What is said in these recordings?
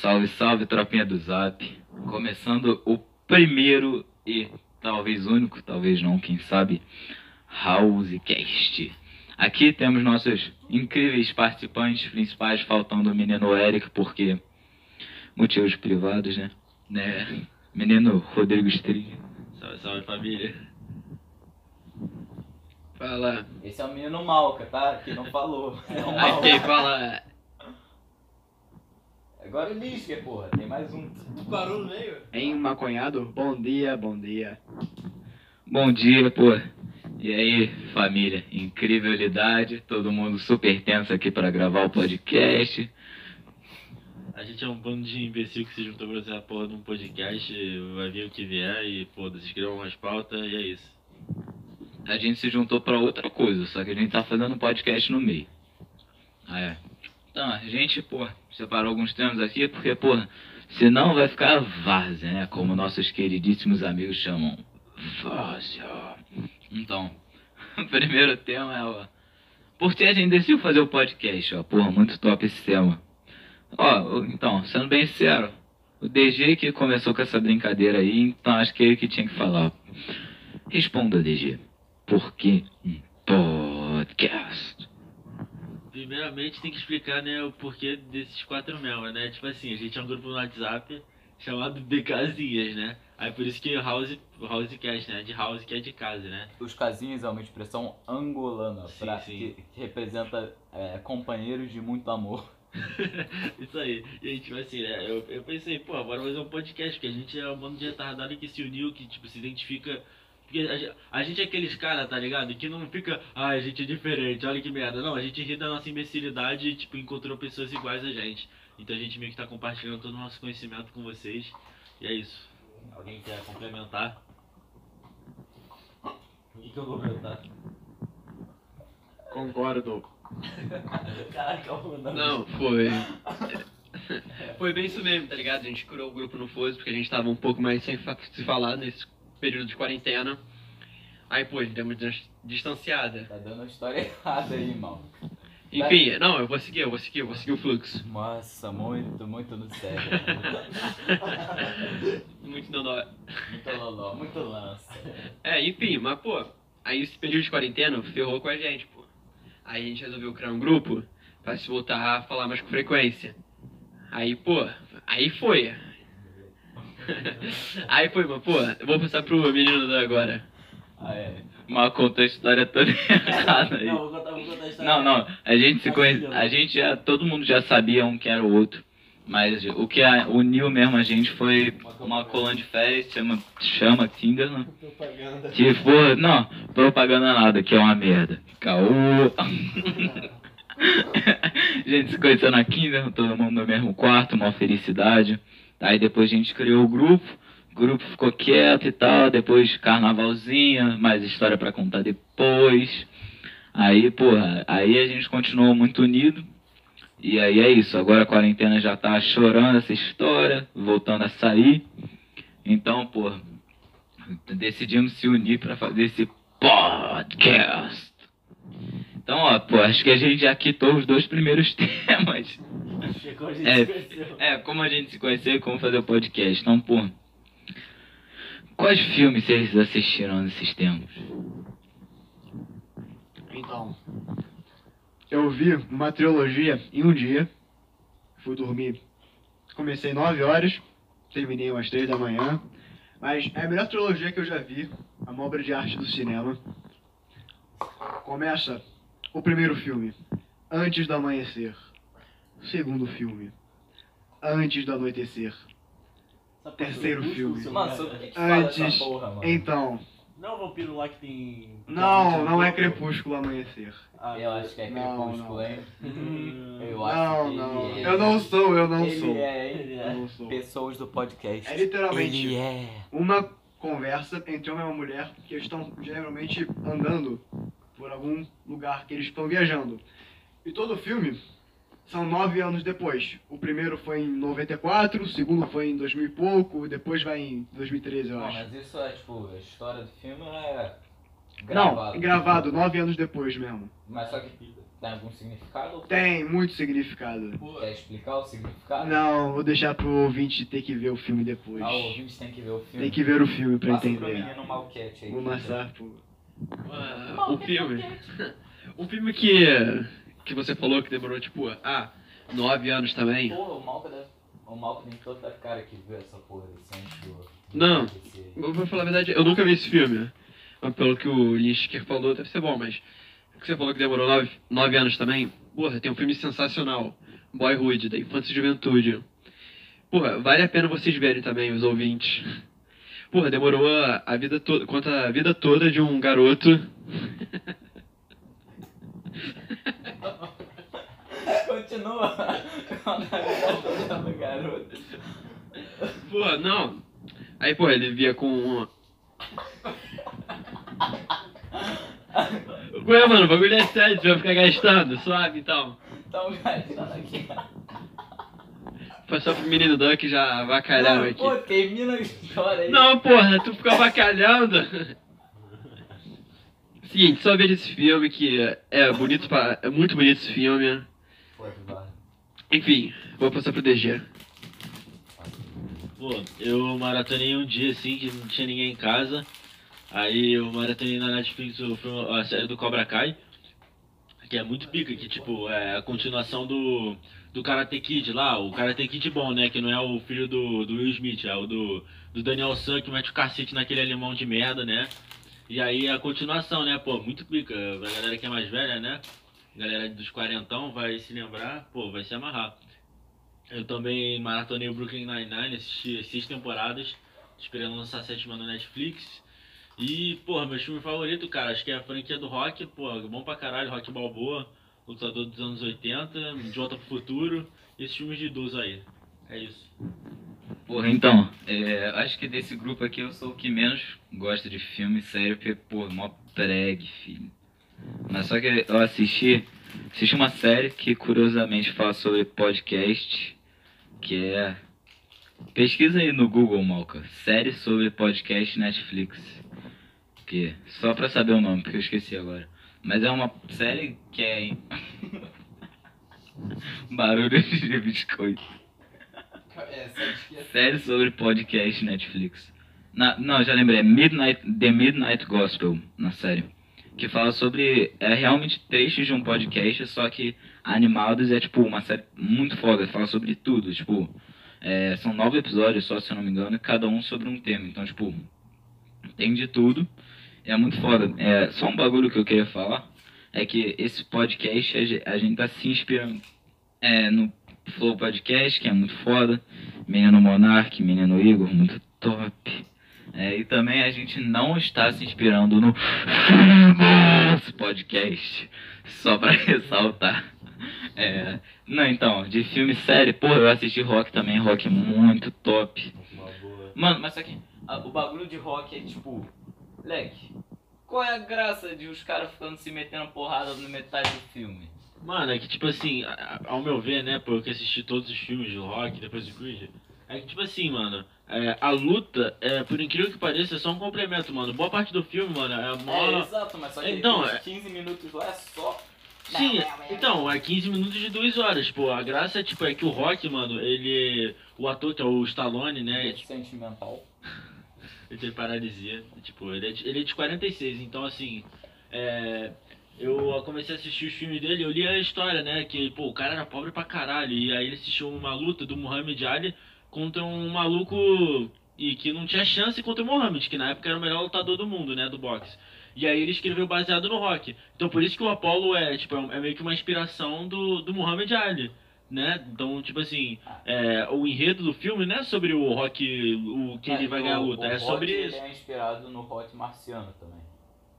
Salve, salve, tropinha do Zap. Começando o primeiro e talvez único, talvez não, quem sabe, Housecast. Aqui temos nossos incríveis participantes principais, faltando o menino Eric, porque motivos privados, né? né? Menino Rodrigo Strig. Salve, salve família. Fala. Esse é o menino Malca, tá? Que não falou. É o Aí Malca. quem fala. Agora o Lisca, porra. Tem mais um. Parou no meio? Em maconhado? Bom dia, bom dia. Bom dia, pô. E aí, família? Incrívelidade, todo mundo super tenso aqui para gravar o podcast. A gente é um bando de imbecil que se juntou pra fazer a porra de um podcast, vai vir o que vier e foda-se, escrevam umas pautas e é isso. A gente se juntou para outra coisa, só que a gente tá fazendo um podcast no meio. Ah, é. Então, a gente, pô, separou alguns temas aqui, porque, pô, senão vai ficar várzea, né? Como nossos queridíssimos amigos chamam. Várzea. Então, o primeiro tema é, ó. Por que a gente decidiu fazer o podcast, ó? Porra, muito top esse tema. Ó, então, sendo bem sincero, o DG que começou com essa brincadeira aí, então acho que é ele que tinha que falar. Responda, DG. Por que um podcast? Primeiramente tem que explicar, né, o porquê desses quatro membros, né? Tipo assim, a gente é um grupo no WhatsApp chamado de casinhas, né? Aí por isso que House, Housecast, né? De house que é de casa, né? Os casinhos é uma expressão angolana Sim, pra, sim. Que, que representa é, companheiros de muito amor. Isso aí. E tipo assim, né? Eu, eu pensei, pô, bora fazer um podcast, porque a gente é um bando de retardado que se uniu, que, tipo, se identifica. Porque a, ge- a gente é aqueles caras, tá ligado? Que não fica, ah, a gente é diferente, olha que merda. Não, a gente ri da nossa imbecilidade e, tipo, encontrou pessoas iguais a gente. Então a gente meio que tá compartilhando todo o nosso conhecimento com vocês. E é isso. Alguém quer complementar? O que, que eu vou complementar? Concordo. Caraca, mano. Não, foi. Foi bem isso mesmo, tá ligado? A gente criou o grupo no Foz porque a gente tava um pouco mais sem se falar nesse período de quarentena. Aí, pô, a gente deu uma dis- distanciada. Tá dando uma história errada aí, mal. Enfim, não, eu vou seguir, eu vou seguir, eu vou seguir o fluxo. Nossa, muito, muito no sério. Muito não. Muito loló, muito lança. É, enfim, mas pô, aí esse período de quarentena ferrou com a gente, pô. Aí a gente resolveu criar um grupo pra se voltar a falar mais com frequência. Aí, pô, aí foi. aí foi, mas pô, eu vou passar pro menino da agora. Ah, é. Mas contou a história toda errada aí. Não, vou contar, vou contar a história. Não, não, a gente se conhece, a gente já, todo mundo já sabia um que era o outro. Mas o que a- uniu mesmo a gente foi uma coluna de férias, chama, chama Tinder, né? Propaganda. Que for, não, propaganda nada, que é uma merda. Caô. a gente se conheceu na Kinder, todo mundo no mesmo quarto, uma felicidade. Aí depois a gente criou o grupo, o grupo ficou quieto e tal, depois carnavalzinho, mais história pra contar depois. Aí, porra, aí a gente continuou muito unido. E aí é isso, agora a quarentena já tá chorando essa história, voltando a sair. Então, porra, decidimos se unir pra fazer esse podcast. Então, ó, pô, acho que a gente já quitou os dois primeiros temas. A gente É, é, como a gente se conheceu e como fazer o podcast. Então, pô, quais filmes vocês assistiram nesses tempos? Então, eu vi uma trilogia em um dia. Fui dormir. Comecei 9 horas, terminei umas 3 da manhã. Mas é a melhor trilogia que eu já vi, uma obra de arte do cinema. Começa o primeiro filme, Antes do Amanhecer. O segundo filme, Antes do Anoitecer. Terceiro filme. Crepúsculo, Mano, cara. sobre o que que fala essa Antes, porra, mano? então, Não é o vampiro lá que tem. não, não é Crepúsculo Amanhecer. Ah, Eu acho que é Não, crepúsculo, não. hein? Hum, Eu acho Não, que não, ele é. eu não sou, eu não ele sou. É? Ele Eu é. não sou. Pessoas do podcast. É literalmente Ele é. uma conversa entre homem e uma mulher que estão geralmente andando por algum lugar que eles estão viajando. E todo o filme são nove anos depois. O primeiro foi em 94, o segundo foi em 2000 e pouco, depois vai em 2013, eu Não, acho. mas isso é tipo, a história do filme é Não, gravado. gravado nove anos depois mesmo. Mas só que Tem algum significado? ou- Tem muito significado. Quer explicar o significado? Não, vou deixar pro ouvinte ter que ver o filme depois. Ah, o ouvinte tem que ver o filme. Tem que ver o filme pra Passa pro entender. menino Malquete aí. Vou mostrar pro. O filme. O filme que, que você falou que demorou, tipo, ah, nove anos também. Porra, o Malca deve... O Malca tem toda a cara que viu essa porra desse. Não. Eu vou falar a verdade, eu nunca vi esse filme. Mas pelo que o Lynch falou, deve ser bom, mas. O que você falou que demorou nove, nove anos também? Porra, tem um filme sensacional. Boyhood, da infância e juventude. Porra, vale a pena vocês verem também, os ouvintes. Porra, demorou a, a vida toda. Conta a vida toda de um garoto. Continua. Conta a vida do garoto. Porra, não. Aí, porra, ele via com. Ué, mano, o bagulho é sério, você vai ficar gastando, suave então. Então, gastando aqui. Foi só pro menino Duck já avacalharam aqui. Pô, termina a história aí. Não, porra, tu ficou avacalhando. Seguinte, só veja esse filme que é bonito pra. É muito bonito esse filme. Enfim, vou passar pro DG. Pô, eu maratonei um dia assim que não tinha ninguém em casa. Aí eu maratonei na Netflix o filme- a série do Cobra Kai. Que é muito pica, que tipo, é a continuação do, do Karate Kid lá, o Karate Kid bom, né? Que não é o filho do, do Will Smith, é o do, do Daniel San que mete o cacete naquele alemão de merda, né? E aí a continuação, né? Pô, muito pica. A galera que é mais velha, né? Galera dos quarentão vai se lembrar, pô, vai se amarrar. Eu também maratonei o Brooklyn Nine-Nine, assisti as seis temporadas, esperando lançar a sétima no Netflix. E, porra, meu filme favorito, cara, acho que é a franquia do Rock, pô, bom pra caralho, Rock Balboa, lutador dos anos 80, De Volta pro Futuro, esses filmes de idoso aí. É isso. Porra, então, é, acho que desse grupo aqui eu sou o que menos gosta de filme sério, porque, pô, mó pregue, filho. Mas só que eu assisti, assisti uma série que curiosamente fala sobre podcast, que é... Pesquisa aí no Google, Malca, série sobre podcast Netflix. Que, só pra saber o nome, porque eu esqueci agora. Mas é uma série que é... Barulho de biscoito. É, é... Série sobre podcast Netflix. Na, não, já lembrei. é Midnight, The Midnight Gospel, na série. Que fala sobre. É realmente trechos de um podcast, só que animados é tipo uma série muito foda. Fala sobre tudo. Tipo, é, são nove episódios só, se eu não me engano, e cada um sobre um tema. Então, tipo, tem de tudo. É muito foda. É, só um bagulho que eu queria falar é que esse podcast a ge- a gente tá se inspirando é, no Flow Podcast, que é muito foda. Menino Monark, Menino Igor, muito top. É, e também a gente não está se inspirando no Famous Podcast, só pra ressaltar. É, não, então, de filme série, porra, eu assisti Rock também, Rock muito top. Mano, mas só que o bagulho de rock é tipo... Leque, qual é a graça de os caras ficando se metendo porrada na metade do filme? Mano, é que tipo assim, ao meu ver, né, porque assisti todos os filmes do Rock depois do Creed, é que tipo assim, mano, é, a luta, é, por incrível que pareça, é só um complemento, mano. Boa parte do filme, mano, é É, mó. exato, mas só que Então, é- 15 minutos lá é só... Sim, então, é 15 minutos de 2 horas, pô. A graça tipo, é que o Rock, mano, ele. O ator que é o Stallone, né? É sentimental. Ele tem paralisia. Tipo, ele é, de, ele é de 46, então assim. É, eu comecei a assistir os filmes dele, eu li a história, né? Que, pô, o cara era pobre pra caralho. E aí ele assistiu uma luta do Muhammad Ali contra um maluco e que não tinha chance contra o Muhammad, que na época era o melhor lutador do mundo, né? Do boxe. E aí ele escreveu baseado no rock. Então por isso que o Apollo é, tipo, é é meio que uma inspiração do, do Muhammad Ali. Né? Então, tipo assim, é, o enredo do filme não é sobre o rock, o que ele Ah, vai ganhar a luta, o é sobre ele isso. é inspirado no rock marciano também.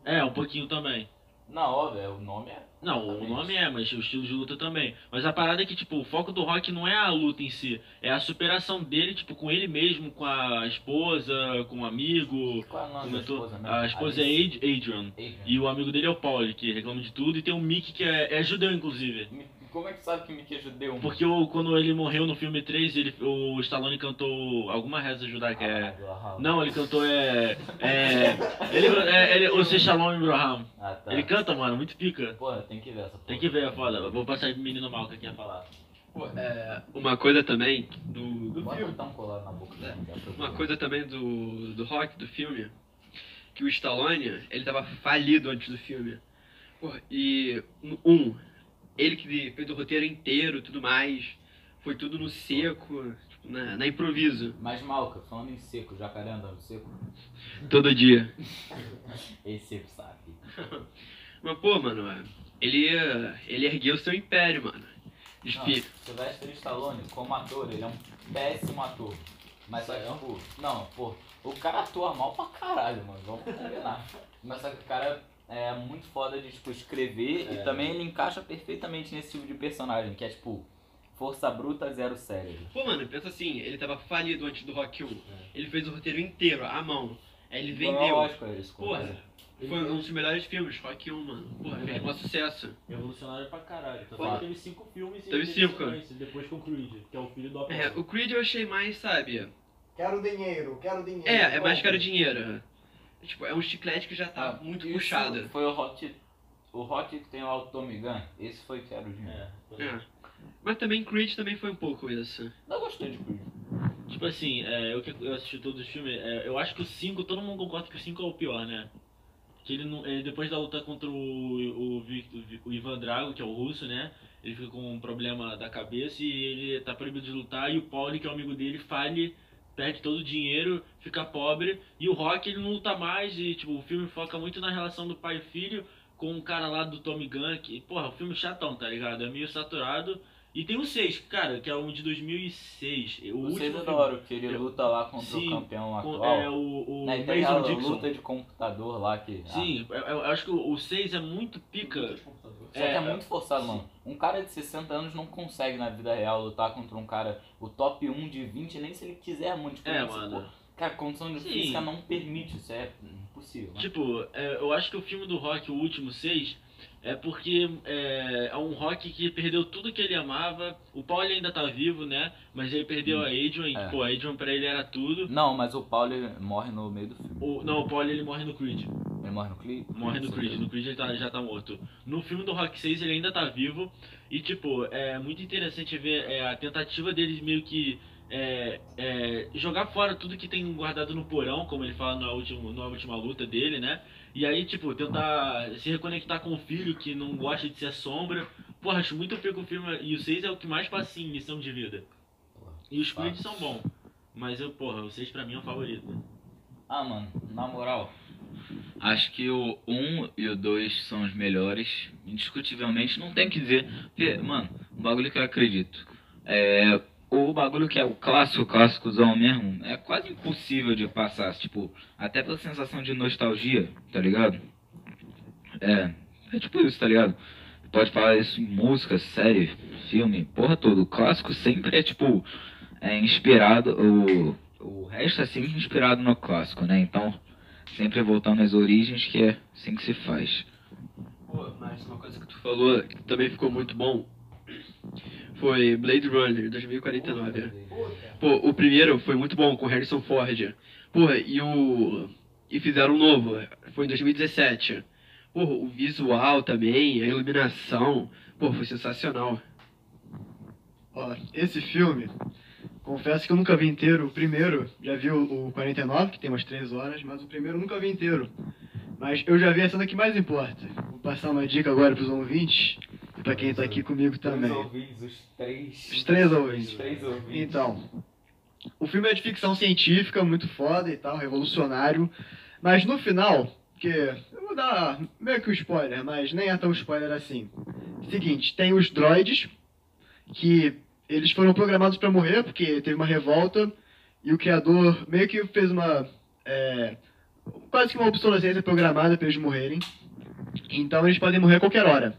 É, um pouquinho também. Não, óbvio, é, o nome é... Não, o nome é, mas o estilo de luta também. Mas a parada é que, tipo, o foco do Rock não é a luta em si, é a superação dele, tipo, com ele mesmo, com a esposa, com o amigo. Qual é o nome da esposa mesmo? A esposa é Alice. Ad- Adrian. Adrian. E o amigo dele é o Paul, que reclama de tudo. E tem o Mickey, que é, é judeu, inclusive. Me- Como é que sabe que Mickey é judeu? mano? Porque o, quando ele morreu no filme 3, ele, o Stallone cantou alguma reza judaica. É... Não, ele cantou é. É. Ele, é, ele, o Shalom Abraham. Ah, tá. Ele canta, mano, muito pica. Porra, tem que ver essa porra. Tem que ver, é foda. Eu Vou passar de menino mal que aqui ia falar. Pô, é, uma coisa também do, do Bota filme. botar um colar na boca. né? É Uma coisa também do, do rock, do filme, que o Stallone, ele tava falido antes do filme. Pô, e, um, ele que fez o roteiro inteiro e tudo mais, foi tudo no seco, na, na improviso, Mas Malca, falando em seco, jacaré andando seco. todo dia. Esse seco sabe. Mas, pô, mano, ele, ele ergueu seu império, mano. Não, Sylvester Stallone, como ator, ele é um péssimo ator. Mas só que, tipo, não, pô, o cara atua mal pra caralho, mano, vamos combinar. Mas só que o cara é muito foda de, tipo, escrever É. e também ele encaixa perfeitamente nesse tipo de personagem, que é, tipo, força bruta, zero cérebro. Pô, mano, pensa assim, ele tava falido antes do Rock 1. Ele fez o roteiro inteiro, à mão. Aí ele vendeu. Lógico, é isso. Porra, foi um dos melhores filmes, Rock 1, mano. Porra, fez um sucesso. Revolucionário pra caralho. É que teve cinco filmes e teve cinco. Depois com o Creed, que é o filho do É, Apollo. o Creed eu achei mais, sabe? Quero dinheiro, quero dinheiro. É, é mais caro dinheiro. Tipo, é um chiclete que já tá Ah, muito isso puxado. Foi o Rock. O Rock que tem lá o Tommy Gun, esse foi que era o dinheiro. É. É. Mas também Creed também foi um pouco isso. Não gostei de Creed. Tipo assim, é, eu que eu assisti todos os filmes, é, eu acho que o 5, todo mundo concorda que o 5 é o pior, né? Que ele, não, ele depois da luta contra o, o, o Ivan Drago, que é o russo, né? Ele fica com um problema da cabeça e ele tá proibido de lutar e o Pauli, que é o amigo dele, fale, perde todo o dinheiro, fica pobre e o Rock ele não luta mais e tipo, o filme foca muito na relação do pai e filho com o cara lá do Tommy Gun, que, porra, o filme chatão, tá ligado? É meio saturado. E tem o 6, cara, que é um de 2006. O Vocês último adoram que ele Eu- luta lá contra Sim, o campeão atual. é o, o Né, e tem a Mason Dixon. luta de computador lá que. Sim, eu, eu acho que o 6 é muito pica. Só que é, muito forçado, mano. Um cara de 60 anos não consegue na vida real lutar contra um cara, o top 1 de 20, nem se ele quiser muito. tipo, É, mano. pô. Cara, condição de Sim. física não permite, isso é impossível. né? Tipo, é, eu acho que o filme do Rock, o último 6, é porque é, é um Rock que perdeu tudo que ele amava. O Paul ainda tá vivo, né? Mas ele perdeu a Adrian, e, É. pô, a Adrian pra ele era tudo. Não, mas o Paulo ele morre no meio do filme. O, não, o Paul ele morre no Creed. Ele morre no clipe? Morre no Creed, no Creed ele tá- já tá morto. No filme do Rock 6 ele ainda tá vivo. E tipo, é muito interessante ver é, a tentativa deles meio que é, é, jogar fora tudo que tem guardado no porão, como ele fala na última, na última luta dele, né? E aí, tipo, tentar se reconectar com o filho que não gosta de ser sombra. Porra, acho muito pico o filme. E o 6 é o que mais passa em missão de vida. E os Creed são bons. Mas eu, porra, o 6 pra mim é o favorito. Ah, mano, na moral. Acho que o 1 e o 2 são os melhores. Indiscutivelmente, não tem que dizer. Porque, mano, um bagulho que eu acredito. É. O bagulho que é o clássico, clássicozão mesmo, é quase impossível de passar. Tipo, até pela sensação de nostalgia, tá ligado? É. É tipo isso, tá ligado? Pode falar isso em música, série, filme, porra toda. O clássico sempre é tipo. É inspirado. O, o resto é sempre inspirado no clássico, né? Então. Sempre voltando às origens, que é assim que se faz. Pô, mas uma coisa que tu falou que também ficou muito bom foi Blade Runner 2049. Pô, o primeiro foi muito bom com Harrison Ford. Porra, e o. E fizeram um novo, foi em 2017. Porra, o visual também, a iluminação, pô, foi sensacional. Ó, esse filme, confesso que eu nunca vi inteiro. O primeiro, já vi o, o 49, que tem umas 3 horas, mas o primeiro eu nunca vi inteiro. Mas eu já vi a cena que mais importa. Vou passar uma dica agora pros ouvintes e pra quem tá aqui comigo também. Os três. Os três ouvintes. Os três ouvintes. Então, o filme é de ficção científica, muito foda e tal, revolucionário. Mas no final, que eu vou dar meio que um spoiler, mas nem é tão spoiler assim. Seguinte, tem os droids, que eles foram programados para morrer, porque teve uma revolta, e o criador meio que fez uma. é, quase que uma obsolescência programada para eles morrerem. Então eles podem morrer a qualquer hora.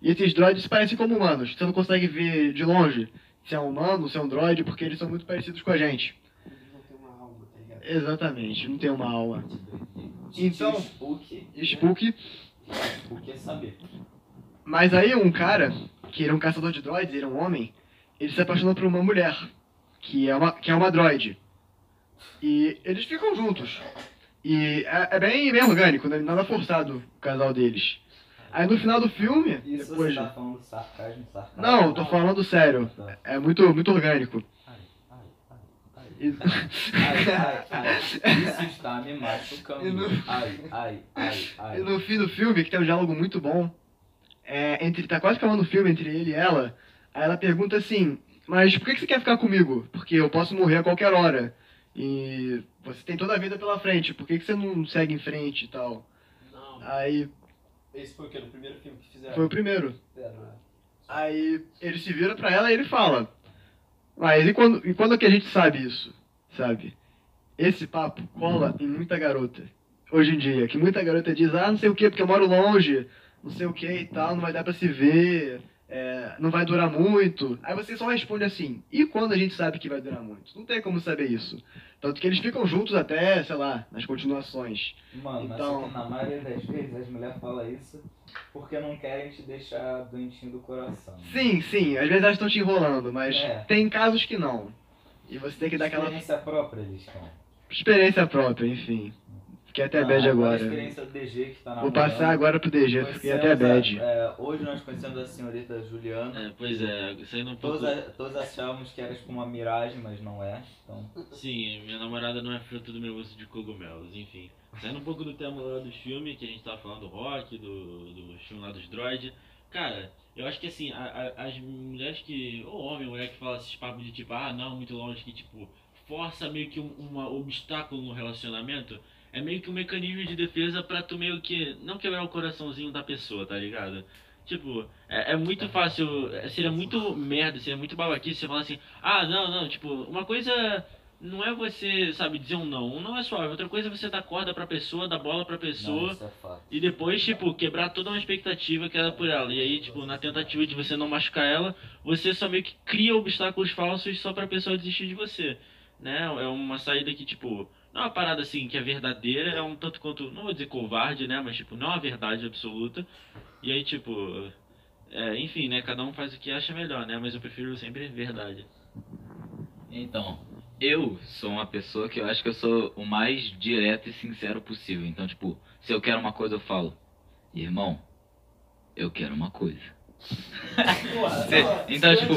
E esses droids parecem como humanos, você não consegue ver de longe se é um humano, se é um droid, porque eles são muito parecidos com a gente. Não tem uma alma, tá ligado? Exatamente, não tem uma alma. Então-. Spook. Spook. Spook é saber. Mas aí um cara que ele é um caçador de droids, ele é um homem, ele se apaixona por uma mulher, que é uma, que é uma droid. E eles ficam juntos. E é, é bem, bem orgânico, né? nada forçado o casal deles. Aí no final do filme, Isso depois... você tá falando sarcasmo, sarcasmo. Não, tô falando sério. Tá. É muito, muito orgânico. Ai, ai, ai, ai. Ai, ai, ai. Isso está me machucando. No- Ai, ai, ai, ai. E no fim do filme, que tem um diálogo muito bom, é, entre, tá quase acabando o filme entre ele e ela, aí ela pergunta assim, mas por que que você quer ficar comigo? Porque eu posso morrer a qualquer hora. E você tem toda a vida pela frente, por que que você não segue em frente e tal? Não, Aí esse foi o que? No primeiro filme que fizeram? foi o primeiro. Fizeram, né? Aí ele se vira pra ela e ele fala, mas e quando, e quando que a gente sabe isso? Sabe? Esse papo cola em muita garota. Hoje em dia, que muita garota diz, ah, não sei o que, porque eu moro longe, não sei o que e tal, não vai dar pra se ver, é, não vai durar muito. Aí você só responde assim, e quando a gente sabe que vai durar muito? Não tem como saber isso. Tanto que eles ficam juntos até, sei lá, nas continuações. Mano, mas Então- que na maioria das vezes as mulheres falam isso porque não querem te deixar doentinho do coração. Sim, sim, às vezes elas estão te enrolando, mas É. tem casos que não. E você tem que dar aquela Experiência própria, eles têm. experiência própria, enfim. Fiquei até Não, bad A agora. experiência do DG que tá na Vou passar agora pro DG, fiquei até bad. É, hoje nós conhecemos a senhorita Juliana. É, pois é, saindo um pouco. Todos, a- todos achávamos que era tipo uma miragem, mas não é. Então, Sim, minha namorada não é fruto do meu uso de cogumelos, enfim. Saindo um pouco do tema lá do filme, que a gente tava falando do rock, do, do filme lá dos droid. Cara, eu acho que assim, a- a- as mulheres que. Ou homem, mulher que fala esses papos de tipo, ah não, muito longe, que tipo, força meio que um uma obstáculo no relacionamento. É meio que um mecanismo de defesa pra tu meio que. Não quebrar o coraçãozinho da pessoa, tá ligado? Tipo, é, é muito fácil. é- Seria muito merda, seria muito babaquice você falar assim, ah, não, não, tipo, uma coisa não é você, sabe, dizer um não. Um não é suave. Outra coisa é você dar corda pra pessoa, dar bola pra não, pessoa. isso é. E depois, tipo, quebrar toda uma expectativa que era por ela. E aí, tipo, na tentativa de você não machucar ela, você só meio que cria obstáculos falsos só pra pessoa desistir de você. Né? É uma saída que, tipo, não é uma parada assim que é verdadeira, é um tanto quanto, não vou dizer covarde, né? Mas, tipo, não é uma verdade absoluta. E aí, tipo, é, enfim, né? Cada um faz o que acha melhor, né? Mas eu prefiro sempre verdade. Então, eu sou uma pessoa que eu acho que eu sou o mais direto e sincero possível. Então, tipo, se eu quero uma coisa, eu falo, irmão, eu quero uma coisa. Então, tipo,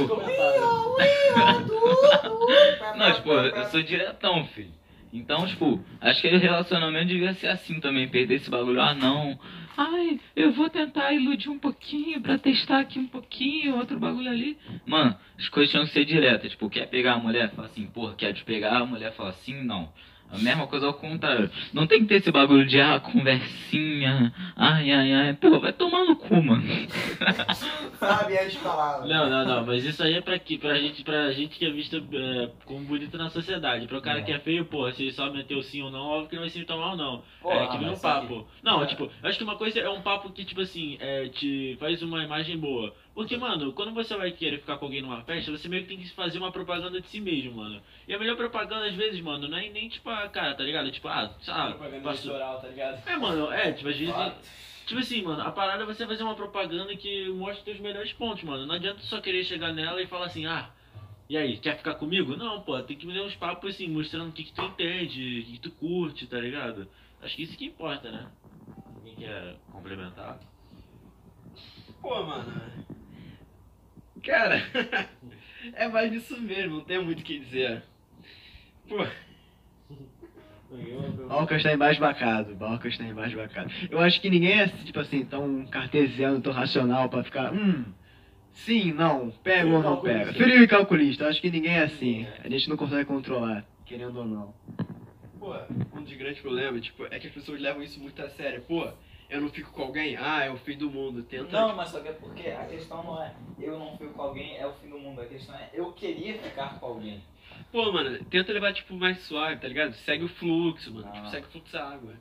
não, tipo, eu sou diretão, filho. Então, tipo, acho que o relacionamento devia ser assim também, perder esse bagulho, ah não. Ai, eu vou tentar iludir um pouquinho pra testar aqui um pouquinho, outro bagulho ali. Mano, as coisas tinham que ser diretas. Tipo, quer pegar a mulher? Fala assim, porra, quer te pegar? A mulher fala assim, não. A mesma coisa ao contrário. Não tem que ter esse bagulho de, ah, conversinha. Ai, ai, ai. Pô, vai tomar no cu, mano. Sabe as palavras. Não, não, não, mas isso aí é pra quê? Pra gente, pra gente que é vista é, como bonito na sociedade. Pra o cara É. que é feio, porra, se ele só meteu sim ou não, óbvio que ele vai se tomar ou não. Porra, é que nem um papo. Não, É. tipo, eu acho que uma coisa é um papo que, tipo assim, é, te faz uma imagem boa. Porque, mano, quando você vai querer ficar com alguém numa festa, você meio que tem que fazer uma propaganda de si mesmo, mano. E a melhor propaganda, às vezes, mano, não é nem tipo a cara, tá ligado? Tipo, ah, sabe? Propaganda passou- eleitoral, tá ligado? É, mano, é, tipo, às vezes. Tipo assim, mano, a parada é você fazer uma propaganda que mostre teus melhores pontos, mano. Não adianta só querer chegar nela e falar assim, ah, e aí, quer ficar comigo? Não, pô, tem que me dar uns papos assim, mostrando o que, que tu entende, o que, que tu curte, tá ligado? Acho que isso que importa, né? Quem quer complementar? Pô, mano. Cara, é mais disso mesmo, não tem muito o que dizer. Pô, Balcas tá embasbacado, Balcas tá embasbacado. Eu acho que ninguém é, tipo assim, tão cartesiano, tão racional pra ficar, hum, sim, não, pega ou não pega. Frio e calculista, eu acho que ninguém é assim. A gente não consegue controlar, querendo ou não. pô, um dos grandes problemas, tipo, é que as pessoas levam isso muito a sério. Pô, eu não fico com alguém, ah, é o fim do mundo. Tenta. Não, mas só que é porque a questão não é eu não fico com alguém, é o fim do mundo. A questão é eu queria ficar com alguém. Pô, mano, tenta levar, tipo, mais suave, tá ligado? Segue o fluxo, mano. Ah. Tipo, segue o fluxo da água.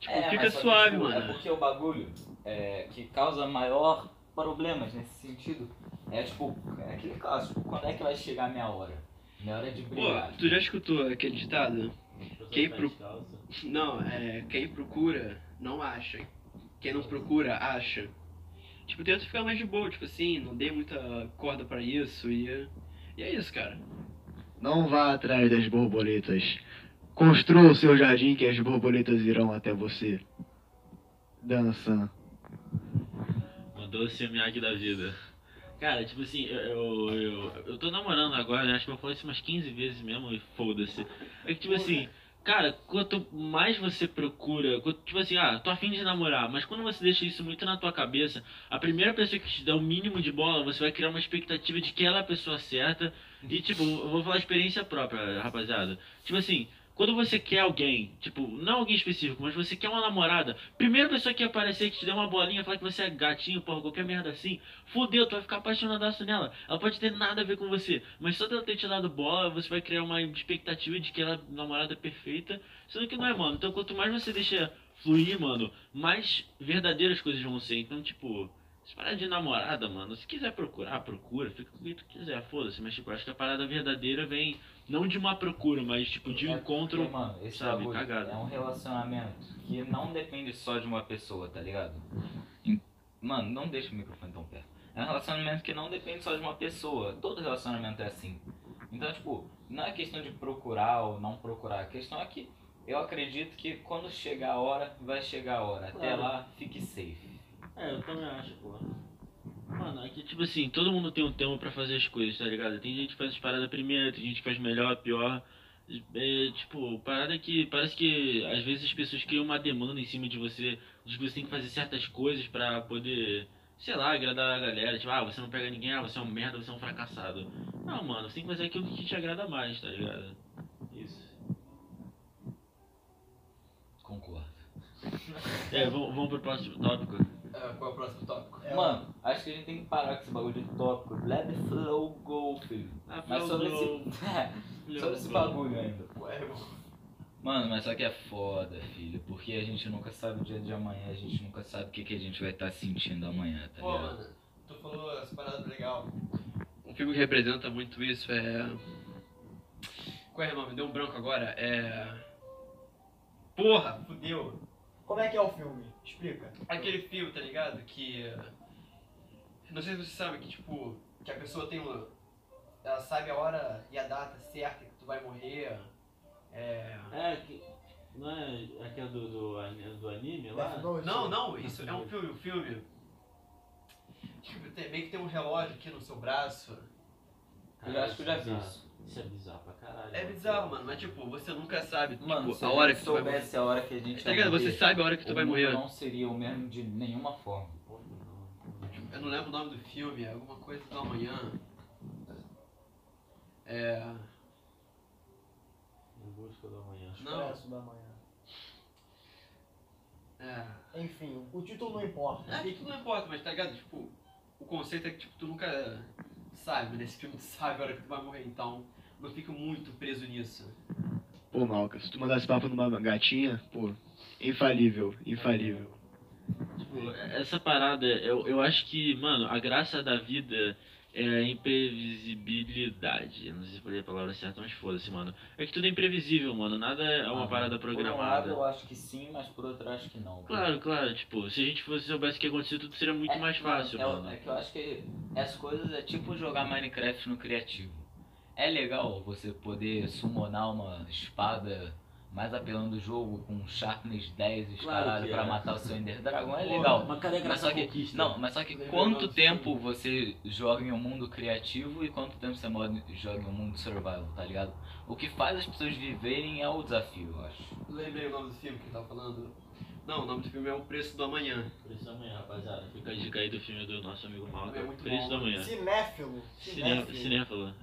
Tipo, É, fica só que, suave, tipo, mano. É porque o bagulho é, que causa maior problemas nesse sentido é tipo, é aquele clássico, quando é que vai chegar a minha hora? Minha hora de Pô, brilhar. tu já escutou aquele ditado? Quem Tá pro-. Não, é quem procura não acha. Quem não procura, acha. Tipo, tenta ficar mais de boa, tipo assim, não dei muita corda pra isso e. E é isso, cara. Não vá atrás das borboletas. Construa o seu jardim que as borboletas irão até você. Dança. Mandou ser Miyagi da vida. Cara, tipo assim, eu, eu, eu, eu tô namorando agora, né? Acho que eu falei isso umas 15 vezes mesmo e foda-se. É que, tipo assim, cara, quanto mais você procura, quanto- tipo assim, ah, tô afim de namorar, mas quando você deixa isso muito na tua cabeça, a primeira pessoa que te dá o mínimo de bola, você vai criar uma expectativa de que ela é a pessoa certa. E, tipo, eu vou falar experiência própria, rapaziada. Tipo assim, quando você quer alguém, tipo, não alguém específico, mas você quer uma namorada, primeira pessoa que aparecer que te der uma bolinha, falar que você é gatinho, porra, qualquer merda assim, fudeu, tu vai ficar apaixonadaço nela. Ela pode ter nada a ver com você, mas só dela ter te dado bola, você vai criar uma expectativa de que ela é namorada perfeita, sendo que não é, mano. Então quanto mais você deixa fluir, mano, mais verdadeiras as coisas vão ser. Então, tipo, se parar de namorada, mano, se quiser procurar, procura, fica com o que tu quiser, foda-se, mas tipo, acho que a parada verdadeira vem não de uma procura, mas tipo de um É encontro. porque, mano, esse sabe, cagada. é um relacionamento que não depende só de uma pessoa, tá ligado? Mano, não deixa o microfone tão perto. É um relacionamento que não depende só de uma pessoa. Todo relacionamento é assim. Então, tipo, não é questão de procurar ou não procurar. A questão é que eu acredito que quando chegar a hora, vai chegar a hora. Até Claro. lá, fique safe. É, eu também acho, pô. Mano, é que tipo assim, todo mundo tem um tempo pra fazer as coisas, tá ligado? Tem gente que faz as paradas primeiro, tem gente que faz melhor, pior. É, tipo, parada é que parece que às vezes as pessoas criam uma demanda em cima de você, de que você tem que fazer certas coisas pra poder, sei lá, agradar a galera. Tipo, ah, você não pega ninguém, ah, você é um merda, você é um fracassado. Não, mano, você tem que fazer aquilo que te agrada mais, tá ligado? Isso. Concordo. É, vamos, vamos pro próximo tópico. Ah, qual é o próximo tópico? Mano, acho que a gente tem que parar com esse bagulho de tópico. Let the flow go, filho. Ah, Mas sobre esse, sobre esse bagulho ainda. Ué, irmão. Mano, mas só que é foda, filho, porque a gente nunca sabe o dia de amanhã, a gente nunca sabe o que, que a gente vai estar sentindo amanhã, tá Pô, ligado? mano, tu falou essa parada legal. Um filme que representa muito isso é. Qual é, irmão? Me deu um branco agora. É. Porra! Fudeu. Como é que é o filme? Explica. Aquele filme, tá ligado? Que. Não sei se você sabe que, tipo, que a pessoa tem uma. Ela sabe a hora e a data certa que tu vai morrer. É. É, que, não é aquela do, do, do anime lá? Não, não, isso é um filme, um filme. Tipo, tem, meio que tem um relógio aqui no seu braço. Eu acho que eu já vi bizarro. isso. Isso é bizarro pra caralho. É bizarro, mano, mas tipo, você nunca sabe Mano, tipo, se a hora que tu vai morrer. soubesse a hora que a gente Tá vai ligado? Você morrer, sabe a hora que tu o vai mundo morrer. não seria o mesmo de nenhuma forma. Eu não lembro o nome do filme, é alguma coisa do amanhã. É. Em busca do amanhã. Não. Expresso da manhã. É. Enfim, o título não importa. É que tudo não importa, mas tá ligado? Tipo, o conceito é que tipo, tu nunca sabe, mas nesse filme tu sabe a hora que tu vai morrer, então não fica muito preso nisso. Pô, Malca, se tu mandasse papo numa gatinha, pô, infalível, infalível. Tipo, essa parada, eu, eu acho que, mano, a graça da vida é a imprevisibilidade. Eu não sei se eu falei a palavra certa, mas foda-se, mano. É que tudo é imprevisível, mano. Nada é uma Ah, parada Por um lado programada. eu acho que sim, mas por outro eu acho que não. Claro, claro, tipo, se a gente fosse soubesse o que ia acontecer, tudo seria muito É, mais fácil, é, mano. É que eu acho que as coisas é tipo jogar Minecraft no criativo. É legal você poder summonar uma espada mais apelando do jogo com um Sharpness 10 e Claro pra é. matar o seu Ender Dragon. É Pô, legal. Mas cadê a Mas só que, conquista? não, mas só que Lembrei quanto do tempo filme. você joga em um mundo criativo e quanto tempo você joga em um mundo survival, tá ligado? O que faz as pessoas viverem é o desafio, eu acho. Lembrei o nome do filme que ele tava falando. Não, o nome do filme é O Preço do Amanhã. Preço da manhã, rapaziada. Fica a dica aí do filme do nosso amigo Malca. É muito Preço bom. da manhã. Cinéfilo. Ciné- Cinéfilo.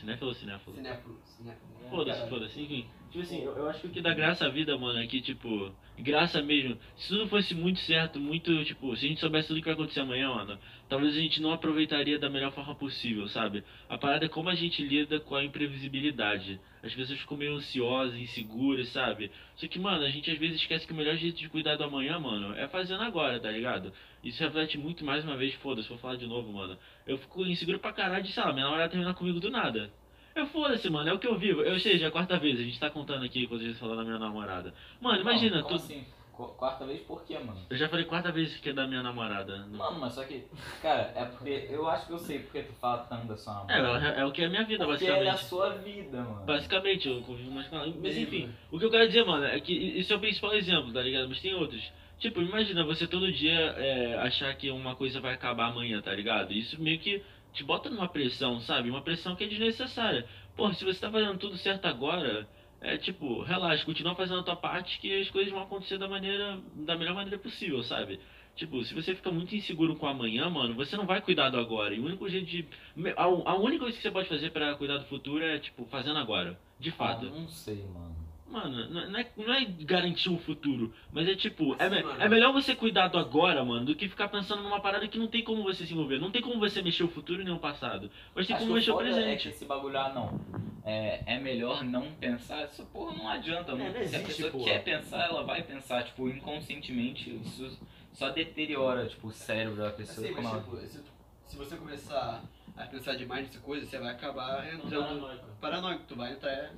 Cinéfilo ou cinéfilo? Cinéfilo. Cinéfilo. Foda-se, foda-se, enfim. Tipo assim, eu, eu acho que o que dá graça à vida, mano, é que, tipo, graça mesmo. Se tudo fosse muito certo, muito, tipo, se a gente soubesse tudo que vai acontecer amanhã, mano, talvez a gente não aproveitaria da melhor forma possível, sabe? A parada é como a gente lida com a imprevisibilidade. As pessoas ficam meio ansiosas, inseguras, sabe? Só que, mano, a gente às vezes esquece que o melhor jeito de cuidar do amanhã, mano, é fazendo agora, tá ligado? Isso reflete muito mais uma vez, foda-se, vou falar de novo, mano. Eu fico inseguro pra caralho de, sei lá, minha namorada terminar comigo do nada. Eu foda-se, mano, é o que eu vivo. Eu sei, já é a quarta vez, a gente tá contando aqui quando a gente falando da minha namorada. Mano, imagina, tu. assim? Qu- Quarta vez por quê, mano? Eu já falei quarta vez que é da minha namorada. Mano, mas só que, cara, é porque eu acho que eu sei porque tu fala tanto da sua É, namorada. é, é o que é a minha vida, porque ela é a basicamente. sua vida, mano. Basicamente, eu convivo mais com ela. Mas enfim, o que eu quero dizer, mano, é que isso é o principal exemplo, tá ligado? Mas tem outros. Tipo, imagina você todo dia é, achar que uma coisa vai acabar amanhã, tá ligado? Isso meio que te bota numa pressão, sabe? Uma pressão que é desnecessária. Porra, se você tá fazendo tudo certo agora, é tipo, relaxa, continua fazendo a tua parte que as coisas vão acontecer da maneira, da melhor maneira possível, sabe? Tipo, se você fica muito inseguro com amanhã, mano, você não vai cuidar do agora. E o único jeito de. A, a única coisa que você pode fazer pra cuidar do futuro é, tipo, fazendo agora. De Ah, fato. não sei, mano. Mano, não não é, não é garantir o futuro, mas é tipo, é, Assim, me- mano. é melhor você cuidar do agora, mano, do que ficar pensando numa parada que não tem como você se envolver. Não tem como você mexer o futuro nem o passado. Mas tem Acho como que mexer o foda É que presente. esse bagulho, ah, não. É, é melhor não pensar, essa porra não adianta. não. É, não Se a existe, pessoa porra. quer pensar, ela vai pensar, tipo, inconscientemente, isso só deteriora, tipo, o cérebro da pessoa. Assim, como mas ela- tipo, se, se você começar a pensar demais nessa coisa, você vai acabar entrando paranoico. Tu vai entrar.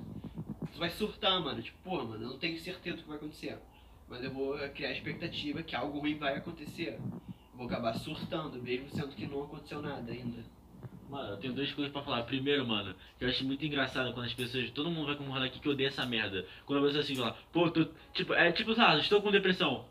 Tu vai surtar, mano. Tipo, porra, mano, eu não tenho certeza do que vai acontecer. Mas eu vou criar a expectativa que algo ruim vai acontecer. Vou acabar surtando, mesmo sendo que não aconteceu nada ainda. Mano, eu tenho duas coisas pra falar. Primeiro, mano, que eu acho muito engraçado quando as pessoas. Todo mundo vai concordar aqui que odeia essa merda. Quando a pessoa assim fala, pô, tô. Tipo, é tipo, sabe, estou com depressão.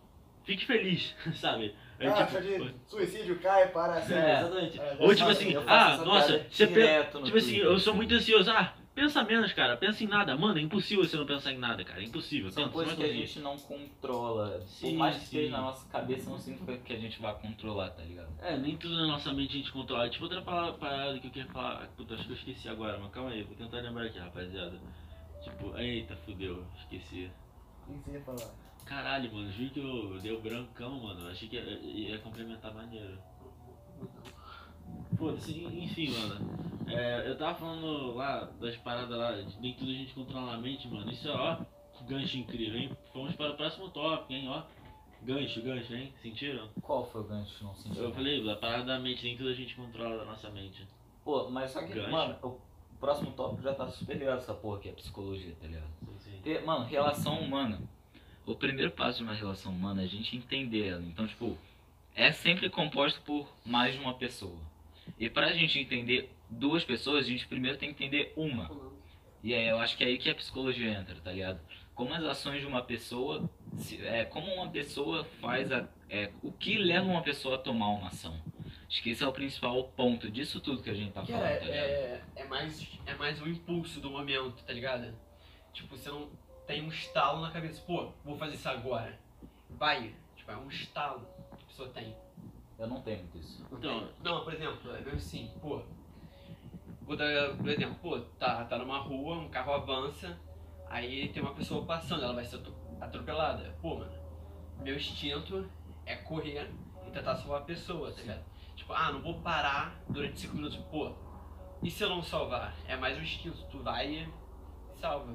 Fique feliz, sabe? É, Ah, tipo, de suicídio cai para é, sempre. exatamente. É, Ou tipo assim, eu ah, nossa, você Tipo assim, eu sou muito ansioso. Ah, pensa menos, cara. Pensa em nada. Mano, é impossível você não pensar em nada, cara. É impossível. São coisas que a conseguir. gente não controla. Sim, Por mais que esteja na nossa cabeça, não significa que a gente vai controlar, tá ligado? É, nem tudo na nossa mente a gente controla. Tipo, outra parada que eu queria falar. Puta, acho que eu esqueci agora, mas calma aí, vou tentar lembrar aqui, rapaziada. Tipo, eita, fudeu, esqueci. O que você ia falar? Caralho, mano, juro que eu dei o brancão, mano. Achei que ia, ia complementar maneiro. Foda-se, enfim, mano. É, eu tava falando lá das paradas lá, nem tudo a gente controla na mente, mano. Isso é, ó, gancho incrível, hein? Vamos para o próximo tópico, hein, ó. Gancho, gancho, hein? Sentiram? Qual foi o gancho? Não senti. Eu falei, a parada da mente, nem tudo a gente controla da nossa mente. Pô, mas só que, Gancho. mano, o próximo tópico já tá super ligado essa porra que é psicologia, tá ligado? Sim, sim. Mano, relação humana. O primeiro passo de uma relação humana é a gente entender ela. Então, tipo, é sempre composto por mais de uma pessoa. E pra gente entender duas pessoas, a gente primeiro tem que entender uma. E aí eu acho que é aí que a psicologia entra, tá ligado? Como as ações de uma pessoa, se- é, como uma pessoa faz a, é, o que leva uma pessoa a tomar uma ação. Acho que esse é o principal ponto disso tudo que a gente tá Que falando, é, tá ligado? é, é, mais, é mais o impulso do momento, tá ligado? Tipo, você não tem um estalo na cabeça, pô, vou fazer isso agora. Vai. Tipo, é um estalo que a pessoa tem. eu não tenho muito isso. Não, Então- tem? não, por exemplo, é mesmo assim, pô. Vou dar, por exemplo, pô, tá, tá numa rua, um carro avança, aí tem uma pessoa passando, ela vai ser atro- atropelada. Pô, mano, meu instinto é correr e tentar salvar a pessoa, tá ligado? Tipo, ah, não vou parar durante cinco minutos, pô. E se eu não salvar? É mais um instinto, tu vai e salva.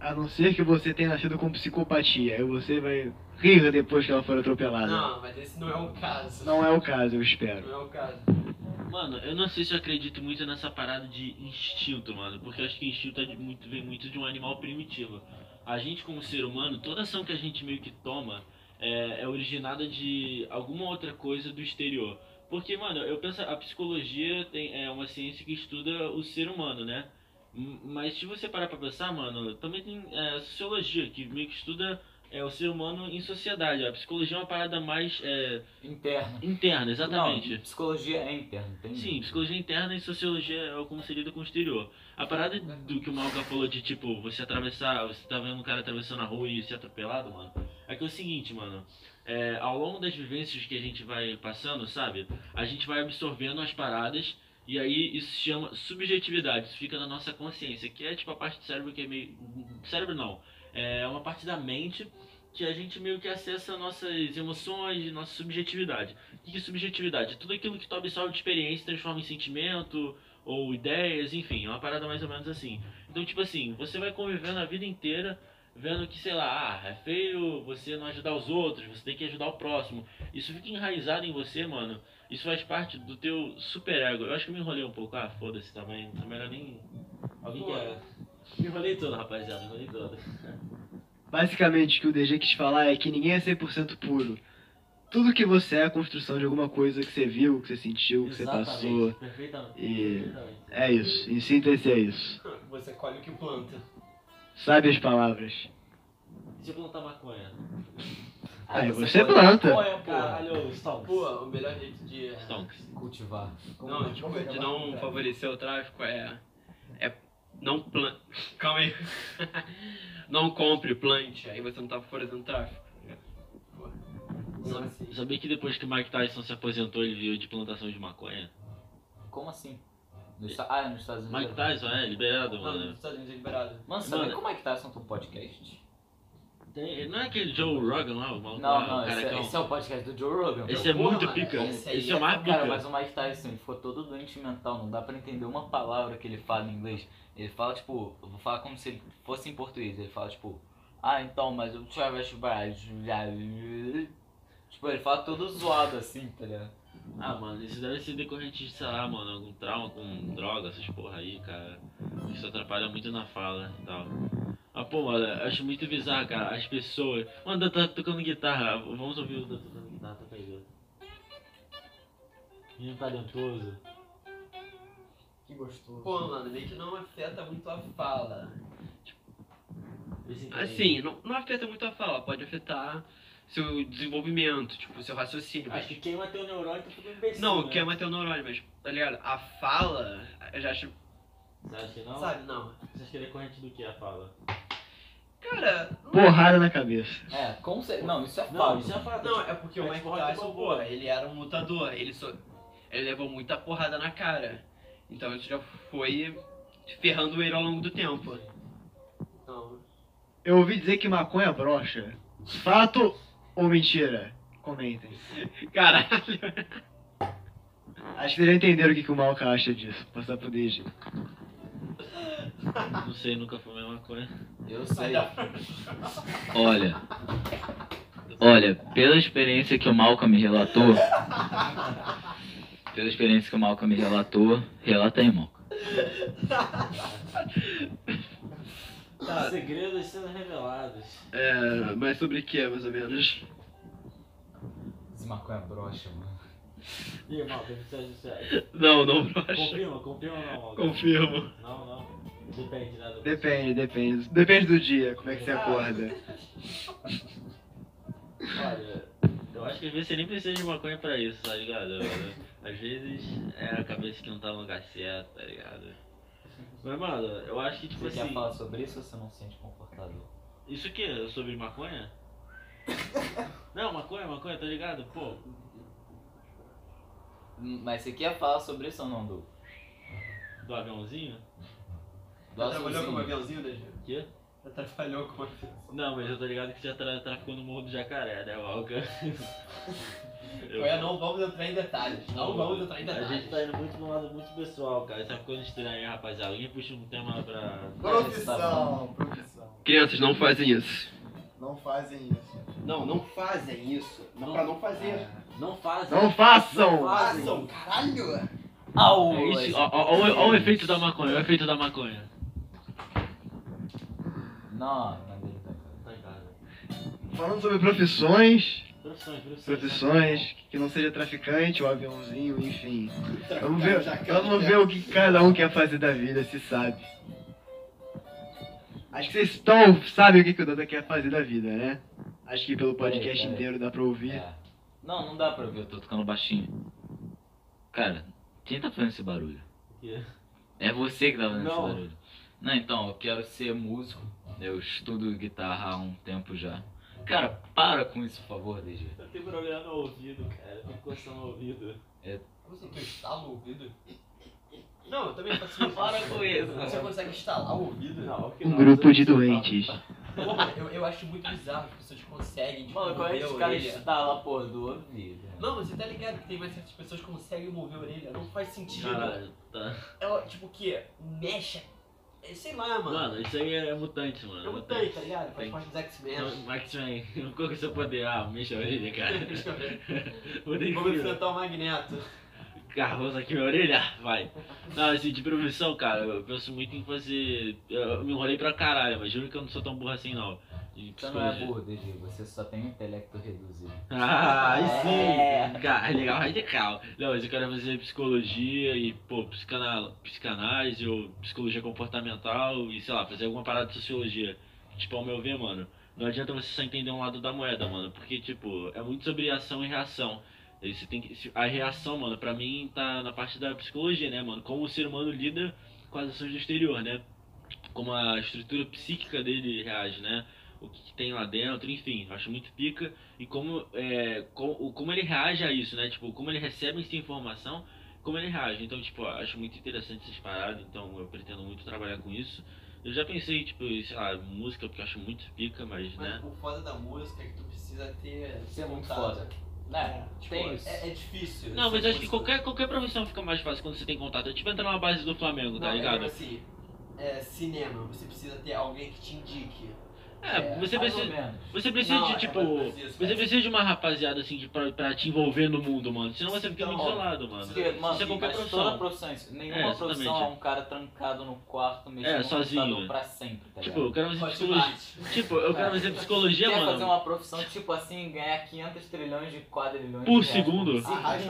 A não ser que você tenha nascido com psicopatia, aí você vai rir depois que ela for atropelada. Não, mas esse não é o caso. Não é o caso, eu espero. Não é o caso. Mano, eu não sei se eu acredito muito nessa parada de instinto, mano. Porque eu acho que instinto é muito, vem muito de um animal primitivo. A gente, como ser humano, toda ação que a gente meio que toma é, é originada de alguma outra coisa do exterior. Porque, mano, eu penso, a psicologia tem, é uma ciência que estuda o ser humano, né? Mas se você parar pra pensar, mano, também tem é, sociologia, que meio que estuda é, o ser humano em sociedade. A psicologia é uma parada mais é, Interno. interna, exatamente. Não, psicologia é interna, tem Sim, psicologia interna e sociologia é como se lida com o exterior. A parada do que o Malca falou de tipo, você atravessar, você tá vendo um cara atravessando a rua e ser atropelado, mano. É que é o seguinte, mano. É, ao longo das vivências que a gente vai passando, sabe? A gente vai absorvendo as paradas e aí isso se chama subjetividade, isso fica na nossa consciência, que é tipo a parte do cérebro que é meio. Cérebro não. É uma parte da mente que a gente meio que acessa nossas emoções e nossa subjetividade. O que é subjetividade? Tudo aquilo que tu absorve de experiência transforma em sentimento ou ideias, enfim, é uma parada mais ou menos assim. Então, tipo assim, você vai convivendo a vida inteira vendo que, sei lá, ah, é feio você não ajudar os outros, você tem que ajudar o próximo. Isso fica enraizado em você, mano. Isso faz parte do teu superego. Eu acho que eu me enrolei um pouco. Ah, foda-se também. Não é melhor nem. Alguém quer. Me enrolei todo, rapaziada, me enrolei todo. Basicamente, o que o DG quis falar é que ninguém é 100% puro. Tudo que você é é a construção de alguma coisa que você viu, que você sentiu, que você passou. Perfeitamente. E- perfeitamente. É isso. Em síntese, é isso. Você colhe o que planta. Sabe as palavras. E se eu plantar maconha? Aí Aí você pode- planta. Maconha. Caralho, Stonks. Pô, o melhor jeito de. Stonks. Cultivar. Não, tipo, de não favorecer o tráfico é. É. Não plante. Calma aí. não compre, plante, aí você não tá favorecendo o tráfico. Não, assim. Sabia que depois que o Mike Tyson se aposentou, ele viu de plantação de maconha? Como assim? No esta- Ah, é nos Estados Unidos. Mike Tyson, é, liberado, Não, mano. nos Estados Unidos é liberado. Mano, sabe Mano. como é que tá esse um podcast? Tem- não é aquele Joe Rogan lá, o maluco Não, lá, não, o esse, é- esse é o podcast do Joe Rogan. Esse é Porra, muito mano, pica. esse Esse é é o mais pica. Cara, mas o Mike Tyson, ele ficou todo doente mental, não dá pra entender uma palavra que ele fala em inglês. Ele fala, tipo, eu vou falar como se ele fosse em português. Ele fala, tipo, ah, então, mas o Travis. Tipo, ele fala todo zoado assim, tá ligado? Ah, mano, isso deve ser decorrente de, sei lá, mano, algum trauma com droga, essas porra aí, cara. Isso atrapalha muito na fala e tal. Ah, pô, mano, eu acho muito bizarro, cara, as pessoas... Mano, tá tocando guitarra, vamos ouvir o tá tocando guitarra, toca aí. Menino talentoso. Que gostoso. Pô, mano, meio que não afeta muito a fala. Entende. Assim, não, não afeta muito a fala, pode afetar seu desenvolvimento, tipo, seu raciocínio. mas- Acho que queima teu neurônio, tu fica imbecil, Não, né? queima teu neurônio, mas, tá ligado? A fala, eu já acho. Você acha que não? Sabe, não. Você acha que ele é corrente do que a fala? Cara, Porrada na cabeça. É, com certeza. Não, isso é Não, fato. isso é fato. Não, é porque o É Mike tipo Tyson, pô, ele era um lutador, ele só. Ele levou muita porrada na cara. Então isso já foi ferrando ele ao longo do tempo. Então, Eu ouvi dizer que maconha brocha. Fato ou mentira? Comentem. Caralho. Acho que vocês já entenderam o que, que o Malca acha disso. Passar pro DG. Não sei, nunca fumei maconha. Eu sei. Olha. Olha, pela experiência que o Malcolm me relatou. Pela experiência que o Malcolm me relatou, relata aí, Malcolm. Tá. Segredos sendo revelados. É, mas sobre o que, mais ou menos? Esse maconha brocha, mano. E você acha sério? Não, não brocha. Confirma, confirma ou não, Malcolm? Confirmo. Não, não. Depende, né? do- Depende, depende. Depende do dia, como é que você acorda. Olha, eu acho que às vezes você nem precisa de maconha pra isso, tá ligado? Às vezes é a cabeça que não tá no lugar certo, tá ligado? Mas, mano, eu acho que, tipo Você quer assim, falar sobre isso ou você não se sente confortável? isso aqui é sobre maconha? Não, maconha, maconha, tá ligado? Pô, Hum, Mas você quer falar sobre isso ou não, Du? do aviãozinho? Do já trabalhou azulzinho. como aviãozinho, DG? Quê? Já trabalhou como aviãozinho. Não, mas eu tô ligado que já tra traficou no Morro do Jacaré, né, Walker? Olha, não vamos entrar em detalhes. Não vamos entrar em A detalhes. gente tá indo muito no lado muito pessoal, cara. Sabe quando estranho, rapaziada? Alguém puxa um tema pra. Profissão, profissão. Crianças, não fazem isso. Não fazem isso. Não, não fazem isso. Não, pra não fazer. Não faz. Não façam! Façam, caralho! É ó o efeito da maconha, o efeito da maconha. Não, tá. Tá. Falando sobre profissões, Profissões, profissões. profissões, que não seja traficante ou aviãozinho, enfim. Vamos ver, vamos ver o que cada um quer fazer da vida, se sabe. Acho que vocês estão, sabem o que, o Dota quer fazer da vida, né? Acho que pelo podcast peraí. inteiro dá pra ouvir. É. Não, não dá pra ouvir. Eu tô tocando baixinho. Cara, quem tá fazendo esse barulho? Que- É você que tá fazendo esse Não. barulho. Não, então, eu quero ser músico. Eu estudo guitarra há um tempo já. Cara, para com isso, por favor, DG. Eu tenho problema no ouvido, cara. Eu tô coçando o ouvido. Você tem instala o ouvido? Não, eu também faço isso. Para com isso. Você consegue instalar o ouvido? Não, que Um não, grupo de doentes. Eu, eu acho muito bizarro que as pessoas conseguem tipo, Mano, como é mover que a os caras orelha. instalam a porra do ouvido? Não, você tá ligado que tem mais certas pessoas que conseguem mover a orelha. Não faz sentido. Caralho, tá. Ela, tipo, o quê? Mexe. é, Sei lá, mano. Mano, isso aí é mutante, mano. é mutante, tá ligado? Faz parte dos X-Men. Então, Max-Man, qual que é o seu poder? Ah, mexa a orelha, cara. Poder Vamos incrível. enfrentar o Magneto. Carroça aqui minha orelha, vai. Não, assim, de profissão, cara, eu penso muito em fazer. Eu me enrolei pra caralho, mas juro que eu não sou tão burro assim não. Você não é burro, DG, você só tem um intelecto reduzido. Ah, aí sim! É. Cara, legal, radical. Não, mas eu quero fazer psicologia e, pô, psicanal, psicanálise ou psicologia comportamental e, sei lá, fazer alguma parada de sociologia. Tipo, ao meu ver, mano, não adianta você só entender um lado da moeda, mano, porque, tipo, é muito sobre ação e reação. Aí você tem que, a reação, mano, pra mim tá na parte da psicologia, né, mano? Como o ser humano lida com as ações do exterior, né? Como a estrutura psíquica dele reage, né? O que, que tem lá dentro, enfim, eu acho muito pica e como, é, como, como ele reage a isso, né? Tipo, como ele recebe essa informação, como ele reage. Então, tipo, eu acho muito interessante essas paradas, então eu pretendo muito trabalhar com isso. Eu já pensei, tipo, sei lá, música, porque eu acho muito pica, mas, né? Mas o foda da música é que tu precisa ter. Você é muito contato. foda. Né? Tipo, Tem isso. é, é difícil. Não, mas ser acho que qualquer, qualquer profissão fica mais fácil quando você tem contato. É tipo entrar numa base do Flamengo, tá Não, é ligado? assim, é, cinema, você precisa ter alguém que te indique. É, você Mais precisa. Você precisa Não, de, é tipo. Você precisa de uma rapaziada, assim, de, pra, pra te envolver no mundo, mano. Senão você fica Então, muito isolado, mano. Porque, mano, Isso é qualquer profissão. toda profissão, isso. nenhuma É, profissão é um cara trancado no quarto mexendo É, no sozinho, computador né? pra sempre, tá Tipo, eu quero fazer Pode psicologia. parte. Tipo, eu quero fazer psicologia, Quer fazer mano. uma profissão tipo assim, ganhar 500 trilhões de quadrilhões Por de segundo?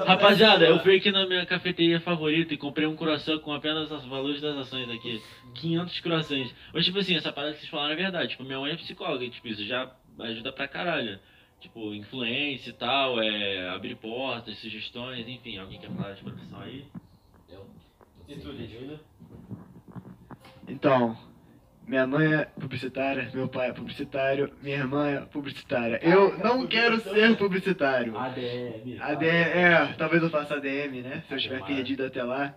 Rapaziada, eu fui aqui na minha cafeteria favorita e comprei um croissant com apenas os valores das ações aqui. 500 croissants. Mas, tipo assim, essa parada que vocês falaram é verdade. Tipo, minha mãe é psicóloga e, tipo, isso já ajuda pra caralho. Tipo, influência e tal, é, abrir portas, sugestões, enfim. Alguém quer falar de profissão aí? Eu- E tu? Então, minha mãe é publicitária, meu pai é publicitário, minha irmã é publicitária. Eu não quero ser publicitário. ADM. ADM, é, talvez eu faça ADM, né? Se eu estiver perdido até lá.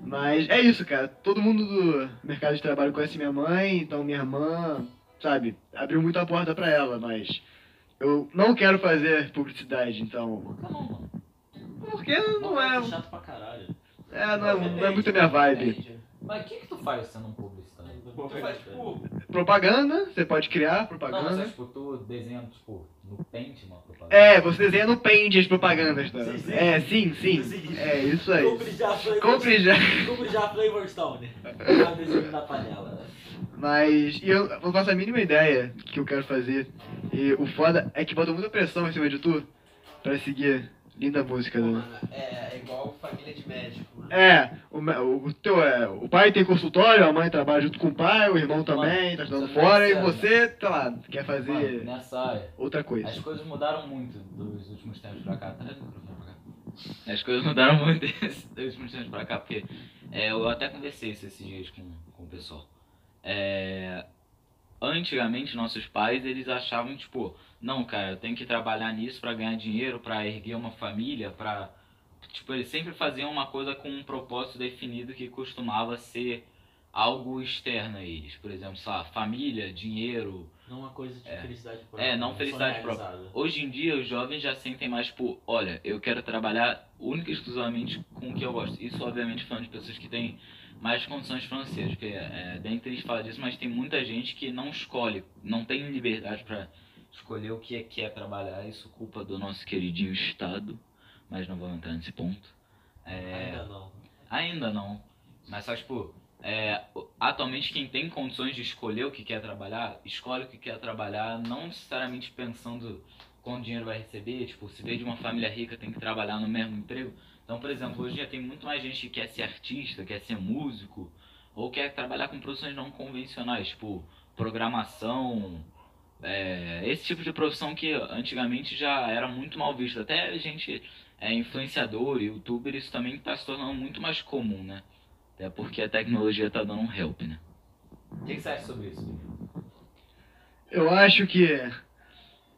Mas é isso, cara. Todo mundo do mercado de trabalho conhece minha mãe, então minha irmã, sabe, abriu muita porta pra ela, mas eu não quero fazer publicidade, então. Não, mano. Porque não é. chato pra caralho. É, não é, não é muito a minha vibe. Mas o que que tu faz sendo um publicitário? Tu faz, tipo, Propaganda, você pode criar Não, mas propaganda. é, tipo, tu desenha, tipo, no Paint uma propaganda. É, você desenha no Paint as propagandas, tá? Sim, sim. É, sim, sim. É isso aí. Compre já Flavor Compre já. Compre já Flavor Stone. Da panela. Mas e eu não faço a mínima ideia que eu quero fazer. E o foda é que bota muita pressão em cima de tu pra seguir. Linda música, pô, né? mano, é, é igual família de médico, mano. É, o, o, teu é. O pai tem consultório, a mãe trabalha junto com o pai, o irmão também, tá estudando fora, e você, tá lá, quer Mano, fazer nessa área, outra coisa. as coisas mudaram muito dos últimos tempos pra cá. Cá. As coisas mudaram muito desses dos últimos tempos pra cá, porque é, eu até conversei isso esses dias com, com o pessoal. É, antigamente, nossos pais, eles achavam, tipo, não, cara, eu tenho que trabalhar nisso pra ganhar dinheiro, pra erguer uma família, pra... Tipo, eles sempre faziam uma coisa com um propósito definido que costumava ser algo externo a eles. Por exemplo, sei lá, família, dinheiro, Não uma coisa de É. felicidade própria. É, não um felicidade própria. Hoje em dia, os jovens já sentem mais, tipo, olha, eu quero trabalhar única e exclusivamente com o que eu gosto. Isso, obviamente, falando de pessoas que têm mais condições financeiras, porque é bem triste falar disso, mas tem muita gente que não escolhe, não tem liberdade pra escolher o que é que é trabalhar. Isso culpa do nosso queridinho Estado, mas não vamos entrar nesse ponto. É, Ainda não. Ainda não. Mas só, tipo, é, atualmente quem tem condições de escolher o que quer trabalhar, escolhe o que quer trabalhar, não necessariamente pensando quanto dinheiro vai receber. Tipo, se veio de uma família rica, tem que trabalhar no mesmo emprego. Então, por exemplo, hoje já tem muito mais gente que quer ser artista, quer ser músico, ou quer trabalhar com profissões não convencionais, tipo, programação. é, esse tipo de profissão que antigamente já era muito mal visto. Até a gente é influenciador, youtuber, isso também está se tornando muito mais comum, né? Até porque a tecnologia tá dando um help, né? O que, que você acha sobre isso? Eu acho que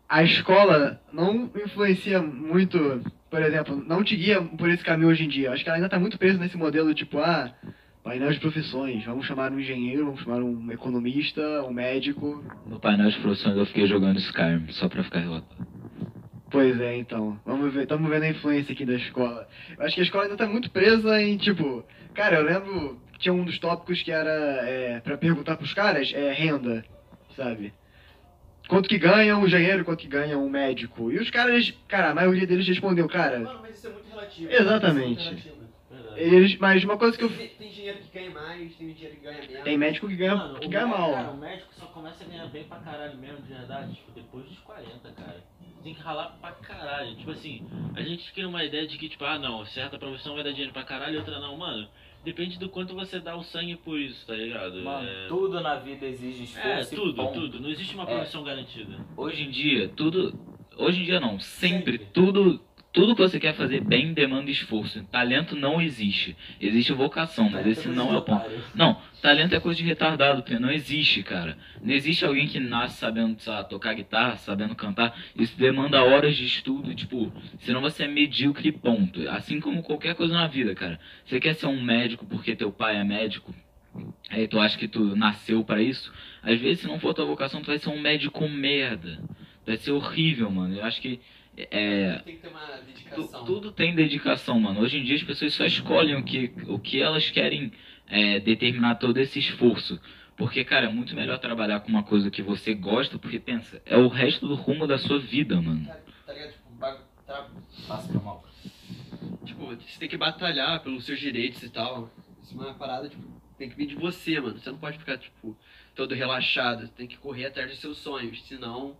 a escola não influencia muito, por exemplo, não te guia por esse caminho hoje em dia. Acho que ela ainda está muito presa nesse modelo tipo, ah, painel de profissões, vamos chamar um engenheiro, vamos chamar um economista, um médico. No painel de profissões eu fiquei jogando Skyrim, só pra ficar relatado. Pois é, então. Vamos ver, estamos vendo a influência aqui da escola. Eu acho que a escola ainda tá muito presa em, tipo, cara, eu lembro que tinha um dos tópicos que era é, para perguntar pros caras, é renda, sabe? Quanto que ganha um engenheiro, quanto que ganha um médico. E os caras, cara, a maioria deles respondeu, cara, Mano, mas isso é muito relativo. Exatamente. Isso é muito relativo. Verdade. Eles, mas uma coisa que eu. Tem, tem dinheiro que ganha mais, tem dinheiro que ganha menos. Tem médico que ganha, Mano, que o ganha mé- mal. Cara, o médico só começa a ganhar bem pra caralho mesmo, de verdade, tipo, depois dos 40, cara. Tem que ralar pra caralho. Tipo assim, a gente cria uma ideia de que, tipo, ah não, certa profissão vai dar dinheiro pra caralho e outra não. Mano, depende do quanto você dá o sangue por isso, tá ligado? Mano, é... tudo na vida exige esforço. É, tudo, ponto. tudo. Não existe uma É. profissão garantida. Hoje em dia, tudo. Hoje em dia não, sempre, Sempre. tudo. Tudo que você quer fazer bem demanda esforço. Talento não existe. Existe vocação, mas esse não é o ponto. Não, talento é coisa de retardado, porque não existe, cara. Não existe alguém que nasce sabendo, sei lá, tocar guitarra, sabendo cantar. Isso demanda horas de estudo, tipo, senão você é medíocre, ponto. Assim como qualquer coisa na vida, cara. Você quer ser um médico porque teu pai é médico, aí tu acha que tu nasceu pra isso. Às vezes, se não for tua vocação, tu vai ser um médico merda. Vai ser horrível, mano. Eu acho que é, Tem que ter uma Tu- dedicação. tudo tem dedicação, mano. Hoje em dia as pessoas só escolhem o que, o que elas querem é, determinar todo esse esforço. Porque, cara, é muito melhor trabalhar com uma coisa que você gosta, porque pensa, é o resto do rumo da sua vida, mano. Tá ligado? Tipo, bagu- tra- Passa mal. Tipo, você tem que batalhar pelos seus direitos e tal. Isso é uma parada, tipo, tem que vir de você, mano. Você não pode ficar, tipo, todo relaxado. Você tem que correr atrás dos seus sonhos. Senão,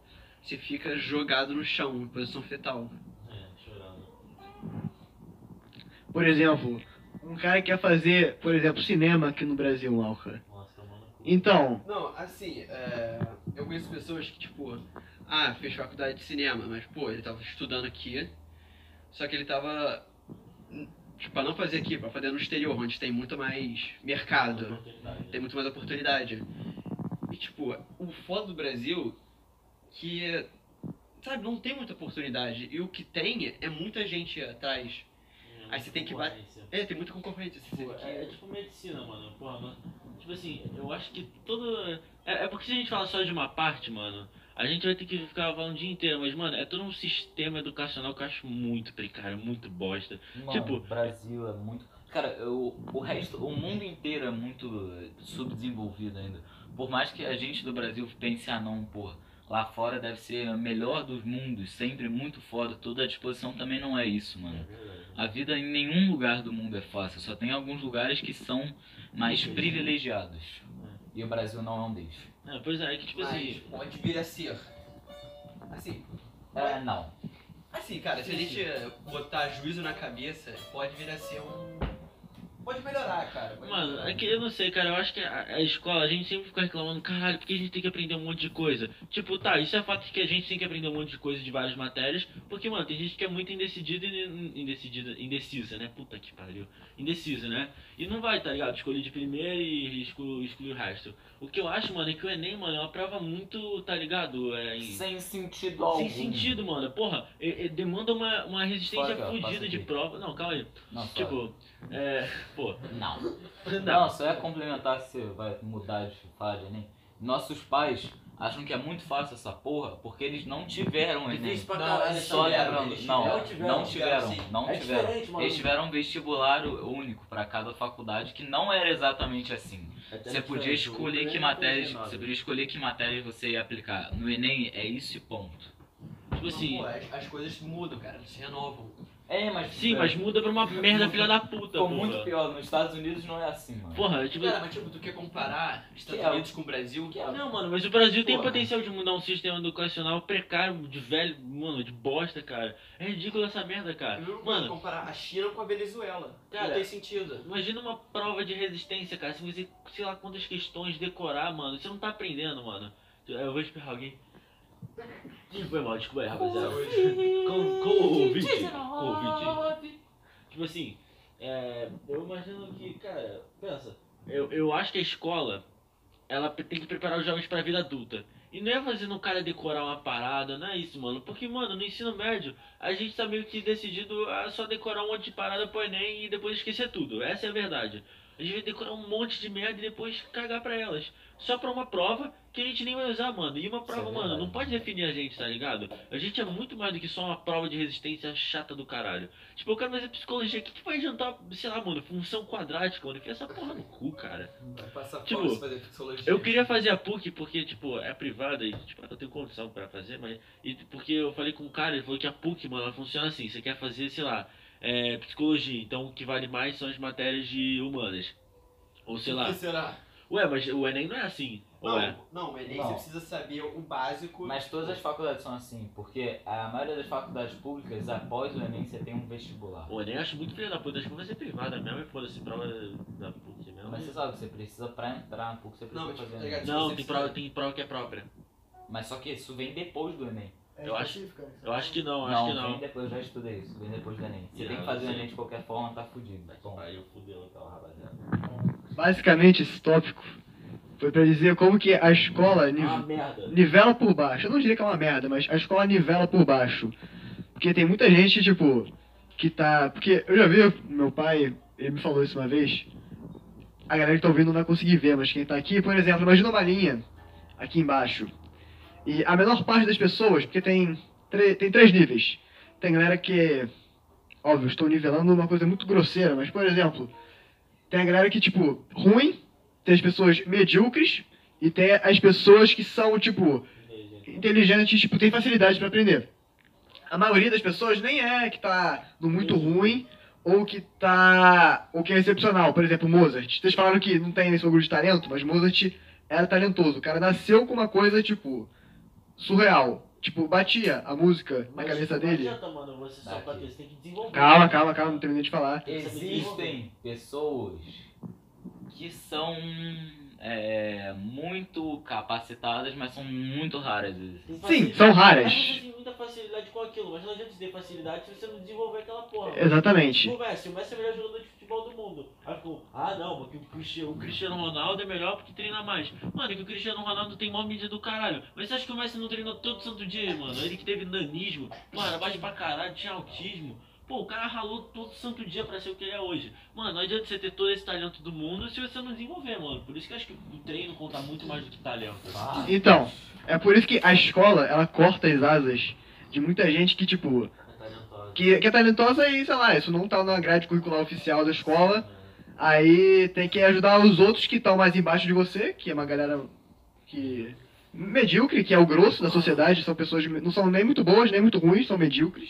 você fica jogado no chão, em posição fetal. É, chorando. Por exemplo, um cara que quer fazer, por exemplo, cinema aqui no Brasil, Alca. Nossa, tá mano. Então, Não, assim, é... Eu conheço pessoas que, tipo, ah, fez faculdade de cinema, mas, pô, ele tava estudando aqui, só que ele tava, tipo, pra não fazer aqui, pra fazer no exterior, onde tem muito mais mercado, tem muito mais oportunidade. E, tipo, o foda do Brasil, que, sabe, não tem muita oportunidade, e o que tem é muita gente atrás. Aí você tem que ba- Concorrência. É, tem muita concorrência. Pô, tem que... é, é tipo medicina, mano. Porra, mano. Tipo assim, eu acho que todo. É, é porque se a gente falar só de uma parte, mano, a gente vai ter que ficar falando o dia inteiro, mas, mano, é todo um sistema educacional que eu acho muito precário, muito bosta. Mano, Tipo- o Brasil é muito. Cara, eu, o resto, o mundo inteiro é muito subdesenvolvido ainda. Por mais que a gente do Brasil pense, ah não, porra, lá fora deve ser a melhor dos mundos, sempre muito foda, toda a disposição também não é isso, mano. A vida em nenhum lugar do mundo é fácil, só tem alguns lugares que são mais privilegiados. E o Brasil não é um deles. É, pois é, é que tipo Mas assim. pode vir a ser. Assim, É, não. assim, cara, se a gente botar juízo na cabeça, pode vir a ser um. Pode melhorar, cara. pode Mano, melhorar. é que eu não sei, cara, eu acho que a, a escola, a gente sempre fica reclamando, caralho, porque a gente tem que aprender um monte de coisa. Tipo, tá, isso é fato de que a gente tem que aprender um monte de coisa de várias matérias, porque, mano, tem gente que é muito indecidida e indecidida, indecisa, né? Puta que pariu. Indecisa, né? E não vai, tá ligado? Escolher de primeira e excluir, excluir o resto. O que eu acho, mano, é que o Enem, mano, é uma prova muito, tá ligado? É, em- Sem sentido algum. sem sentido, mano. Porra, e- e demanda uma, uma resistência passa fodida de prova. Não, calma aí. Não, Tipo, é. Pô. Não. Não. Não, só é complementar que você vai mudar de falar de Enem. Nossos pais acham que é muito fácil essa porra porque eles não tiveram Enem. Difícil pra Não, caralho essa Só lembrando, eles não, tiveram, não tiveram, não É tiveram. mano. Eles tiveram um vestibular único pra cada faculdade que não era exatamente assim. Você podia escolher que matérias, você podia escolher que matérias você ia aplicar. No Enem é isso e ponto. Tipo assim. Pô, as, as coisas mudam, cara, se renovam. É, mas Sim, mas muda pra uma merda filha da puta, ficou porra. muito pior. Nos Estados Unidos não é assim, mano. Porra, tipo. Cara, mas tipo, tu quer comparar Estados Que é Unidos com o Brasil? que é Não, mano, mas o Brasil tem Porra. potencial de mudar um sistema educacional precário, de velho, mano, de bosta, cara. É ridículo essa merda, cara. Eu não Mano, comparar a China com a Venezuela. Cara, não tem sentido. imagina uma prova de resistência, cara. Se você, sei lá quantas questões decorar, mano, você não tá aprendendo, mano. Eu vou esperar alguém. Ih, Foi mal, desculpa aí, rapaziada. Com, com o ouvinte. Com o ouvinte. Tipo assim, é, eu imagino que, cara, pensa, eu, eu acho que a escola, ela tem que preparar os jovens pra vida adulta. E não é fazendo o cara decorar uma parada, não é isso, mano. Porque, mano, no ensino médio, a gente tá meio que decidido a só decorar um monte de parada pro Enem e depois esquecer tudo. Essa é a verdade. A gente vai decorar um monte de merda e depois cagar pra elas. Só pra uma prova que a gente nem vai usar, mano. E uma prova, mano, verdade. não pode definir a gente, tá ligado? A gente é muito mais do que só uma prova de resistência chata do caralho. Tipo, eu quero fazer psicologia. O que, que vai adiantar, sei lá, mano, função quadrática, mano? Enfia essa porra no cu, cara. Vai passar Tipo, fazer psicologia. Eu queria fazer a PUC porque, tipo, é privada e, tipo, eu tenho condição pra fazer, mas. E porque eu falei com um cara, ele falou que a PUC, mano, ela funciona assim. Você quer fazer, sei lá, é, psicologia. Então o que vale mais são as matérias de humanas. Ou sei O lá. que será? Ué, mas o Enem não é assim. Não, é? não, o Enem Não. você precisa saber o básico. Mas todas as faculdades são assim, porque a maioria das faculdades públicas, após o Enem, você tem um vestibular. O Enem eu acho muito filho da puta. Acho que vai ser privada mesmo e foda-se prova da PUC mesmo. Mas você sabe que você precisa, pra entrar no PUC, você precisa Não, fazer Enem. ligado? Não, tem precisa- prova, tem prova que é própria. Mas só que isso vem depois do Enem. É Eu acho- né? Eu acho que não, acho não, que não. vem depois, eu já estudei isso, vem depois do Enem. Você Yeah, tem que fazer o. Enem de qualquer forma, tá fudido. Bom, Aí eu fudeu então, rapaziada. Basicamente, esse tópico foi pra dizer como que a escola nive- Ah, merda. nivela por baixo. Eu não diria que é uma merda, mas a escola nivela por baixo. Porque tem muita gente, tipo, que tá. Porque eu já vi, meu pai, ele me falou isso uma vez. A galera que tá ouvindo não vai conseguir ver, mas quem tá aqui, por exemplo, imagina uma linha aqui embaixo. E a menor parte das pessoas, porque tem, tem três níveis. Tem galera que. Óbvio, estou nivelando uma coisa muito grosseira, mas por exemplo, tem a galera que, tipo, ruim, tem as pessoas medíocres e tem as pessoas que são, tipo, inteligentes, tipo, tem facilidade pra aprender. A maioria das pessoas nem é que tá no muito ruim ou que tá. ou que é excepcional. Por exemplo, Mozart. Vocês falaram que não tem esse bagulho de talento, mas Mozart era talentoso. O cara nasceu com uma coisa, tipo, surreal. Tipo, batia a música na Mas cabeça não dele. adianta, mano, você só pra ter, você tem que desenvolver. Calma, calma, calma, não terminei de falar. Existem pessoas que são é, muito capacitadas, mas são muito raras Sim, são raras. Você tem muita facilidade com aquilo, mas não adianta ter facilidade se você não desenvolver aquela porra. Exatamente. Tipo o Messi, o Messi é o melhor jogador de futebol do mundo. Aí ficou, ah não, porque o Cristiano, o Cristiano Ronaldo é melhor porque treina mais. Mano, é que o Cristiano Ronaldo tem maior mídia do caralho. Mas você acha que o Messi não treinou todo santo dia, mano? Ele que teve nanismo, mano, era baixo pra caralho, tinha autismo. Pô, o cara ralou todo santo dia pra ser o que ele é hoje. Mano, não adianta você ter todo esse talento do mundo se você não desenvolver, mano. Por isso que eu acho que o treino conta muito mais do que talento. Ah, Então, é por isso que a escola, ela corta as asas de muita gente que, tipo, É que, que é talentosa e, sei lá, isso não tá na grade curricular oficial da escola. Aí tem que ajudar os outros que estão mais embaixo de você, que é uma galera que. medíocre, que é o grosso da sociedade, são pessoas que não são nem muito boas, nem muito ruins, são medíocres.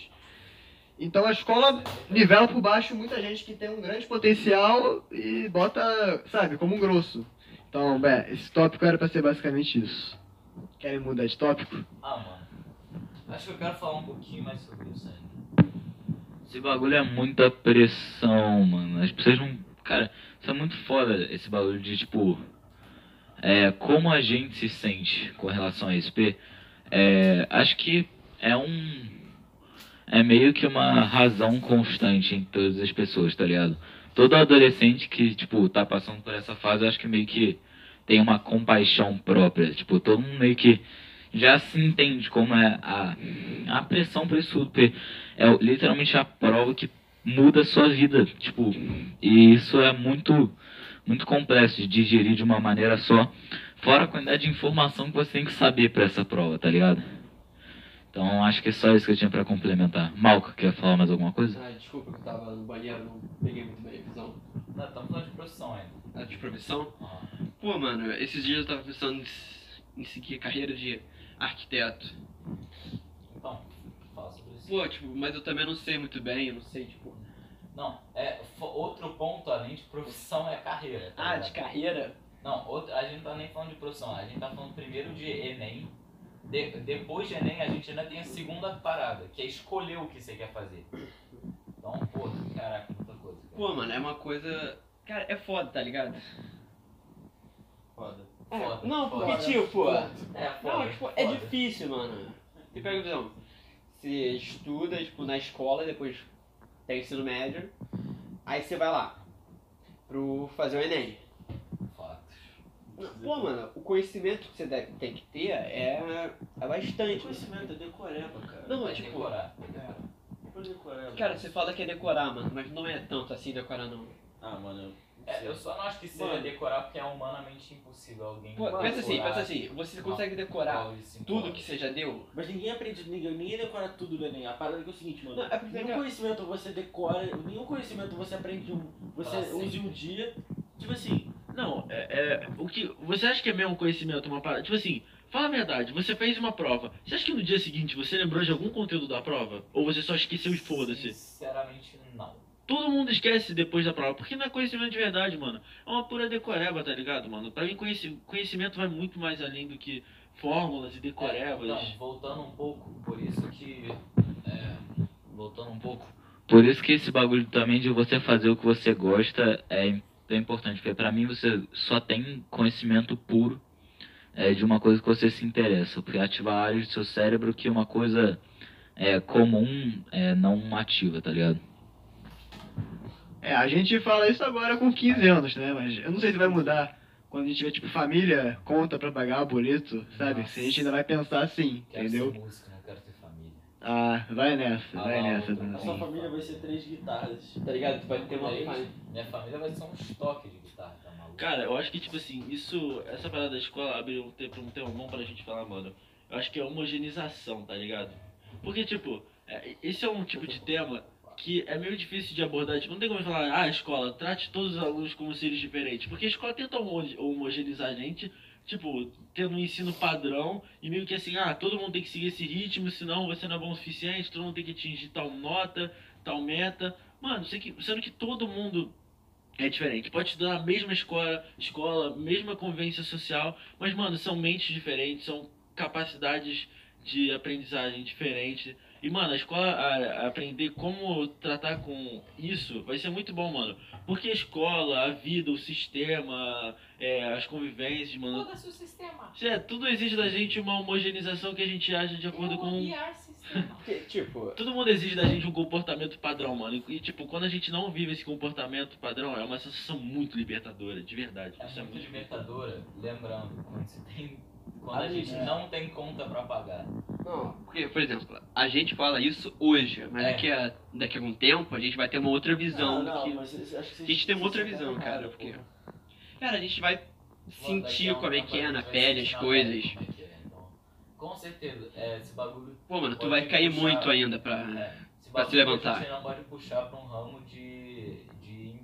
Então a escola nivela por baixo muita gente que tem um grande potencial e bota, sabe, como um grosso. Então, bem, esse tópico era pra ser basicamente isso. Querem mudar de tópico? Ah, mano. Acho que eu quero falar um pouquinho mais sobre isso ainda. Esse bagulho é muita pressão, mano. As pessoas não. Cara, isso é muito foda esse bagulho de tipo. É, como a gente se sente com relação a. Porque, é, acho que é um. É meio que uma razão constante em todas as pessoas, tá ligado? Todo adolescente que, tipo, tá passando por essa fase, eu acho que meio que tem uma compaixão própria. Tipo, todo mundo meio que já se entende como é a, a pressão pra isso tudo. Porque é literalmente a prova que muda a sua vida, tipo, e isso é muito muito complexo de digerir de uma maneira só, fora a quantidade de informação que você tem que saber pra essa prova, tá ligado? Então acho que é só isso que eu tinha pra complementar. Malco, quer falar mais alguma coisa? Ah, desculpa que eu tava no banheiro, não peguei muito bem a visão. Não, estamos falando de profissão ainda. Ah, de profissão? Ah, Pô, mano, esses dias eu tava pensando em seguir a carreira de arquiteto. Então, fala sobre isso. Pô, tipo, mas eu também não sei muito bem, eu não sei, tipo. Não, é, outro ponto além de profissão é carreira. tá Ah, de carreira? Não, outro, a gente não tá nem falando de profissão, a gente tá falando primeiro de Enem. De- depois de Enem, a gente ainda tem a segunda parada, que é escolher o que você quer fazer. Então, pô, caraca, muita coisa. cara. Pô, mano, é uma coisa. Cara, é foda, tá ligado? Foda. É, Foda, não, foda. porque, tipo. É, foda, Não, tipo, é foda. difícil, mano. Você pega a visão. Você estuda, tipo, na escola, depois tem ensino médio. Aí você vai lá. Pro fazer o Enem. Pô, mano, o conhecimento que você deve, tem que ter é, é bastante. Conhecimento é decoreba, cara. Não, Vai é tipo. decorar. Foi decoreba. Cara, você fala que é decorar, mano, mas não é tanto assim decorar, não. Ah, mano. É, eu só não acho que seja Mano. decorar porque é humanamente impossível alguém. Pô, decorar pensa assim, pensa assim, você consegue decorar tudo que você já deu? Mas ninguém aprende, ninguém, ninguém decora tudo do Enem. A parada é o seguinte, mano. Não, é porque nenhum conhecimento você decora, nenhum conhecimento você aprende um. Você usa um dia. Tipo assim, não, é, é. O que. Você acha que é mesmo conhecimento uma parada? Tipo assim, fala a verdade, você fez uma prova. Você acha que no dia seguinte você lembrou de algum conteúdo da prova? Ou você só esqueceu e foda-se? Sinceramente, não. todo mundo esquece depois da prova, porque não é conhecimento de verdade, mano. É uma pura decoreba, tá ligado, mano? Pra mim, conheci- conhecimento vai muito mais além do que fórmulas e decorebas. Então, voltando um pouco, por isso que. é, voltando um pouco. Por isso que esse bagulho também de você fazer o que você gosta é, é importante. Porque pra mim você só tem conhecimento puro é, de uma coisa que você se interessa. Porque ativa áreas do seu cérebro que uma coisa é, comum é, não ativa, tá ligado? É, a gente fala isso agora com 15 anos, né? Mas eu não sei se vai mudar quando a gente tiver, tipo, família, conta pra pagar, boleto, sabe? Se a gente ainda vai pensar assim, entendeu? ser músico, não quero ter família. Ah, vai nessa, Ah, vai lá, nessa. A sua família vai ser três guitarras. Tá ligado? Tu vai ter uma Três, família. Minha família vai ser um estoque de guitarra, tá maluco? Cara, eu acho que, tipo assim, isso, essa parada da escola abre um tempo, um tema bom pra gente falar, mano. Eu acho que é homogeneização, tá ligado? Porque, tipo, é, esse é um tipo de tema que é meio difícil de abordar. Tipo, não tem como falar, ah, escola, trate todos os alunos como seres diferentes. Porque a escola tenta homo- homogeneizar a gente, tipo, tendo um ensino padrão e meio que assim, ah, todo mundo tem que seguir esse ritmo, senão você não é bom o suficiente, todo mundo tem que atingir tal nota, tal meta. Mano, sendo que todo mundo é diferente. Pode estudar na mesma escola, escola, mesma convivência social, mas, mano, são mentes diferentes, são capacidades de aprendizagem diferentes. E, mano, a escola a- aprender como tratar com isso vai ser muito bom, mano. Porque a escola, a vida, o sistema, é, as convivências, mano. Foda-se o sistema. É, tudo exige da gente uma homogeneização que a gente age de acordo Eu com. Porque, tipo, Todo mundo exige da gente um comportamento padrão, mano. E, tipo, quando a gente não vive esse comportamento padrão, é uma sensação muito libertadora, de verdade. É Isso é muito muito libertadora, lembrando, quando você tem. Quando a Ah, gente é. não tem conta pra pagar. Não, porque, por exemplo, a gente fala isso hoje, mas É. daqui, a, daqui a algum tempo a gente vai ter uma outra visão. Não, do que... mas acho que A gente tem uma outra visão, erraram, cara, porque. Cara, a gente vai sentir como é que é na pele as coisas. então. Com certeza, é, esse bagulho. Pô, mano, tu vai cair puxar- muito ainda pra. É, pra se levantar. Gente não pode puxar pra um ramo de. de.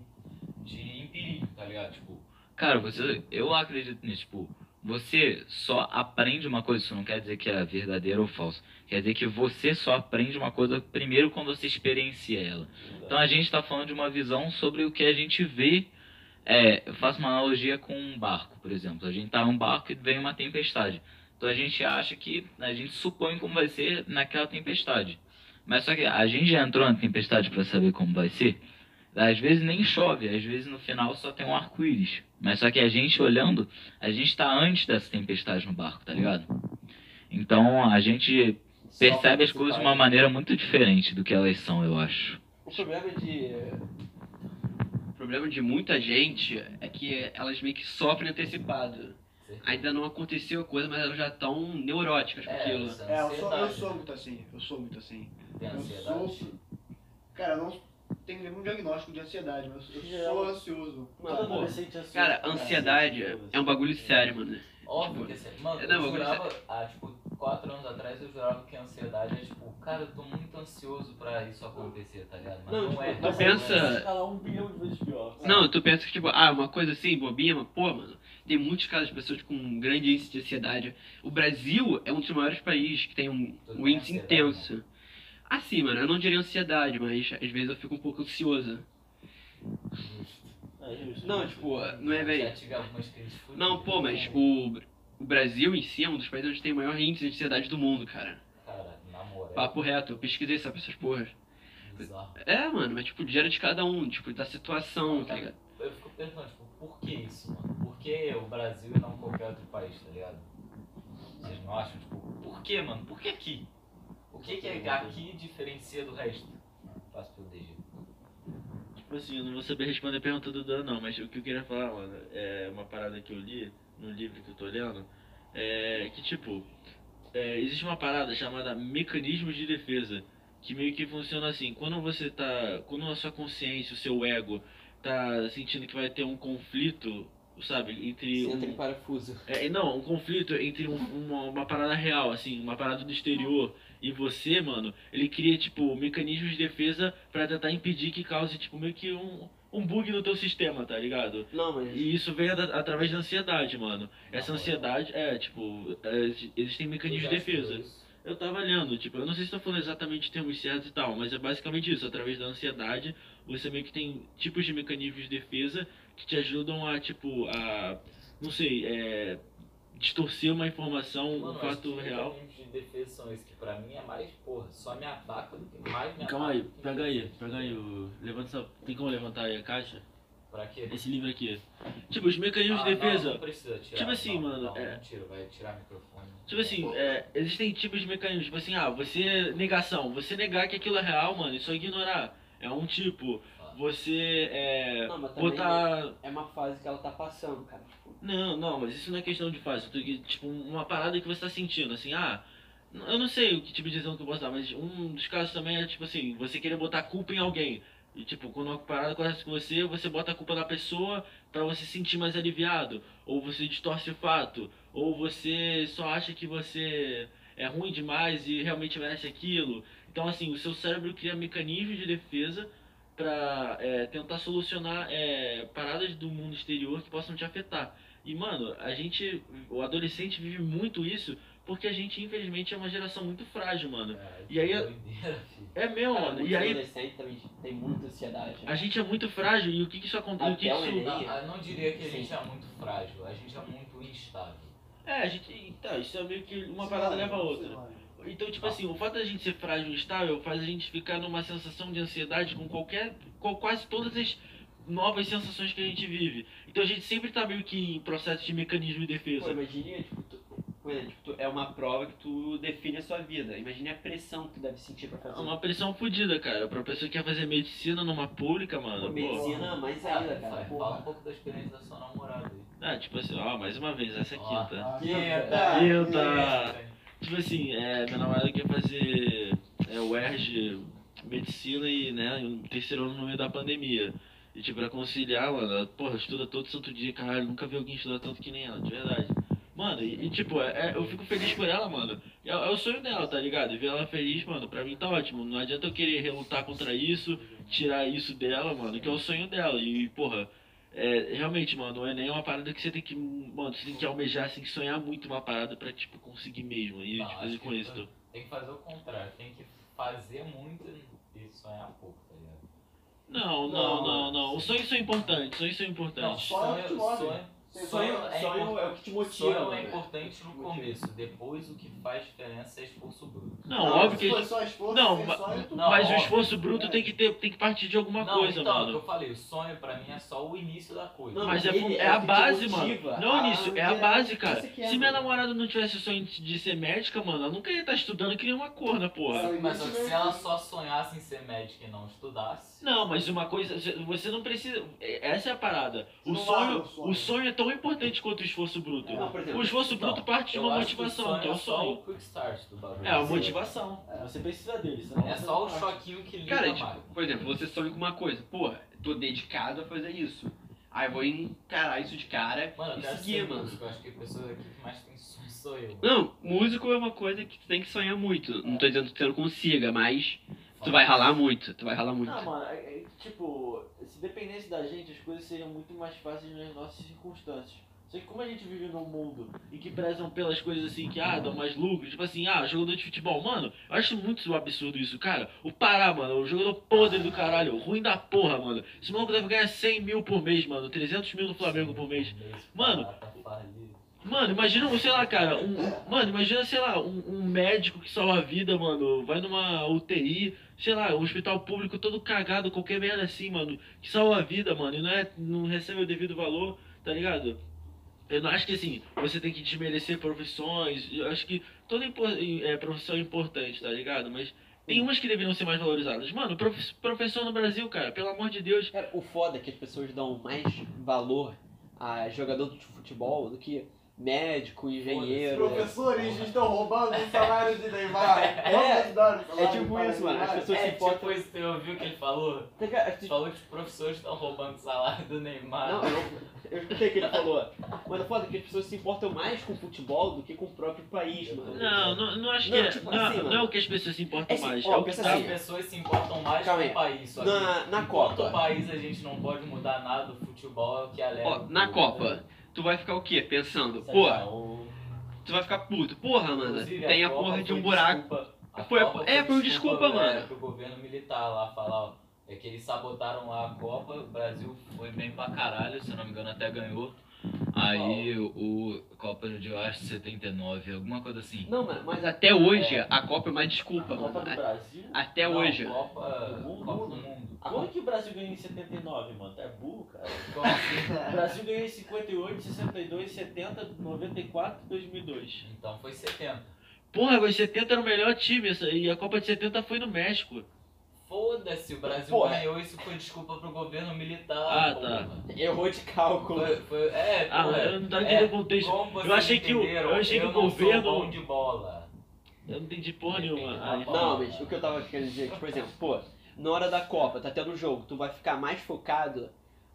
de empírico, tá ligado? Tipo, Cara, você, eu acredito nisso, tipo, você só aprende uma coisa, isso não quer dizer que é verdadeira ou falsa. Quer dizer que você só aprende uma coisa primeiro quando você experiencia ela. Então a gente está falando de uma visão sobre o que a gente vê. É, eu faço uma analogia com um barco, por exemplo. A gente tá num barco e vem uma tempestade. Então a gente acha que. A gente supõe como vai ser naquela tempestade. Mas só que a gente já entrou na tempestade para saber como vai ser. Às vezes nem chove, às vezes no final só tem um arco-íris. Mas só que a gente olhando, a gente tá antes dessa tempestade no barco, tá ligado? Então a gente percebe as coisas de uma maneira muito diferente do que elas são, eu acho. O problema de. O problema de muita gente é que elas meio que sofrem antecipado. Ainda não aconteceu a coisa, mas elas já estão neuróticas com É, aquilo. É, eu sou, eu sou muito assim, eu sou muito assim. Tem Eu ansiedade. sofro. Cara, eu não tenho nenhum diagnóstico de ansiedade, mas eu sou ansioso. Todo Pô, adolescente é ansioso Cara, ansiedade cacete, é um bagulho sério, mano. Óbvio Tipo, que assim, mano, é, não, eu jurava, há tipo, quatro anos atrás eu jurava que a ansiedade é tipo, cara, eu tô muito ansioso pra isso acontecer, tá ligado? Mas Não, não, tipo, é. tu não pensa- é. Escalar um bilhão de vezes pior. Não, tu pensa que, tipo, ah, uma coisa assim, bobinha, mas, pô, mano, tem muitos casos de pessoas com um grande índice de ansiedade. O Brasil é um dos maiores países que tem um, um tem índice intenso. Assim, mano, eu não diria ansiedade, mas às vezes eu fico um pouco ansioso. É. Não, tipo, não é, velho. Não, pô, mas o, o Brasil em si é um dos países onde tem o maior índice de ansiedade do mundo, cara. Cara, na moral. Papo reto, eu pesquisei sobre essas porras. Bizarro. É, mano, mas tipo, gera de cada um, tipo, da situação, tá ligado? Eu fico perguntando, tipo, por que isso, mano? Por que o Brasil e não qualquer outro país, tá ligado? Vocês não acham? Tipo, por que, mano? Por que aqui? O que que é aqui diferencia do resto? Passo pelo DG. Tipo assim, eu não vou saber responder a pergunta do Dan, não, mas o que eu queria falar, mano, é uma parada que eu li no livro que eu tô lendo, é que, tipo, é, existe uma parada chamada mecanismos de defesa, que meio que funciona assim, quando você tá, quando a sua consciência, o seu ego, tá sentindo que vai ter um conflito, sabe, entre Senta um, em parafuso. é, não, um conflito entre um- uma, uma parada real, assim, uma parada do exterior e você, mano, ele cria, tipo, mecanismos de defesa pra tentar impedir que cause, tipo, meio que um, um bug no teu sistema, tá ligado? Não, mas. E isso vem através da ansiedade, mano. Essa ansiedade, é, tipo, é, existem mecanismos de defesa. eu tava lendo, tipo, eu não sei se tô falando exatamente termos certos e tal, mas é basicamente isso, através da ansiedade, você meio que tem tipos de mecanismos de defesa que te ajudam a, tipo, a, não sei, é, distorcer uma informação, um Mano, fato acho que real. de defesa são esses, que pra mim é mais, porra, só me ataca do que mais me Calma aí, pega me- aí, pega aí, o, levanta essa, tem como levantar aí a caixa? Pra quê? Esse livro aqui. Tipo, os mecanismos Ah, de não, defesa. Não, precisa tirar. Tipo assim, não, mano, Não, é- não tira, vai tirar o microfone. Tipo assim, é, existem tipos de mecanismos, tipo assim, ah, você negação, você negar que aquilo é real, mano, isso é ignorar. É um tipo, você é, Não, mas botar. é uma fase que ela tá passando, cara. Tipo, Não, não, mas isso não é questão de fase. Tipo, uma parada que você tá sentindo, assim, ah. Eu não sei o que tipo de exemplo que eu posso dar, mas um dos casos também é tipo assim, você querer botar culpa em alguém. E tipo, quando uma parada acontece com você, você bota a culpa na pessoa pra você se sentir mais aliviado. Ou você distorce o fato. Ou você só acha que você é ruim demais e realmente merece aquilo. Então assim, o seu cérebro cria mecanismos de defesa pra é, tentar solucionar é, paradas do mundo exterior que possam te afetar. E, mano, a gente, o adolescente vive muito isso porque a gente, infelizmente, é uma geração muito frágil, mano. É, E aí- doideira, filho. É meu, cara, mano. E aí, adolescentes também tem muita ansiedade. a gente é muito frágil e o que que isso acontece? O que isso... Não, eu não diria que a Sim. gente é muito frágil, a gente é muito instável. É, a gente... Tá, isso é meio que uma parada leva a outra. Então, tipo assim, o fato da gente ser frágil e instável faz a gente ficar numa sensação de ansiedade com qualquer... com quase todas as novas sensações que a gente vive. Então a gente sempre tá meio que em processo de mecanismo de Pô, defesa. imagine, tipo, tu, tipo, tu- é uma prova que tu define a sua vida. Imagine a pressão que tu deve sentir pra É fazer. uma pressão fodida, cara. Pra pessoa que quer fazer medicina numa pública, Pô, mano. Pô, medicina mais ainda, cara. Fala, fala um Porra. pouco da experiência da sua namorada aí. Ah, tipo assim, ó, mais uma vez, essa aqui, Ó. tá? Quinta! Quinta! Tipo assim, é, minha namorada quer fazer é, o ERG, medicina e, né, um terceiro ano no meio da pandemia. E tipo, pra conciliar, mano, ela, porra, estuda todo santo dia, caralho, nunca vi alguém estudar tanto que nem ela, de verdade. Mano, e, e, tipo, é, é- eu fico feliz por ela, mano. É, é o sonho dela, tá ligado? E ver ela feliz, mano, pra mim tá ótimo. Não adianta eu querer relutar contra isso, tirar isso dela, mano, que é o sonho dela. E, porra, é, realmente, mano, o Enem é uma parada que você tem que, mano, você tem que almejar, você tem que sonhar muito uma parada pra, tipo, conseguir mesmo. E Não, tipo, fazer com isso. Tem que fazer o contrário, tem que fazer muito e sonhar pouco, tá ligado? Não, não, não, não. Os sonhos são importantes, sonhos são Não, importantes. só é o que move. sonho, Sonho, sonho é sonho importante. é o que te motiva. Sonho é importante no começo, depois o que faz diferença é esforço bruto. Não, óbvio que. Se for só esforço, Não, sem ma- sonho, tu- Não, mas o óbvio. esforço bruto tem que, ter, tem que partir de alguma não, coisa, então, é o que mano. eu falei, o sonho pra mim é só o início da coisa. Não, Mas é, ele é é a o base, motiva mano. Não, a- início, é a base, cara. É, Se minha namorada não tivesse o sonho de ser médica, mano, ela nunca ia estar estudando que nem uma corna, porra. Mas se ela só sonhasse em ser médica e não estudasse, Não, mas uma coisa, você não precisa. Essa é a parada. O Não o sonho. o sonho é tão importante quanto o esforço bruto. Não, exemplo, O esforço Então, bruto parte de uma acho que o motivação, que é o é só o quick start do bagulho. É, a motivação. Você precisa dele, senão É você só não o choquinho que liga Cara, mais. tipo, por exemplo, você sonha com uma coisa. Pô, tô dedicado a fazer isso. Aí eu vou encarar isso de cara Mano, e seguir, mano. músico, eu acho que a pessoa aqui que mais tem sonho sou eu. Não, músico é uma coisa que tu tem que sonhar muito. Não tô dizendo que tu não consiga, mas tu vai ralar muito. Tu vai ralar muito. Não, mano, é- é, tipo, dependesse da gente, as coisas seriam muito mais fáceis nas nossas circunstâncias. Só que como a gente vive num mundo em que prezam pelas coisas assim que, ah, dão mais lucro, tipo assim, ah, jogador de futebol, mano, eu acho muito absurdo isso, cara. O Pará, mano, o jogador podre do caralho, ruim da porra, mano. Esse maluco deve ganhar 100 mil por mês, mano, 300 mil no Flamengo por mês. Mano, Tá. Mano, imagina, sei lá, cara, um, mano, imagina, sei lá, um, um médico que salva a vida, mano, vai numa UTI, sei lá, um hospital público todo cagado, qualquer merda assim, mano, que salva a vida, mano, e não, é, não recebe o devido valor, tá ligado? Eu não acho que assim, você tem que desmerecer profissões, eu acho que toda é, profissão é importante, tá ligado? Mas tem umas que deveriam ser mais valorizadas. Mano, prof- professor no Brasil, cara, pelo amor de Deus, Cara, o foda é que as pessoas dão mais valor a jogador de futebol do que médico, engenheiro. Professores estão roubando o salário de Neymar. É, o É tipo isso, mano. As pessoas se É importam. tipo isso, você ouviu o que ele falou? Tá? Ele falou que os professores estão roubando o salário do Neymar. Não, eu, eu escutei o que ele falou. Mano, foda é que as pessoas se importam mais com o futebol do que com o próprio país, mano. não, não, não acho que Não, é, tipo não, assim, não é o que as pessoas se importam É assim, mais, ó, é o que tá... As assim, pessoas se importam mais Calma com o país. Só Na- que na enquanto Copa. o país a gente não pode mudar nada, o futebol é o que alega. Ó, na Copa, né? Tu vai ficar o quê? Pensando, Sei lá, o- tu vai ficar puto. Porra, mano, Inclusive, tem a Copa porra de foi um buraco. desculpa- a Foi- Copa é, foi um desculpa, é, mano. pro governo militar lá falar, ó, é que eles sabotaram lá a Copa, o Brasil Foi bem pra caralho, se não me engano até ganhou. Aí o Copa de acho 79, alguma coisa assim. Não, mano, mas até hoje É. a Copa é uma desculpa, A Copa mano. do Brasil? Até Não, hoje. Copa, Do mundo. Copa do Mundo. Quando que o Brasil ganhou em 79, mano? Tá burro, cara. Como assim? O Brasil ganhou em 58, 62, 70, 94 e 2002. Então foi 70. Porra, mas 70 era o melhor time essa- e a Copa de 70 foi no México. Foda-se, o Brasil Porra. ganhou, isso foi desculpa pro governo militar. Ah, porra. Errou de cálculo. Foi, foi, é, Ah, porra. eu não tava É, entendendo o contexto. Eu achei que o- eu achei que o governo- Sou bom de bola. Eu não entendi porra nenhuma. Ah. Não, mas o que eu tava querendo dizer é que, por exemplo, pô, na hora da Copa, tá tendo um jogo, tu vai ficar mais focado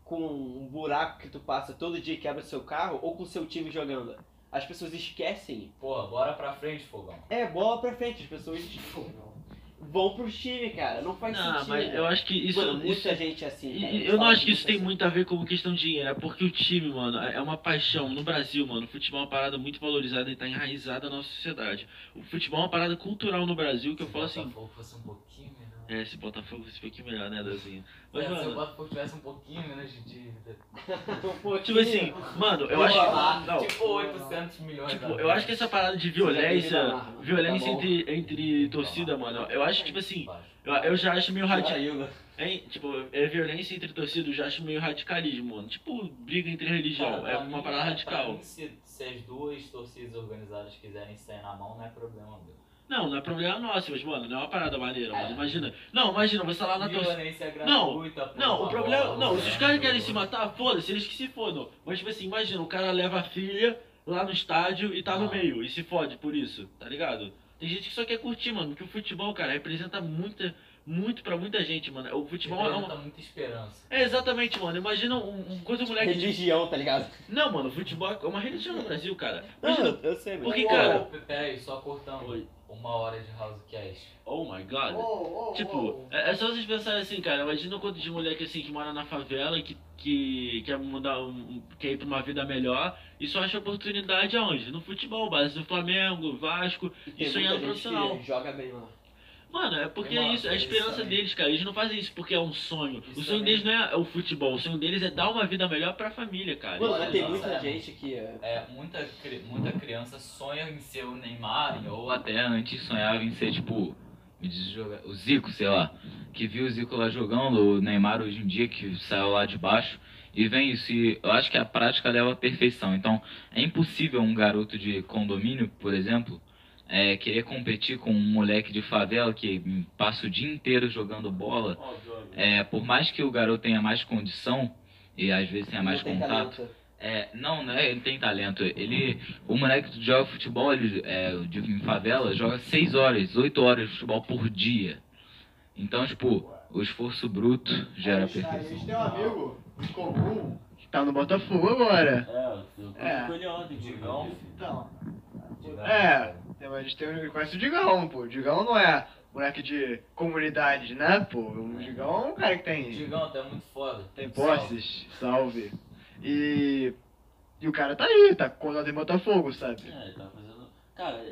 com um buraco que tu passa todo dia e quebra seu carro ou com o seu time jogando? As pessoas esquecem. Porra, bora pra frente, fogão. É, bola pra frente, as pessoas vão pro time, cara. Não faz Não, sentido. mas eu acho que isso. Mano, muita isso gente é assim. Cara, eu não acho que isso tem assim. muito a ver com questão de dinheiro, é porque o time, mano, é uma paixão. No Brasil, mano, o futebol é uma parada muito valorizada e tá enraizada na nossa sociedade. O futebol é uma parada cultural no Brasil que eu falo assim. Um melhor. É, se Botafogo fosse um pouquinho melhor, né, Dazinho? Mas, É, se o mano, Botafogo tivesse um pouquinho menos de dívida. Um pouquinho. tipo assim, mano, eu acho que. Não, Tipo 800 milhões. Tipo, da eu acho que essa parada de violência, violência tá entre, entre torcida, mano, eu acho, tipo assim, eu, eu já acho meio radical. Né? Hein? Tipo, é violência entre torcida, eu já acho meio radicalismo, mano. Tipo, briga entre religião, Cara, é uma mim, parada radical. mim, se, se as duas torcidas organizadas quiserem sair na mão, não é problema meu. Não, não é problema nosso, mas, mano, não é uma parada maneira, mano. É. Imagina. Não, imagina, você tá lá na torcida. Violência Não, gratuita. por Não, o problema. Não, se os caras querem se matar, foda-se, eles que se fodam. Mas, tipo assim, imagina, o cara leva a filha lá no estádio e tá no Ah. meio e se fode por isso, tá ligado? Tem gente que só quer curtir, mano, porque o futebol, cara, representa muita, muito pra muita gente, mano. O futebol é Representa uma. muita esperança. É, exatamente, mano. Imagina um, um coisa moleque de. Religião, tá ligado? Não, mano, o futebol é uma religião no Brasil, cara. Não, Imagina. eu, eu sei, mas. Porque, Ô, cara- ô, Peraí, só cortando. Oi. Uma hora de Housecast. Oh my god. Oh, oh, Tipo, é, é só vocês pensarem assim, cara, imagina o quanto de moleque assim que mora na favela, que, que quer mudar, um, quer ir pra uma vida melhor, e só acha oportunidade aonde? No futebol, base do Flamengo, Vasco, E isso aí é profissional. que Joga bem lá. Mano, é porque é isso, é a eles esperança deles, cara. Eles não fazem isso porque é um sonho. Isso o sonho também. deles não é o futebol, o sonho deles é dar uma vida melhor pra família, cara. Mano, é- tem nossa, muita é. gente que. é, É, muita, cri- muita criança sonha em ser o Neymar, Ou até antes sonhava em ser tipo. Me diz joga- o Zico, sei lá. Que viu o Zico lá jogando, o Neymar hoje em dia, que saiu lá de baixo. E vem isso. E eu acho que a prática leva à perfeição. Então é impossível um garoto de condomínio, por exemplo, é, querer competir com um moleque de favela que passa o dia inteiro jogando bola. É, por mais que o garoto tenha mais condição e às vezes tenha mais tem contato. É, não, não é, ele tem talento. Ele, o moleque que joga futebol, ele é, de, em favela, joga 6 horas, 8 horas de futebol por dia. Então, tipo, o esforço bruto gera A gente perfeição. tem um amigo comum que tá no Botafogo agora. É, eu É. com ele ontem, Digão. Então, Digão. é, tem- a gente tem, um- conhece o Digão, pô. O Digão não é moleque de comunidade, né, pô? O Digão é um cara que tem, Digão, é muito foda. tem posses, salve. E, e o cara tá aí, tá colado em Botafogo, sabe? É, tá fazendo. Cara,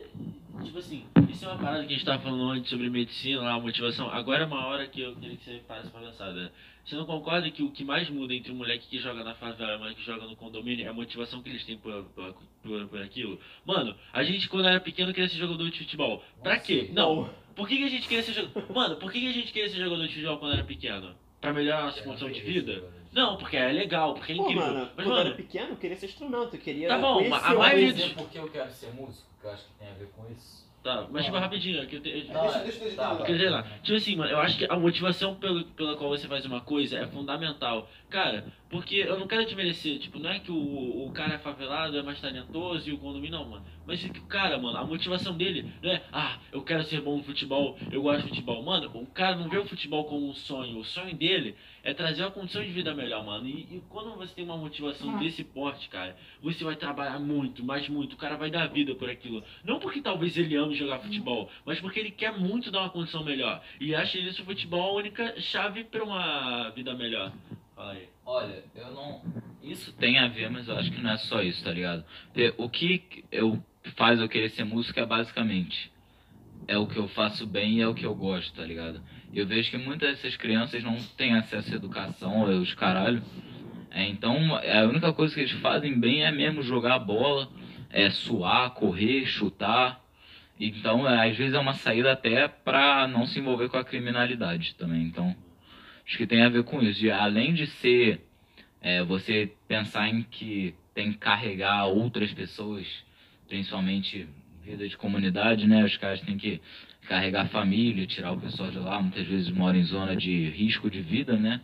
tipo assim, isso é uma parada que a gente tava falando antes sobre medicina, lá, motivação. Agora é uma hora que eu queria que você parasse pra pensar, né? Você não concorda que o que mais muda entre um moleque que joga na favela e um moleque que joga no condomínio é a motivação que eles têm por, por, por, por aquilo? Mano, a gente quando era pequeno queria ser jogador de futebol. Pra quê? Não. Por que, que a gente queria ser jogador. Mano, por que, que a gente queria ser jogador de futebol quando era pequeno? Pra melhorar a nossa condição de vida? Não, porque é legal, porque é Pô, incrível. mano, Mas, quando eu era mano, pequeno, eu queria ser astronauta. Eu queria. Tá bom, mas a maioria dos- por que eu quero ser músico, que eu acho que tem a ver com isso. Tá, mas tipo, rapidinho, aqui eu tenho. Não, deixa- é- deixa- deixa tá, eu vai. Quer dizer lá, tipo assim, mano, eu acho que a motivação pelo, pela qual você faz uma coisa é fundamental. Cara, porque eu não quero te merecer, tipo, não é que o, o cara é favelado, é mais talentoso e o condomínio não, mano. Mas é que o cara, mano, a motivação dele não é, ah, eu quero ser bom no futebol, eu gosto de futebol. Mano, o cara não vê o futebol como um sonho. O sonho dele é trazer uma condição de vida melhor, mano. E, e quando você tem uma motivação desse porte, cara, você vai trabalhar muito, mas muito. O cara vai dar vida por aquilo. Não porque talvez ele ame jogar futebol, mas porque ele quer muito dar uma condição melhor. E acha isso o futebol a única chave pra uma vida melhor. Olha, eu não. Isso tem a ver, mas eu acho que não é só isso, tá ligado? O que eu faz eu querer ser músico é basicamente é o que eu faço bem e é o que eu gosto, tá ligado? Eu vejo que muitas dessas crianças não têm acesso à educação, os caralho. É, então, a única coisa que eles fazem bem é mesmo jogar bola, é suar, correr, chutar. Então, é, às vezes é uma saída até pra não se envolver com a criminalidade também. Então, acho que tem a ver com isso. E, além de ser é, você pensar em que tem que carregar outras pessoas, principalmente vida de comunidade, né? Os caras têm que carregar a família, tirar o pessoal de lá, muitas vezes moram em zona de risco de vida, né?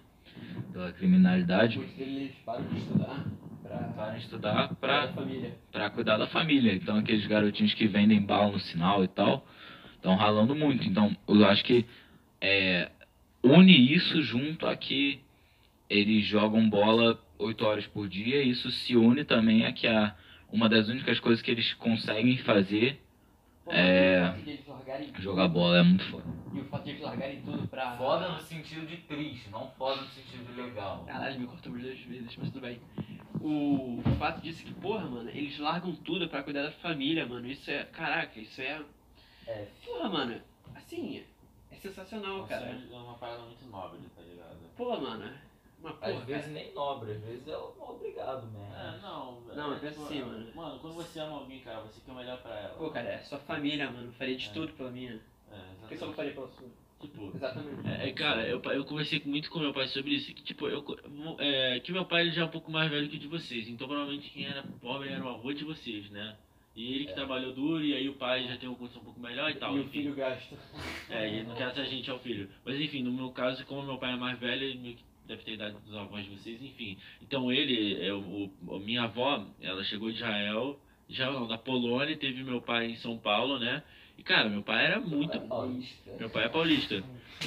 Pela criminalidade. Muitos deles param de estudar Para estudar família. pra cuidar da família. Então aqueles garotinhos que vendem bala no sinal e tal, estão ralando muito. Então eu acho que é, une isso junto a que eles jogam bola 8 horas por dia, e isso se une também a que a, uma das únicas coisas que eles conseguem fazer Pô, É. jogar bola é muito foda. E o fato de eles largarem tudo pra. Foda no sentido de triste, não foda no sentido de legal. Caralho, me cortou duas vezes, mas tudo bem. O, o fato disso é que, porra, mano, eles largam tudo pra cuidar da família, mano. Isso é. Caraca, isso é. É. Porra, mano, assim, sensacional, cara. É uma parada muito nobre, tá ligado? Pô, mano, uma porra. Às vezes nem nobre, às vezes é um obrigado mesmo. É, não. Não, é, pensa assim, mano. Mano, quando você ama alguém, cara, você quer o melhor pra ela. Pô, cara, é sua família, mano. Faria de É. tudo pela minha. É, Por que você não faria pela sua? Tipo, Exatamente. É, é, cara, eu, eu conversei muito com meu pai sobre isso, que tipo, eu, é, que meu pai ele já é um pouco mais velho que o de vocês, então provavelmente quem era pobre era o avô de vocês, né? E ele que trabalhou duro, e aí o pai já tem uma condição um pouco melhor e tal. E o enfim. filho gasta. É, e no caso a gente é o filho. Mas enfim, no meu caso, como meu pai é mais velho, ele meio que deve ter idade dos avós de vocês, enfim. Então ele, é, o, o- minha avó, ela chegou de Israel, Israel não, da Polônia, teve meu pai em São Paulo, né? E cara, meu pai era muito. Paulista. Meu pai é paulista.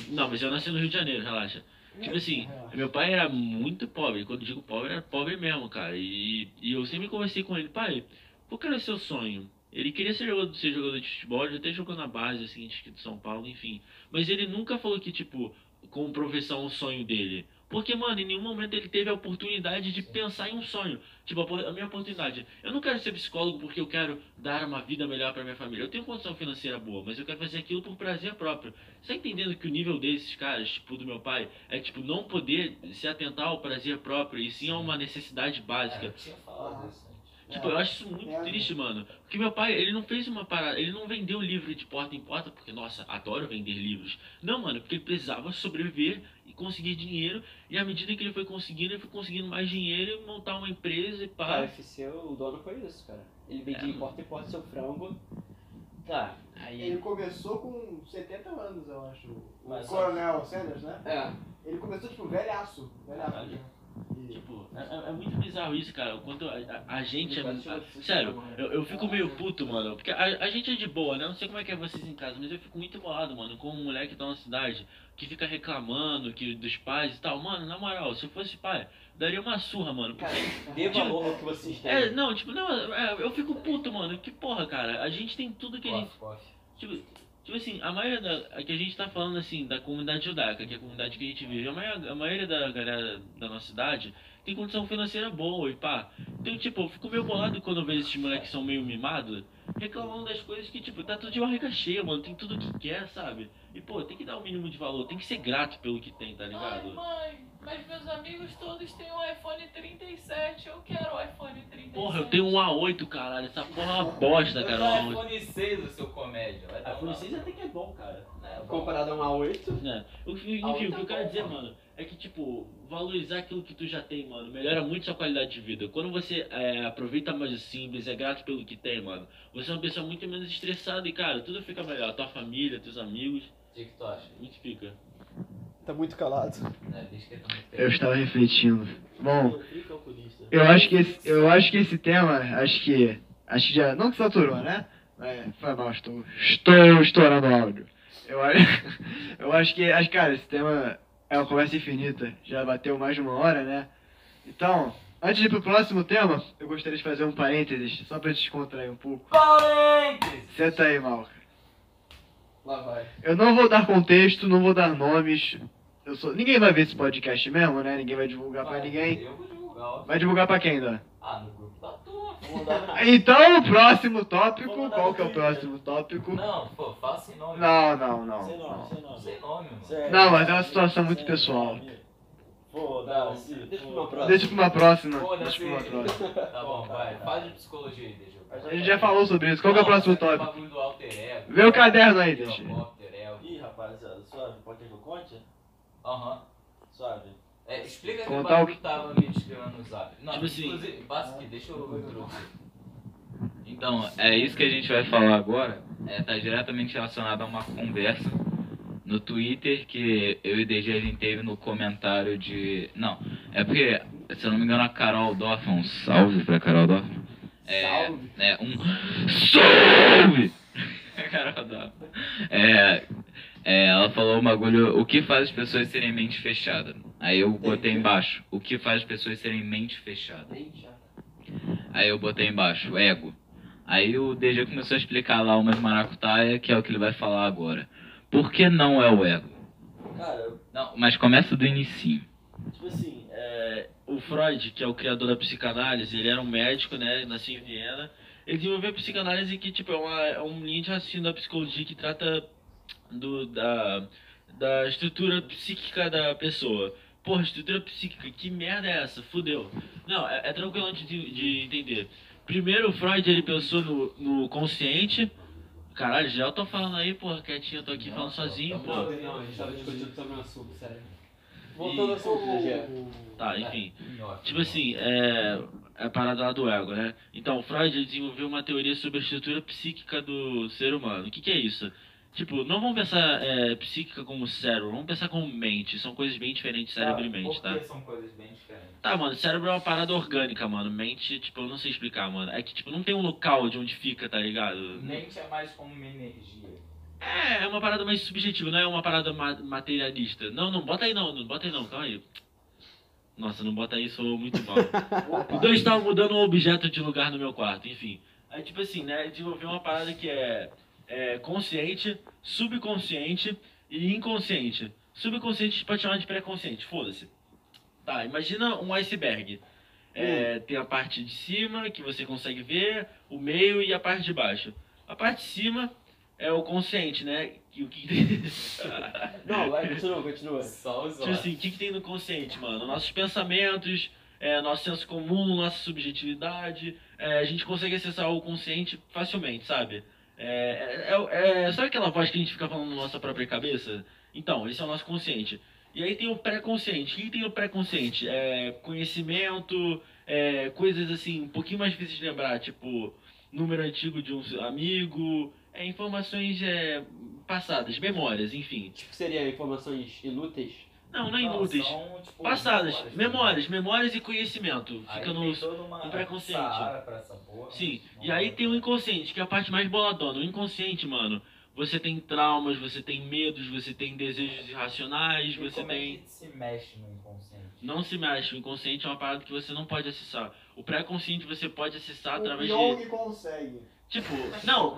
Não, mas eu nasci no Rio de Janeiro, relaxa. Tipo assim, meu pai era muito pobre. Quando eu digo pobre, era pobre mesmo, cara. E, e eu sempre conversei com ele, pai, qual que era o seu sonho? Ele queria ser jogador, ser jogador de futebol, ele até jogou na base, assim, de São Paulo, enfim. Mas ele nunca falou que, tipo, como profissão, o sonho dele. Porque, mano, em nenhum momento ele teve a oportunidade de pensar em um sonho. Tipo, a, minha oportunidade. Eu não quero ser psicólogo porque eu quero dar uma vida melhor pra minha família. Eu tenho condição financeira boa, mas eu quero fazer aquilo por prazer próprio. Você tá entendendo que o nível desses caras, tipo, do meu pai, é, tipo, não poder se atentar ao prazer próprio e sim a uma necessidade É, básica. eu tinha falado isso antes. Tipo, eu acho isso muito É. triste, mano. Porque meu pai, ele não fez uma parada, ele não vendeu livro de porta em porta, porque, nossa, adoro vender livros. Não, mano, porque ele precisava sobreviver e conseguir dinheiro, e à medida que ele foi conseguindo, ele foi conseguindo mais dinheiro e montar uma empresa e pá. Cara, FC, o dono foi isso, cara. Ele vendia É. em porta em porta seu frango. Tá, aí. Ele começou com 70 anos, eu acho. O Mas- Coronel Sanders, né? É. Ele começou, tipo, velhaço. Velhaço. Caralho. Tipo, é, é- é muito bizarro isso, cara. O quanto a, a- a gente é. A- sério, eu, eu fico meio puto, mano. Porque a, a gente é de boa, né? Não sei como é que é vocês em casa, mas eu fico muito bolado, mano, com um moleque que tá na cidade que fica reclamando que, dos pais e tal. Mano, na moral, se eu fosse pai, daria uma surra, mano. Cara, dê valor ao que vocês têm. É, não, tipo, não, é, eu fico puto, mano. Que porra, cara. A gente tem tudo que a gente. Tipo, tipo assim, a maioria da. Que a gente tá falando assim, da comunidade judaica, que é a comunidade que a gente vive, a maioria, a maioria da galera da nossa cidade tem condição financeira boa e pá. Então, tipo, eu fico meio bolado quando eu vejo esses moleques que são meio mimados, reclamando das coisas que, tipo, tá tudo de barriga cheia, mano. Tem tudo que quer, sabe? E, pô, tem que dar o mínimo de valor, tem que ser grato pelo que tem, tá Ai, ligado? mãe, mas meus amigos todos têm um iPhone 37. Eu quero o iPhone 37. Porra, eu tenho um A8, caralho. Essa porra é uma bosta, Eu cara. tenho Um A8. iPhone 6, o seu comédia. Vai dar iPhone uma- 6 até que é bom, cara. É. Comparado a um A8. É. O, enfim, A o que eu quero é dizer, bom, mano, é que, tipo, valorizar aquilo que tu já tem, mano, melhora muito sua qualidade de vida. Quando você é, aproveita mais o simples, é grato pelo que tem, mano, você é uma pessoa muito menos estressada e, cara, tudo fica melhor. Tua família, teus amigos, O que que tu acha? muito fica. Tá muito calado. Eu estava refletindo. Bom, eu acho que esse, eu acho que esse tema, acho que. Acho que já. Não que saturou, né? É, foi mal, estou. Estou estourando o áudio. Eu acho. Eu acho que. Acho, cara, esse tema é uma conversa infinita. Já bateu mais de uma hora, né? Então, antes de ir pro próximo tema, eu gostaria de fazer um parênteses, só pra descontrair um pouco. Parênteses! Senta aí, mal. Lá vai. Eu não vou dar contexto, não vou dar nomes. Eu sou... Ninguém vai ver esse podcast mesmo, né? Ninguém vai divulgar pra Vai, ninguém. Eu vou divulgar. ó. Vai divulgar pra quem, Dan? Ah, no grupo da turma. Vou mandar- Então, o próximo tópico, qual que é o próximo tópico? Não, pô, fala sem nome. Não, não, não. Sem nome, não. sem nome. Sem nome, mano. Não, mas é uma situação muito pessoal. nome. Foda-se. Deixa pra uma próxima. Deixa pra uma próxima. Deixa pra uma próxima. Tá bom, vai. Fala de psicologia aí, deixa. A gente já falou sobre isso. Qual que é o próximo tópico? Vê o caderno aí, deixa. É, Ih, rapaziada, suave. Pode que eu conte? Aham. Suave. É, explica que o Contar o bagulho que tava me descrevendo no zap. Não, Tipo assim- inclusive, passa aqui, deixa eu introduzir. Então, é isso que a gente vai falar agora. É, tá diretamente relacionado a uma conversa no Twitter que eu e o DG a gente teve no comentário de. Não, é porque, se eu não me engano, a Carol Doff, um salve pra Carol Doff. É, Salve. é um salve! Carol Doff. É, é, ela falou um bagulho, o que faz as pessoas serem mente fechada? Aí eu botei embaixo, o que faz as pessoas serem mente fechada? Aí eu botei embaixo, ego. Aí o DG começou a explicar lá umas maracutaia, que é o que ele vai falar agora. Por que não é o ego? Cara, Não, mas começa do inicinho. Tipo assim, é, o Freud, que é o criador da psicanálise, ele era um médico, né? Nasceu em Viena. Ele desenvolveu a psicanálise que, tipo, é, uma, é um linha de raciocínio da psicologia que trata do, da, da estrutura psíquica da pessoa. Porra, estrutura psíquica, que merda é essa? Fudeu. Não, é, é tranquilo de, de entender. Primeiro, o Freud, ele pensou no, no consciente. Caralho, já eu tô falando aí, porra, quietinho, eu tô aqui falando sozinho, pô. não, não, a gente tava discutindo sobre um assunto, sério. Voltando ao assunto. Tá, enfim. Nhoque. Tipo assim, é, é a parada lá do ego, né? Então, Freud desenvolveu uma teoria sobre a estrutura psíquica do ser humano. O que, que é isso? Tipo, não vamos pensar é, psíquica como cérebro, vamos pensar como mente. São coisas bem diferentes, cérebro e mente, tá? Porque são coisas bem diferentes. Tá, mano, cérebro é uma parada orgânica, mano. Mente, tipo, eu não sei explicar, mano. É que, tipo, não tem um local de onde fica, tá ligado? Mente é mais como uma energia. É, é uma parada mais subjetiva, não é uma parada ma- materialista. Não, não bota aí não, não bota aí não, calma aí. Nossa, não bota aí, sou muito mal. Os dois estavam mudando um objeto de lugar no meu quarto, enfim. Aí, tipo assim, né, desenvolveu uma parada que é, é consciente, subconsciente e inconsciente. Subconsciente a gente pode chamar de pré-consciente, foda-se. Tá, imagina um iceberg. É, Tem a parte de cima, que você consegue ver, o meio e a parte de baixo. A parte de cima é o consciente, né? Que o que Não, vai, continua, continua. Só os Tipo assim, o que, que tem no consciente, mano? Nossos pensamentos, é, nosso senso comum, nossa subjetividade. é, a gente consegue acessar o consciente facilmente, sabe? É, é, é- sabe aquela voz que a gente fica falando na nossa própria cabeça? Então, esse é o nosso consciente. E aí tem o pré-consciente. O que tem o pré-consciente? É conhecimento, é, coisas assim, um pouquinho mais difíceis de lembrar, tipo, número antigo de um amigo, é, informações é, passadas, memórias, enfim. Tipo, seria informações inúteis? Não, não é inúteis. são, tipo, Passadas, memórias, memórias, memórias e conhecimento. Aí Fica no. no pré-consciente. Sim, Não e aí tem o inconsciente, que é a parte mais boladona. O inconsciente, mano, você tem traumas, você tem medos, você tem desejos irracionais, E você como é tem. que se mexe no inconsciente? Não se mexe, o inconsciente é uma parada que você não pode acessar. O pré-consciente você pode acessar através o de. Jung consegue. Tipo, não,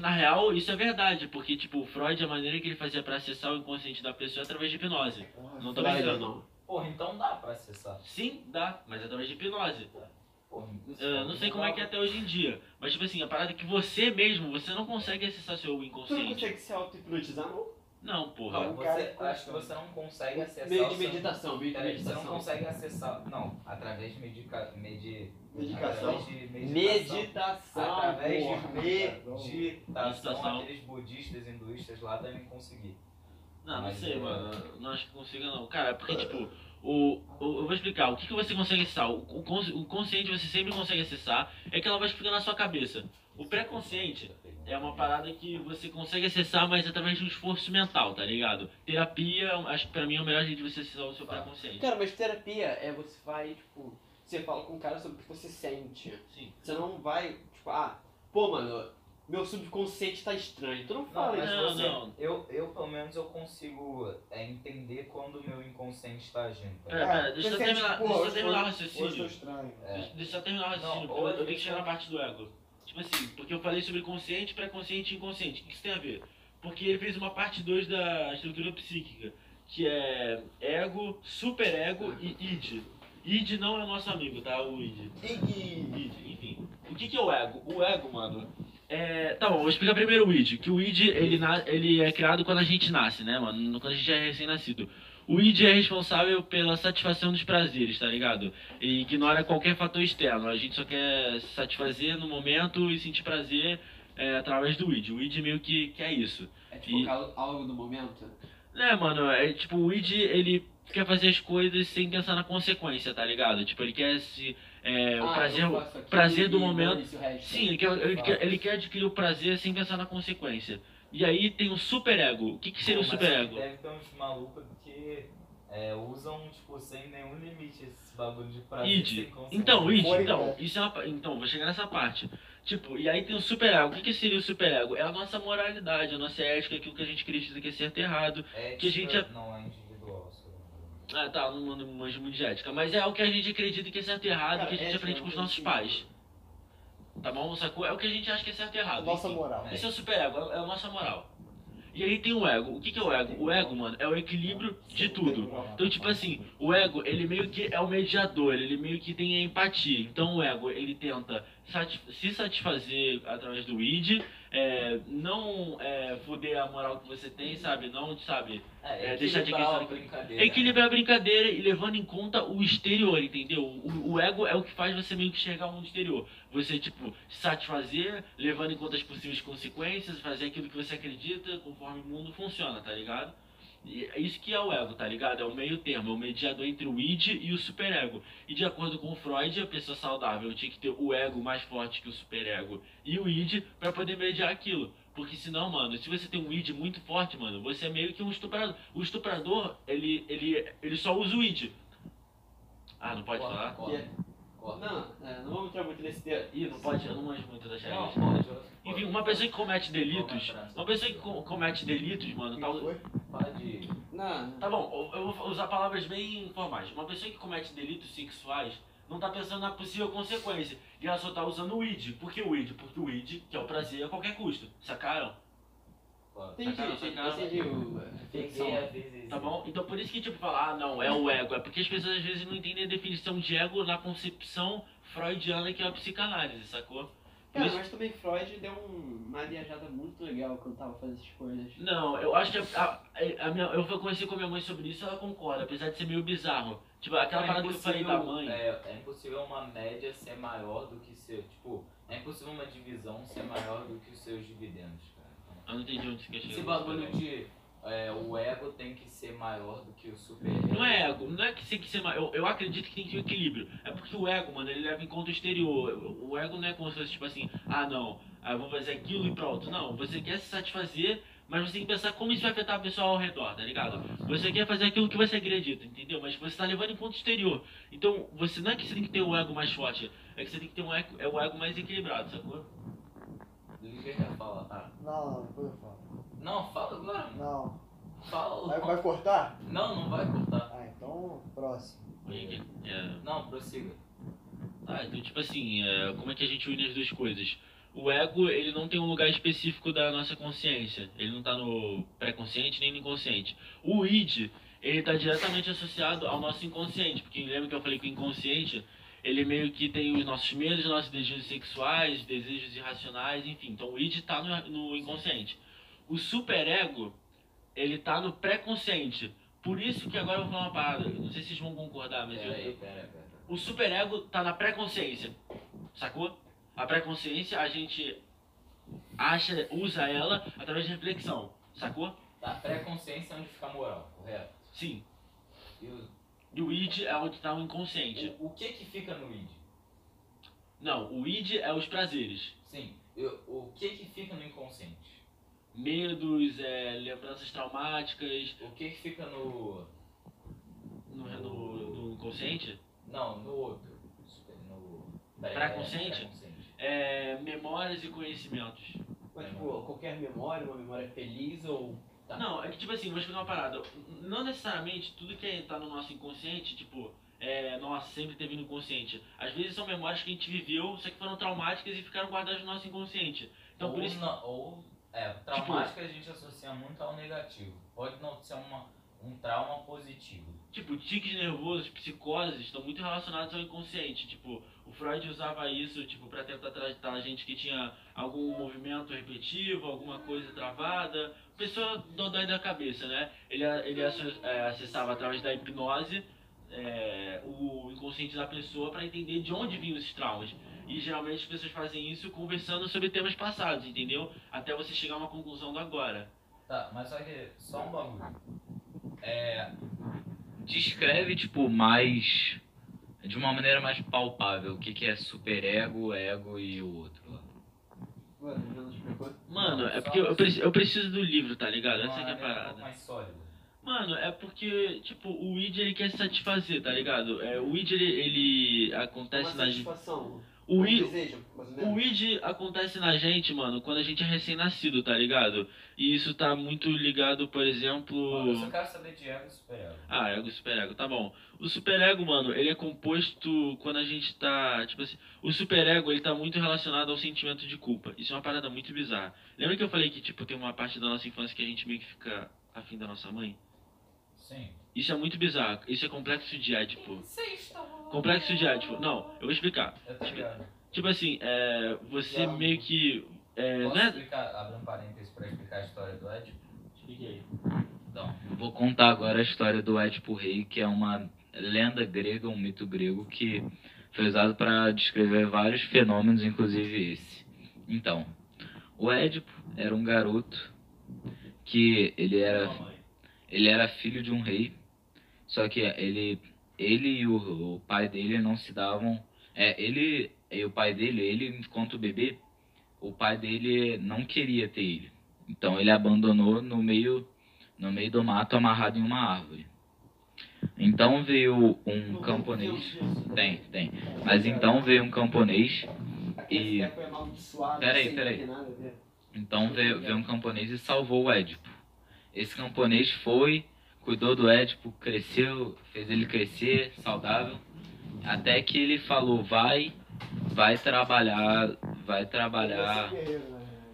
na real isso é verdade, porque tipo, o Freud, a maneira que ele fazia pra acessar o inconsciente da pessoa é através de hipnose. Não tô Vai, brincando. não. Porra, então dá pra acessar. Sim, dá, mas é através de hipnose. Porra, não sei como é que é até hoje em dia, mas tipo assim, a parada é que você mesmo, você não consegue acessar seu Tu não inconsciente. consegue se auto-hipnotizar, não? Não, porra. Não, você, acho que você não consegue acessar. Meio de seu- meditação, meio de Peraí, você não meditação. consegue acessar. Não, através de medica, medi, Medicação. através de meditação. Meditação, Através porra. de meditação, Meditação. aqueles budistas hinduístas lá devem conseguir. Não, não Mas, sei, é. mano. Não acho que consiga não. Cara, é porque tipo, o, o- eu vou explicar. O que, que você consegue acessar? O, o, o consciente você sempre consegue acessar, é que ela vai ficar na sua cabeça. O pré-consciente é uma parada que você consegue acessar, mas através de um esforço mental, tá ligado? Terapia, acho que pra mim é o melhor jeito de você acessar o seu pré-consciente. Cara, mas terapia é você vai, tipo, você fala com o cara sobre o que você sente. Sim. Você não vai, tipo, ah, pô, mano, meu subconsciente tá estranho. Tu não Não, fala mas isso. não, você, não. Eu, eu pelo menos eu consigo é, entender quando o meu inconsciente está agindo. tá pera, deixa eu sente, terminar, pô, deixa eu terminar o raciocínio. Hoje tô estranho. É. Deixa, deixa eu terminar o raciocínio, Não, porque eu, eu tenho que chegar na parte do ego. Tipo assim, porque eu falei sobre consciente, pré-consciente e inconsciente. O que isso tem a ver? Porque ele fez uma parte 2 da estrutura psíquica, que é ego, superego e id. Id não é nosso amigo, tá? O Id. Id, enfim. O que, que é o ego? O ego, mano, é. Tá bom, vou explicar primeiro o id. Que o id ele, ele é criado quando a gente nasce, né, mano? Quando a gente é recém-nascido. O id é responsável pela satisfação dos prazeres, tá ligado? E ignora qualquer fator externo. A gente só quer se satisfazer no momento e sentir prazer é, através do id. O id meio que, que é isso. É tipo E- algo- do momento? Né, mano, é tipo, o id ele quer fazer as coisas sem pensar na consequência, tá ligado? Tipo, ele quer se. É, o Ah, prazer, eu faço aquilo prazer do momento. o. Sim, ele quer, ele, quer, ele quer adquirir o prazer sem pensar na consequência. E aí tem o superego. O que, que seria o Pô, mas superego? Deve ter uns malucos que é, usam, tipo, sem nenhum limite esse bagulho de prazer. Id. Então, id, então, né? isso é uma, então, vou chegar nessa parte. Tipo, e aí tem o superego. O que, que seria o superego? É a nossa moralidade, a nossa ética, aquilo que a gente acredita que é certo e errado. É, que a tipo, gente é- Não é. Ah, tá, não manjo muito de ética. Mas é o que a gente acredita que é certo e errado, Cara, que a gente aprende é com os nossos pais. Tá bom? Sacou? É o que a gente acha que é certo e errado. Nossa enfim. moral. Esse é o superego, é é a nossa moral. E aí tem o ego. O que, que é o ego? O ego, mano, é o equilíbrio de tudo. Então, tipo assim, o ego, ele meio que é o mediador, ele meio que tem a empatia. Então, o ego, ele tenta satis- se satisfazer através do id, é, não é, foder a moral que você tem, sabe? Não, sabe? É, É, deixar de equilibrar quem a sabe- brincadeira. Equilibrar a brincadeira e levando em conta o exterior, entendeu? O, o ego é o que faz você meio que enxergar o mundo exterior. Você, tipo, se satisfazer, levando em conta as possíveis consequências, fazer aquilo que você acredita conforme o mundo funciona, tá ligado? É isso que é o ego, tá ligado? É o meio termo, é o mediador entre o id e o superego. E de acordo com o Freud, a pessoa saudável tinha que ter o ego mais forte que o superego e o id pra poder mediar aquilo. Porque senão, mano, se você tem um id muito forte, mano, você é meio que um estuprador. O estuprador, ele, ele, ele só usa o id. Ah, não pode falar? corta, Que- corta. Não, é, não vamos entrar muito nesse tema. Ih, não pode, eu não manjo muito das Não, regras. pode. Enfim, uma pessoa que comete delitos, uma pessoa que co- comete delitos, mano, tá, Pode. Não, Tá bom, eu eu vou usar palavras bem informais. Uma pessoa que comete delitos sexuais não tá pensando na possível consequência. E ela só tá usando o id. Por que o id? Porque o id, que é o prazer a qualquer custo. Sacaram? Entendi, Sacaram, entendi, sacaram? entendi a. Tá bom? Então por isso que, tipo, falar, ah, não, é o ego. É porque as pessoas às vezes não entendem a definição de ego na concepção freudiana que é a psicanálise, sacou? Cara, mas também Freud deu um- uma viajada muito legal quando tava fazendo essas coisas. Não, eu acho que a, a- a minha, eu fui conversar com a minha mãe sobre isso ela concorda, apesar de ser meio bizarro. Tipo, aquela É parada que eu falei da mãe. É, é impossível uma média ser maior do que seu. Tipo, é impossível uma divisão ser maior do que os seus dividendos. Eu não entendi onde você quer chegar. Esse bagulho de. é, o ego tem que ser maior do que o super Não é ego, não é que tem que ser mais. Eu, eu acredito que tem que ter um equilíbrio. É porque o ego, mano, ele leva em conta o exterior. O, o ego não é como se fosse tipo assim, ah não, ah, vou fazer aquilo e pronto. Não, você quer se satisfazer, mas você tem que pensar como isso vai afetar a pessoa ao redor, tá ligado? Você quer fazer aquilo que você acredita, entendeu? Mas você tá levando em conta o exterior. Então, você não é que você tem que ter o ego mais forte, é que você tem que ter um ego, é o ego mais equilibrado, sacou? Liga quer falar, tá? Não, depois eu falo. Não, fala agora. Não. Fala. Vai, vai cortar? Não, não vai cortar. Ah, então, próximo. É, Não, prossiga. Tá, então tipo assim, é, como é que a gente une as duas coisas? O ego, ele não tem um lugar específico da nossa consciência. Ele não tá no pré-consciente nem no inconsciente. O id, ele tá diretamente associado ao nosso inconsciente. Porque lembra que eu falei que o inconsciente, ele meio que tem os nossos medos, nossos desejos sexuais, desejos irracionais, enfim. Então o id tá no, no inconsciente. O superego, ele tá no pré-consciente. Por isso que agora eu vou falar uma parada. Não sei se vocês vão concordar, mas Pera eu, aí, pera, pera. o superego tá na pré-consciência, sacou? A pré-consciência a gente acha, usa ela através de reflexão, sacou? Tá, pré-consciência é onde fica a moral, correto? Sim. E o, E o id é onde tá o inconsciente. o, o que que fica no id? Não, o id é os prazeres. Sim, eu- o que que fica no inconsciente? Medos, é, lembranças traumáticas O que que fica no... no, no, no inconsciente. Não, no outro. No... pré- Pré-consciente? pré-consciente. É, memórias e conhecimentos. Mas, tipo, qualquer memória, uma memória feliz ou. Tá. Não, é que tipo assim, vou explicar uma parada. Não necessariamente tudo que tá no nosso inconsciente, tipo, é, nossa, sempre teve no inconsciente. Às vezes são memórias que a gente viveu, só que foram traumáticas e ficaram guardadas no nosso inconsciente. Então ou, por isso. não- ou é, traumática a gente associa muito ao negativo. Pode não ser uma, um trauma positivo. Tipo, tiques nervosos, psicoses estão muito relacionados ao inconsciente. Tipo, o Freud usava isso, tipo, para tentar tratar a gente que tinha algum movimento repetitivo, alguma coisa travada. Pessoa dodói da cabeça, né? Ele, ele é, acessava através da hipnose é, o inconsciente da pessoa para entender de onde vinham esses traumas. E geralmente as pessoas fazem isso conversando sobre temas passados, entendeu? Até você chegar a uma conclusão do agora. Tá, mas só que, só um bagulho. É, Descreve, tipo, mais. De uma maneira mais palpável o que, que é superego, ego e o outro lá. Mano, é porque eu, você- preciso, eu preciso do livro, tá ligado? Essa que é a pouco parada. Mano, é porque, tipo, o id ele quer satisfazer, tá ligado? É, o id ele, ele acontece na gente. satisfação. O um id, desejo, o id acontece na gente, mano, quando a gente é recém-nascido, tá ligado? E isso tá muito ligado, por exemplo. Eu só quero saber de ego e superego. Ah, ego e superego, tá bom. O superego, mano, ele é composto quando a gente tá, tipo assim, o superego, ele tá muito relacionado ao sentimento de culpa. Isso é uma parada muito bizarra. Lembra que eu falei que, tipo, tem uma parte da nossa infância que a gente meio que fica afim da nossa mãe? Sim. Isso é muito bizarro. Isso é complexo de Édipo. Sexta. Complexo de Édipo. Não, eu vou explicar. Eu tô ligado. Tipo assim, é, você Não. meio que, é, Posso né? explicar, abrir um parênteses pra explicar a história do Ed? Expliquei. Então, eu vou contar agora a história do Édipo Rei, que é uma lenda grega, um mito grego que foi usado para descrever vários fenômenos, inclusive esse. Então, o Édipo era um garoto que ele era ele era filho de um rei, só que ele ele e o, o pai dele não se davam, é, ele e o pai dele, ele enquanto bebê, o pai dele não queria ter ele. Então ele abandonou no meio no meio do mato amarrado em uma árvore. Então veio um camponês. Tem, tem. Mas então veio um camponês e- Peraí, peraí. então veio, veio um camponês e salvou o Édipo. Esse camponês foi, cuidou do Édipo, cresceu, fez ele crescer, saudável, até que ele falou, vai, vai trabalhar, vai trabalhar. Né?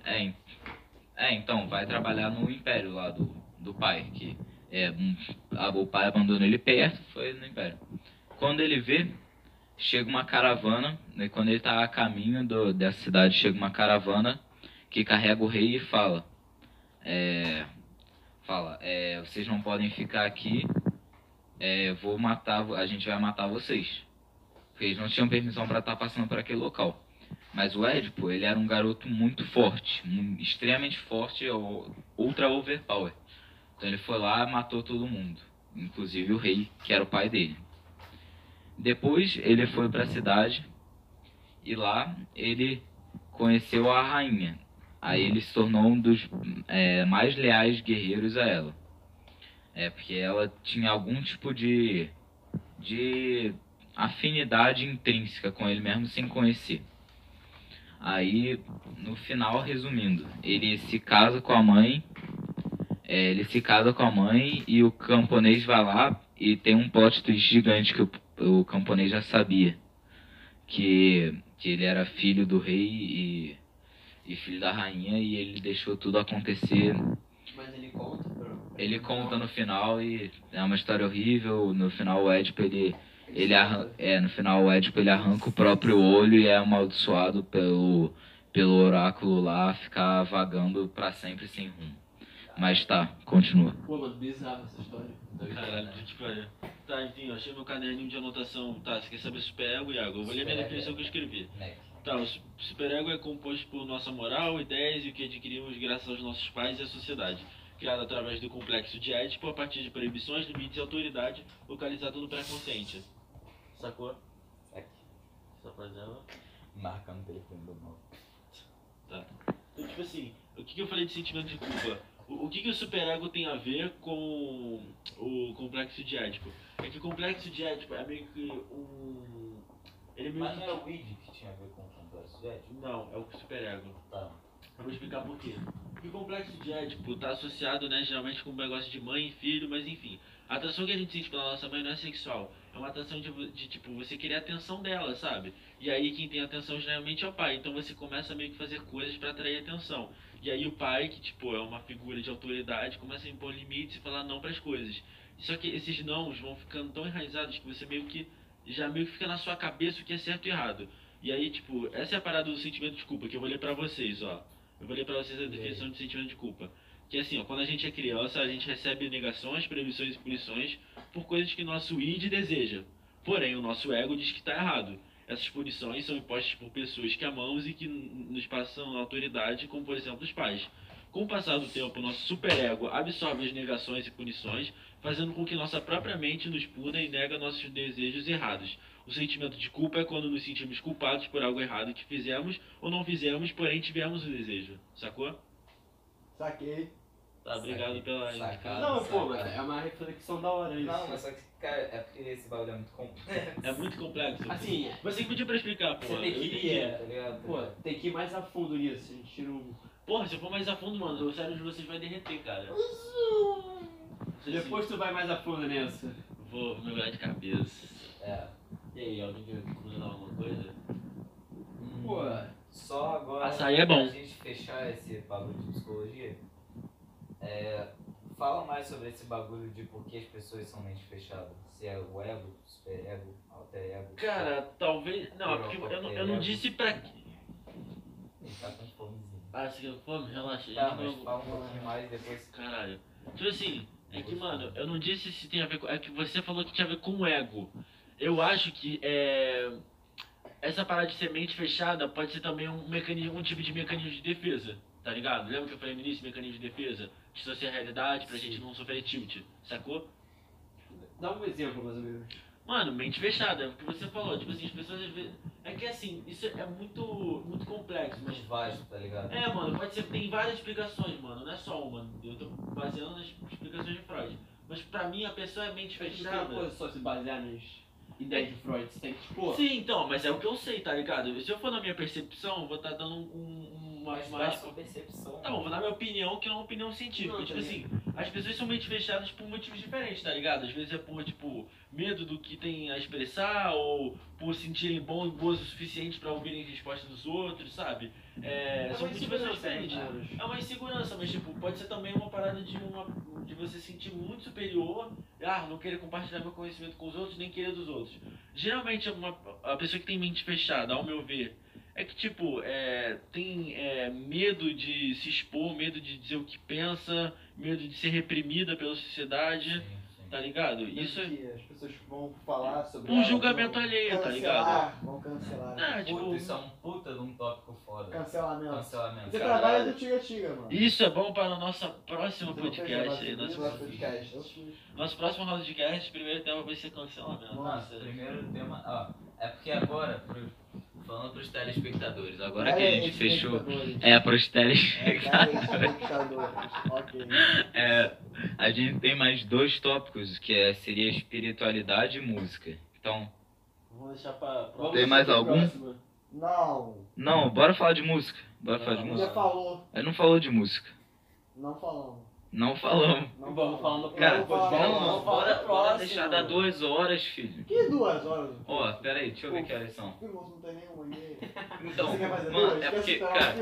É, é, então, vai trabalhar no império lá do, do pai, que é, um- a- o pai abandonou ele perto, foi no império. Quando ele vê, chega uma caravana, né, quando ele tá a caminho do, dessa cidade, chega uma caravana que carrega o rei e fala, é, fala, é, vocês não podem ficar aqui, é, vou matar, a gente vai matar vocês. Porque eles não tinham permissão para estar passando por aquele local. Mas o Édipo, ele era um garoto muito forte, extremamente forte, ultra overpower. Então ele foi lá e matou todo mundo, inclusive o rei, que era o pai dele. Depois ele foi para a cidade e lá ele conheceu a rainha. Aí ele se tornou um dos é, mais leais guerreiros a ela. É, porque ela tinha algum tipo de, de afinidade intrínseca com ele mesmo sem conhecer. Aí, no final, resumindo, ele se casa com a mãe, é, ele se casa com a mãe e o camponês vai lá e tem um plot twist gigante que o, o camponês já sabia. Que, que ele era filho do rei e, e filho da rainha e ele deixou tudo acontecer. Mas ele conta. Ele conta no final e é uma história horrível. No final o Édipo ele ele arran... é, no final o Édipo ele arranca o próprio olho e é amaldiçoado pelo pelo oráculo lá ficar vagando pra sempre sem rumo. Mas tá, continua. Pô, mano, bizarro essa história. Caralho, que tipo, é. Tá, enfim, eu achei meu caderninho de anotação. Tá, você quer saber superego, Iago? Eu vou ler minha definição que eu escrevi. Tá, o su- superego é composto por nossa moral, ideias e o que adquirimos graças aos nossos pais e à sociedade. Criado através do complexo de Édipo a partir de proibições, limites e autoridade, localizado no pré-consciente. Sacou? Aqui. Essa frase ela. Marcando o telefone do mal. Então, tipo assim, o que, que eu falei de sentimento de culpa? O, o que, que o superego tem a ver com o complexo de Édipo? É que o complexo de Édipo é meio que um. Ele é meio Mas que. não era o Weed que tinha a ver com o complexo de Ed? Não, é o superego. Tá. Eu vou explicar por quê. O complexo de Édipo tá associado, né, geralmente com o negócio de mãe e filho, mas enfim. A atração que a gente sente pela nossa mãe não é sexual. É uma atração de, de, tipo, você querer a atenção dela, sabe? E aí quem tem atenção geralmente é o pai. Então você começa a meio que fazer coisas pra atrair atenção. E aí o pai, que tipo é uma figura de autoridade, começa a impor limites e falar não para as coisas. Só que esses nãos vão ficando tão enraizados que você meio que já meio que fica na sua cabeça o que é certo e errado. E aí, tipo, essa é a parada do sentimento de culpa, que eu vou ler pra vocês, ó. Eu vou ler pra vocês a definição de sentimento de culpa. Que é assim, ó, quando a gente é criança, a gente recebe negações, proibições e punições por coisas que nosso id deseja. Porém, o nosso ego diz que está errado. Essas punições são impostas por pessoas que amamos e que nos passam autoridade, como por exemplo os pais. Com o passar do tempo, nosso superego absorve as negações e punições, fazendo com que nossa própria mente nos puna e nega nossos desejos errados. O sentimento de culpa é quando nos sentimos culpados por algo errado que fizemos ou não fizemos, porém tivemos o desejo. Sacou? Saquei. Tá, obrigado Saquei. pela Sacado, indicação. Não, pô, é uma reflexão da hora isso. Não, mas só que, cara, é porque esse bagulho é muito complexo. É muito complexo. Assim, Você que pediu pra explicar, pô. Você tem que- entendi. é, Tá ligado? pô, tem que ir mais a fundo nisso. A gente tira um. Porra, se eu for mais a fundo, mano, o cérebro de vocês vai derreter, cara. Vocês, Depois tu vai mais a fundo nessa. Vou vou mergulhar de cabeça. É. E aí, alguém quer comentar alguma coisa? Hum, Pô, Só agora. Açaí é bom. Pra gente fechar esse bagulho de psicologia. É, fala mais sobre esse bagulho de por que as pessoas são mente fechadas. Se é o ego, super ego, alter ego. Cara, talvez. Não, é porque eu não, eu não disse pra. Ele tá com fomezinho. Ah, você quer fome? Relaxa. Tá, mas novo. fala um pouquinho mais depois. Caralho. Tipo assim, é que, mano, eu não disse se tem a ver com. É que você falou que tinha a ver com o ego. Eu acho que é. Essa parada de ser mente fechada pode ser também um mecanismo, um tipo de mecanismo de defesa, tá ligado? Lembra que eu falei no início, mecanismo de defesa? Distorcer a realidade pra gente não sofrer tilt, sacou? dá um exemplo mais ou menos. Mano, mente fechada, é o que você falou, tipo assim, as pessoas às vezes. É que assim, isso é muito, muito complexo, mas vasto, tá ligado? é, mano, pode ser. Tem várias explicações, mano. Não é só uma. Eu tô baseando nas explicações de Freud. Mas pra mim a pessoa é mente Não tem fechada. só se basear nas ideias de Freud. Você tem que, tipo. Sim, então, mas é o que eu sei, tá ligado? Se eu for na minha percepção, eu vou estar dando um, um, uma. Mas uma dá sua percepção. Não, eu vou dar minha opinião, que não é uma opinião científica. Não, tipo tá assim, as pessoas são mente fechadas por motivos diferentes, tá ligado? Às vezes é por, tipo, medo do que tem a expressar, ou por sentirem bom, boas o suficiente pra ouvirem respostas dos outros, sabe? É, são uma motivações insegurança, diferentes. né? É uma insegurança, mas tipo, pode ser também uma parada de uma de você se sentir muito superior, ah, não querer compartilhar meu conhecimento com os outros, nem querer dos outros. Geralmente uma, a pessoa que tem mente fechada, ao meu ver, é que tipo, é, tem é, medo de se expor, medo de dizer o que pensa, medo de ser reprimida pela sociedade, sim. Tá ligado? Isso é. as pessoas vão falar sobre Um julgamento alheio, tá ligado? Vão cancelar. Ah, tipo, Puta, isso é um puta de um tópico foda. Cancelamento. Cancelamento. Você Caralho. trabalha do Tiga Tiga, mano. Isso é bom para o nosso próximo Você podcast aí, nosso, podcast. Nosso próximo round de cast, primeiro tema vai ser cancelamento. Nossa, primeiro tema. Ó, é porque agora, pro- falando pros telespectadores, Agora que a gente É, fechou. espectadores. É, pros É, telespectadores. Ok. É, a gente tem mais dois tópicos, que é, seria espiritualidade e música. Então, Vamos deixar pra. Vamos Tem mais algum? próxima. Não. não, bora falar de música. Bora falar de música. falou. Ele não falou de música. Não falamos. Não falamos. Não Vamos falar no Cara, Não vamos- Não, falar bora, bora deixar dar duas horas, filho. Que duas horas? Ó, pera aí, deixa eu ver que horas são. Não tem nenhuma. Então, mano, é porque, cara,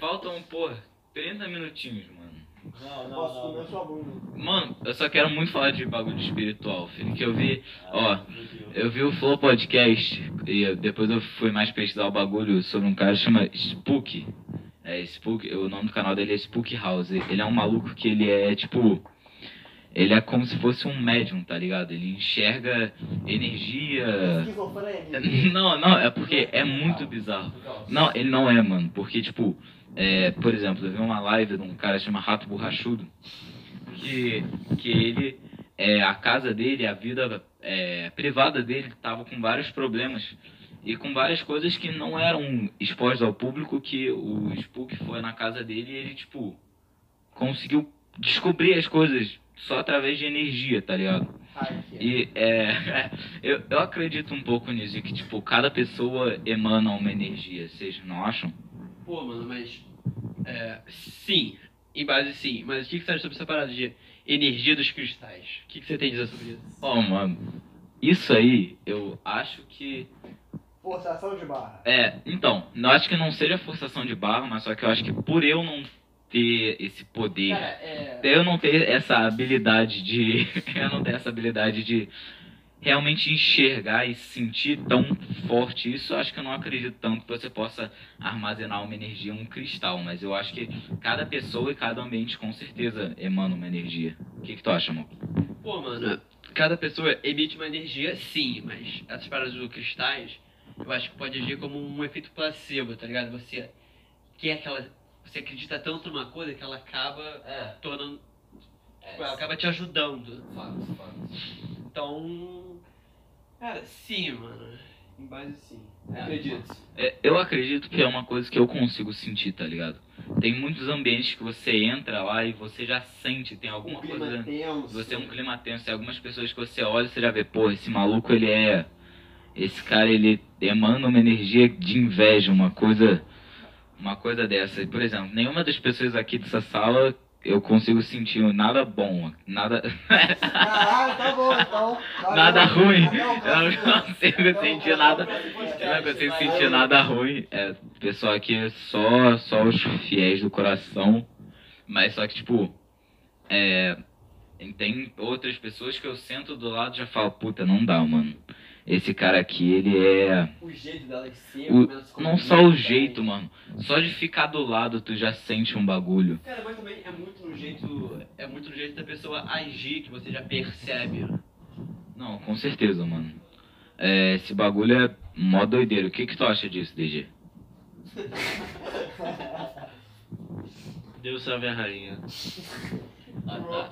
faltam, porra, 30 minutinhos, mano. Não, não, Posso não. comer sua bunda. Mano, eu só quero muito falar de bagulho espiritual, filho. Que eu vi, ó, Meu Deus. eu vi o Flow Podcast e depois eu fui mais pesquisar o bagulho sobre um cara que chama Spook. É, Spook, o nome do canal dele é Spook House. Ele é um maluco que ele é tipo. Ele é como se fosse um médium, tá ligado? Ele enxerga energia. Não, não, é porque é muito bizarro. Não, ele não é, mano. Porque, tipo, é, por exemplo, eu vi uma live de um cara que chama Rato Borrachudo. Que, que ele, é, a casa dele, a vida é, privada dele, tava com vários problemas. E com várias coisas que não eram expostas ao público, que o Spook foi na casa dele e ele, tipo, conseguiu descobrir as coisas só através de energia, tá ligado? E é, eu, eu acredito um pouco nisso, que tipo, cada pessoa emana uma energia, vocês não acham? Pô, mano, mas. É, sim, em base sim. Mas o que, que você acha sobre essa parada de energia dos cristais? O que, que você tem a dizer sobre isso? Ó, mano, isso aí eu acho que Forçação de barra. É, então, eu acho que não seja forçação de barra, mas só que eu acho que por eu não ter esse poder, Cara, é. eu não ter essa habilidade de. eu não ter essa habilidade de realmente enxergar e sentir tão forte isso, eu acho que eu não acredito tanto que você possa armazenar uma energia, um cristal, mas eu acho que cada pessoa e cada ambiente com certeza emana uma energia. O que, que tu acha, amor? Pô, mano, cada pessoa emite uma energia, sim, mas essas paradas dos cristais, eu acho que pode agir como um efeito placebo, tá ligado? Você quer aquela. Você acredita tanto numa coisa que ela acaba É, tornando. é. ela acaba te ajudando. Fatos, fatos. Então. Cara, sim, mano. Em base sim. É. Acredito. É, eu acredito que é uma coisa que eu consigo sentir, tá ligado? Tem muitos ambientes que você entra lá e você já sente, tem alguma Um clima coisa. tenso. Você é um clima tenso, tem algumas pessoas que você olha e você já vê, pô, esse maluco ele é. Esse cara ele emana uma energia de inveja, uma coisa. Uma coisa dessa. Por exemplo, nenhuma das pessoas aqui dessa sala eu consigo sentir nada bom, nada. Caralho, tá bom então. Nada ruim. Eu não consigo Até o sentir nada. Eu não consigo sentir nada ruim. É, pessoal aqui é só, só os fiéis do coração. Mas só que, tipo, é, tem outras pessoas que eu sento do lado e já falo, puta, não dá, mano. Esse cara aqui, ele é. O jeito dela de ser, o- não só o jeito, mano. Só de ficar do lado tu já sente um bagulho. Cara, mas também é muito no jeito. É muito no jeito da pessoa agir que você já percebe. Não, com certeza, mano. É, esse bagulho é mó doideiro. O que, que tu acha disso, DG? Deus salve a rainha. Ah, tá.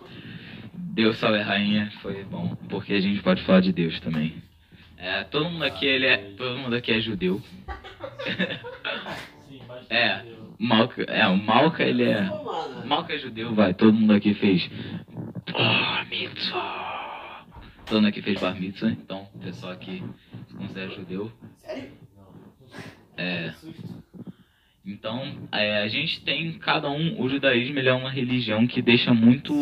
Deus salve a rainha, foi bom, porque a gente pode falar de Deus também. É, todo mundo aqui ele é, todo mundo aqui é judeu. Sim, bastante. É. Malca, é, o Malca ele é. Malca é judeu, vai, todo mundo aqui fez bar mitzvah. Todo mundo aqui fez bar mitzvah, então o pessoal aqui se considera judeu. Sério? É, então é, a gente tem cada um, o judaísmo ele é uma religião que deixa muito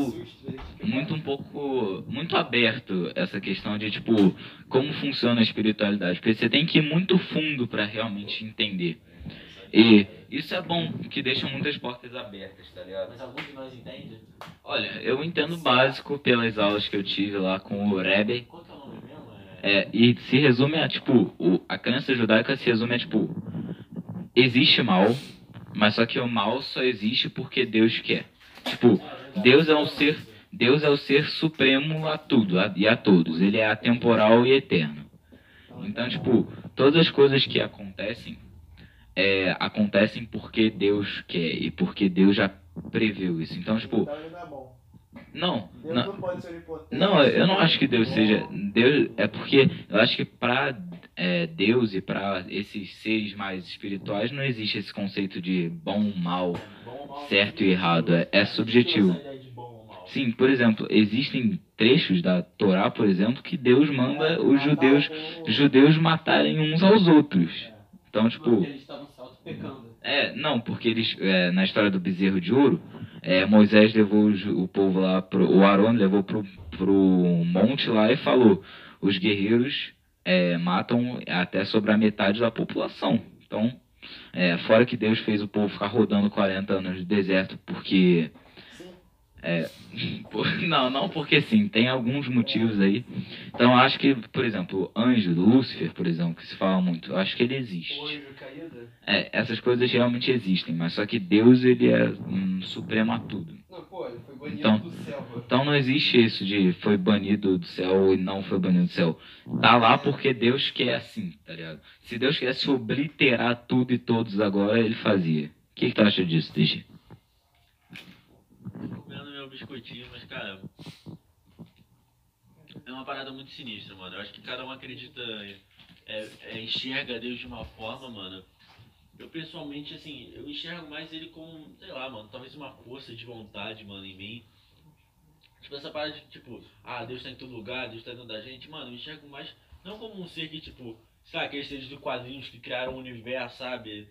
muito um pouco muito aberto essa questão de tipo como funciona a espiritualidade porque você tem que ir muito fundo para realmente entender e isso é bom que deixa muitas portas abertas tá ligado Mas algum de nós entende? olha eu entendo básico pelas aulas que eu tive lá com o Rebbe Qual que é o nome mesmo? É... é, e se resume a tipo o, a crença judaica se resume a tipo existe mal mas só que o mal só existe porque Deus quer tipo Deus é um ser Deus é o ser supremo a tudo a- e a todos. Ele é atemporal e eterno. Então, tipo, todas as coisas que acontecem é, acontecem porque Deus quer e porque Deus já previu isso. Então, tipo, Então não é não, não, não eu não acho que Deus seja Deus é porque eu acho que para Deus e para esses seres mais espirituais não existe esse conceito de bom, mal, Bom ou mal? certo e errado. É, é subjetivo. Sim, por exemplo, existem trechos da Torá, por exemplo, que Deus manda os judeus, judeus matarem uns aos outros. Então, tipo, Porque eles estavam se auto-pecando. é, não, porque eles, é, na história do bezerro de ouro, é, Moisés levou o povo lá, pro, o Arão levou pro, pro monte lá e falou: os guerreiros é, matam até sobre a metade da população. Então, é, fora que Deus fez o povo ficar rodando 40 anos no deserto porque. É, por- não, não porque sim, tem alguns motivos aí. Então, eu acho que, por exemplo, o anjo, Lúcifer, por exemplo, que se fala muito, eu acho que ele existe. É, essas coisas realmente existem, mas só que Deus ele é um supremo a tudo. Não, pô, ele foi banido Então- do céu. Então não existe isso de foi banido do céu e não foi banido do céu. Tá lá porque Deus quer assim, tá ligado? Se Deus quisesse obliterar tudo e todos agora, ele fazia. O que, que tu acha disso, DG? comendo meu biscoitinho, mas cara. É uma parada muito sinistra, mano. Eu acho que cada um acredita, é, é, enxerga Deus de uma forma, mano. Eu pessoalmente, assim, eu enxergo mais ele como, sei lá, mano, talvez uma força de vontade, mano, em mim. Tipo, essa parada de, tipo, ah, Deus tá em todo lugar, Deus tá dentro da gente, mano, eu enxergo mais, não como um ser que, tipo, sabe, aqueles seres de quadrinhos que criaram um universo, sabe?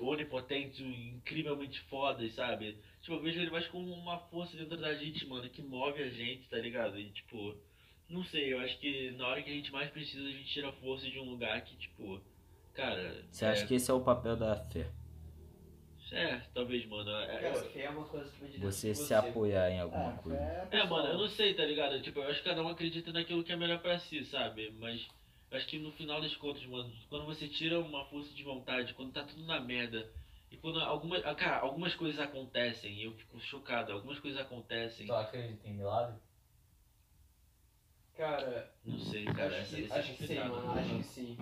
Onipotentes, incrivelmente fodas, sabe? Tipo, eu vejo ele mais como uma força dentro da gente, mano, que move a gente, tá ligado? E, tipo, não sei, eu acho que na hora que a gente mais precisa, a gente tira força de um lugar que, tipo, Cara. Você acha é, que esse é o papel da fé? É, talvez, mano. É, Cara, eu- fé é uma coisa de Você de se apoiar em alguma Ah, coisa. é, É, mano, eu não sei, tá ligado? Tipo, eu acho que cada um acredita naquilo que é melhor pra si, sabe? Mas eu acho que no final das contas, mano, quando você tira uma força de vontade, quando tá tudo na merda, e quando algumas. ah, Cara, algumas coisas acontecem, e eu fico chocado, algumas coisas acontecem. Tu acredita em milagre? Cara, Não sei, cara, acho que, é acho que sim, mano. Acho que sim.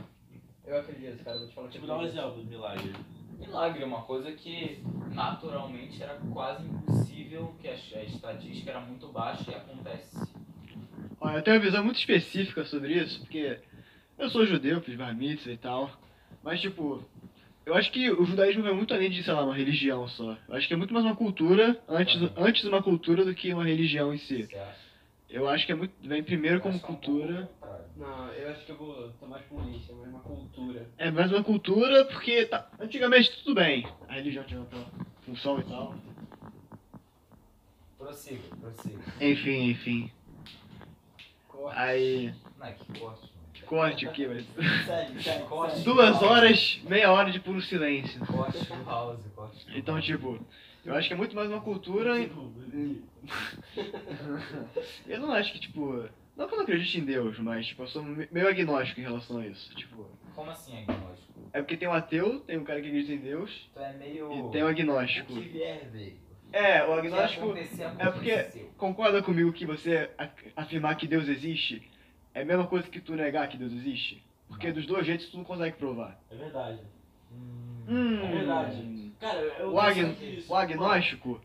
Eu acredito, cara. Vou te falar Tipo, dá um exemplo do milagre. Milagre é uma coisa que naturalmente era quase impossível, que a, a estatística era muito baixa e acontece. Olha, eu tenho uma visão muito específica sobre isso, porque eu sou judeu, fiz bar mitzvah e tal, mas tipo, eu acho que o judaísmo vai muito além de, sei lá, uma religião só. Eu acho que é muito mais uma cultura, antes, antes uma cultura do que uma religião em si. Acha? Eu acho que é muito, vem primeiro como é cultura. Não, eu acho que eu vou tô mais polícia, mas uma cultura. É mais uma cultura porque tá, antigamente tudo bem, a religião tinha outra função e tal. Prossiga, prossiga. Enfim, enfim. Aí, Não é que corte, mano. corte aqui, mas. Sério, sério. Corte. Duas horas, meia hora de puro silêncio. Corte do house, corte Então, house. tipo, eu acho que é muito mais uma cultura. Eu não acho que, tipo. Não que eu não acredite em Deus, mas, tipo, eu sou me- meio agnóstico em relação a isso. Tipo, Como assim agnóstico? é porque tem um ateu, tem um cara que acredita em Deus, Tu é meio. e tem o O agnóstico. que vier veio. É, o O que agnóstico. É porque. Concorda comigo que você afirmar que Deus existe é a mesma coisa que tu negar que Deus existe? Porque Não. dos dois jeitos tu não consegue provar. É verdade. Hum, É verdade. Cara, eu O, agn- penso nisso. o agnóstico,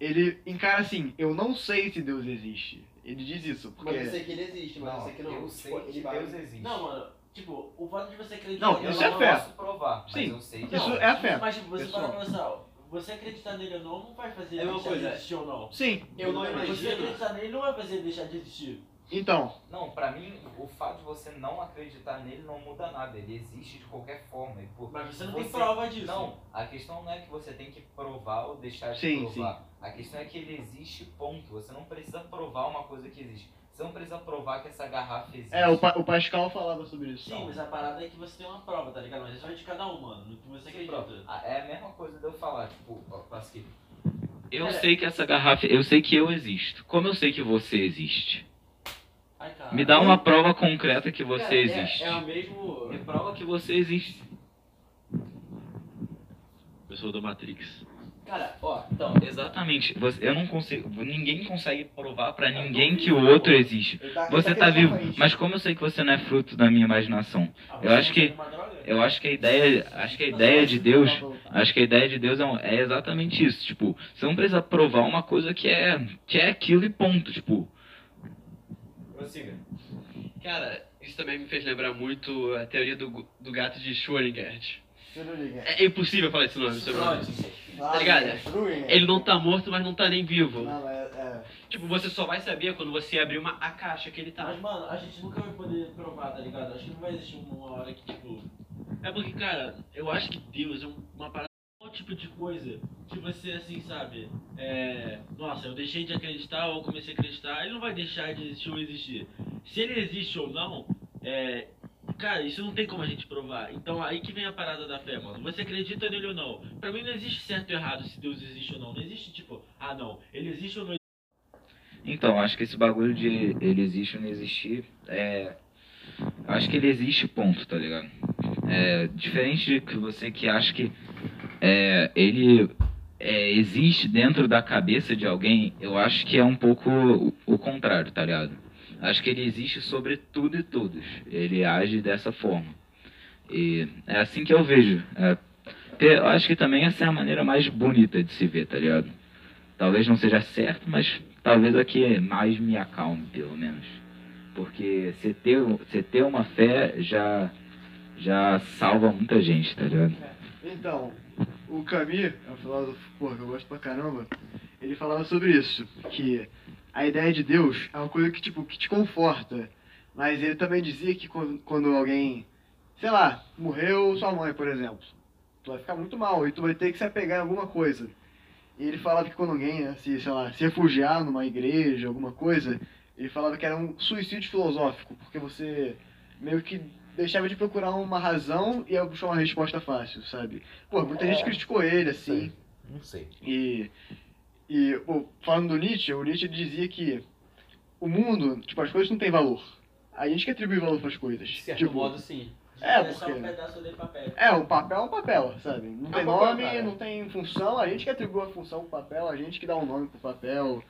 ele encara assim, eu não sei se Deus existe. Ele diz isso, porque... Mas eu sei que ele existe, mas eu Não, sei que não. eu sei que Deus existe. Não, mano, tipo, o fato de você acreditar Não, nele isso eu é não fé. posso provar, mas Sim, eu sei isso Não, é a fé, Mas tipo, você pessoal. para pensar, você acreditar nele ou não, não vai fazer É ele deixar coisa, de existir ou não. Sim, Eu não Você imagino. acreditar nele não vai fazer ele deixar de existir. Então, Não, pra mim, o fato de você não acreditar nele não muda nada. Ele existe de qualquer forma. E, pô, Mas você não tem Você- prova disso. Não, a questão não é que você tem que provar ou deixar de Sim, provar. A questão é que ele existe, ponto. Você não precisa provar uma coisa que existe. Você não precisa provar que essa garrafa existe. é, o, Pa- o Pascal falava sobre isso. Sim, mas a parada é que você tem uma prova, tá ligado? Mas isso vai de cada um, mano, no que você acredita. Ah, É a mesma coisa de eu falar, tipo, Pasquito, Eu sei que essa garrafa. Eu sei que eu existo. Como eu sei que você existe? Me dá uma prova concreta que você Cara, é- existe. É, o mesmo. Me prova que você existe. Pessoa do Matrix. Cara, ó, Então, exatamente. Você, eu não consigo. Ninguém consegue provar pra ninguém que o outro existe. Você tá vivo. Mas como eu sei que você não é fruto da minha imaginação? Ah, Eu acho que- droga? Eu acho que a ideia. Acho que a ideia de Deus. Acho que a ideia de Deus é, um- é exatamente isso. Tipo, você não precisa provar uma coisa que é. que é aquilo e ponto. Tipo, prossiga. Cara, isso também me fez lembrar muito a teoria do, do gato de Schrödinger. Schrödinger. É impossível falar esse nome sobre ele. Ah, ligado? Schrödinger. Ele não tá morto, mas não tá nem vivo. Não, é, é. Tipo, você só vai saber quando você abrir uma, a caixa que ele tá. Mas, mano, a gente nunca vai poder provar, tá ligado? Acho que não vai existir uma hora que, tipo. É porque, cara, eu acho que Deus é um- uma parada. Tipo de coisa que você, assim, sabe? É. Nossa, eu deixei de acreditar ou comecei a acreditar. Ele não vai deixar de existir ou existir. Se ele existe ou não, é. Cara, isso não tem como a gente provar. Então aí que vem a parada da fé, mano. Você acredita nele ou não? Pra mim não existe certo ou errado se Deus existe ou não. Não existe tipo, ah não, ele existe ou não Então, acho que esse bagulho de ele existe ou não existir é. Acho que ele existe, ponto, tá ligado? É, diferente de você que acha que é, ele é, existe dentro da cabeça de alguém, eu acho que é um pouco o, o contrário, tá ligado? Acho que ele existe sobre tudo e todos. Ele age dessa forma. E é assim que eu vejo. É, eu acho que também essa é a maneira mais bonita de se ver, tá ligado? Talvez não seja certo, mas talvez aqui mais me acalme, pelo menos. Porque você ter, você ter uma fé já, já salva muita gente, tá ligado? Então, o Camus, é um filósofo porra, que eu gosto pra caramba, ele falava sobre isso, que a ideia de Deus é uma coisa que, tipo, que te conforta. Mas ele também dizia que quando, quando alguém, sei lá, morreu sua mãe, por exemplo, tu vai ficar muito mal e tu vai ter que se apegar em alguma coisa. E ele falava que quando alguém, se, sei lá, se refugiar numa igreja, alguma coisa, ele falava que era um suicídio filosófico, porque você meio que deixava de procurar uma razão e ia buscar uma resposta fácil, sabe? Pô, muita gente É. criticou ele, assim. Não sei. E, e pô, falando do Nietzsche, o Nietzsche dizia que o mundo, tipo, as coisas não têm valor. A gente que atribui valor pras coisas. De certo tipo, modo, sim. É, É só porque- um pedaço de papel. É, um papel é um papel, sabe? Não É tem papel, nome, cara. não tem função, a gente que atribui a função pro papel, a gente que dá um nome pro papel.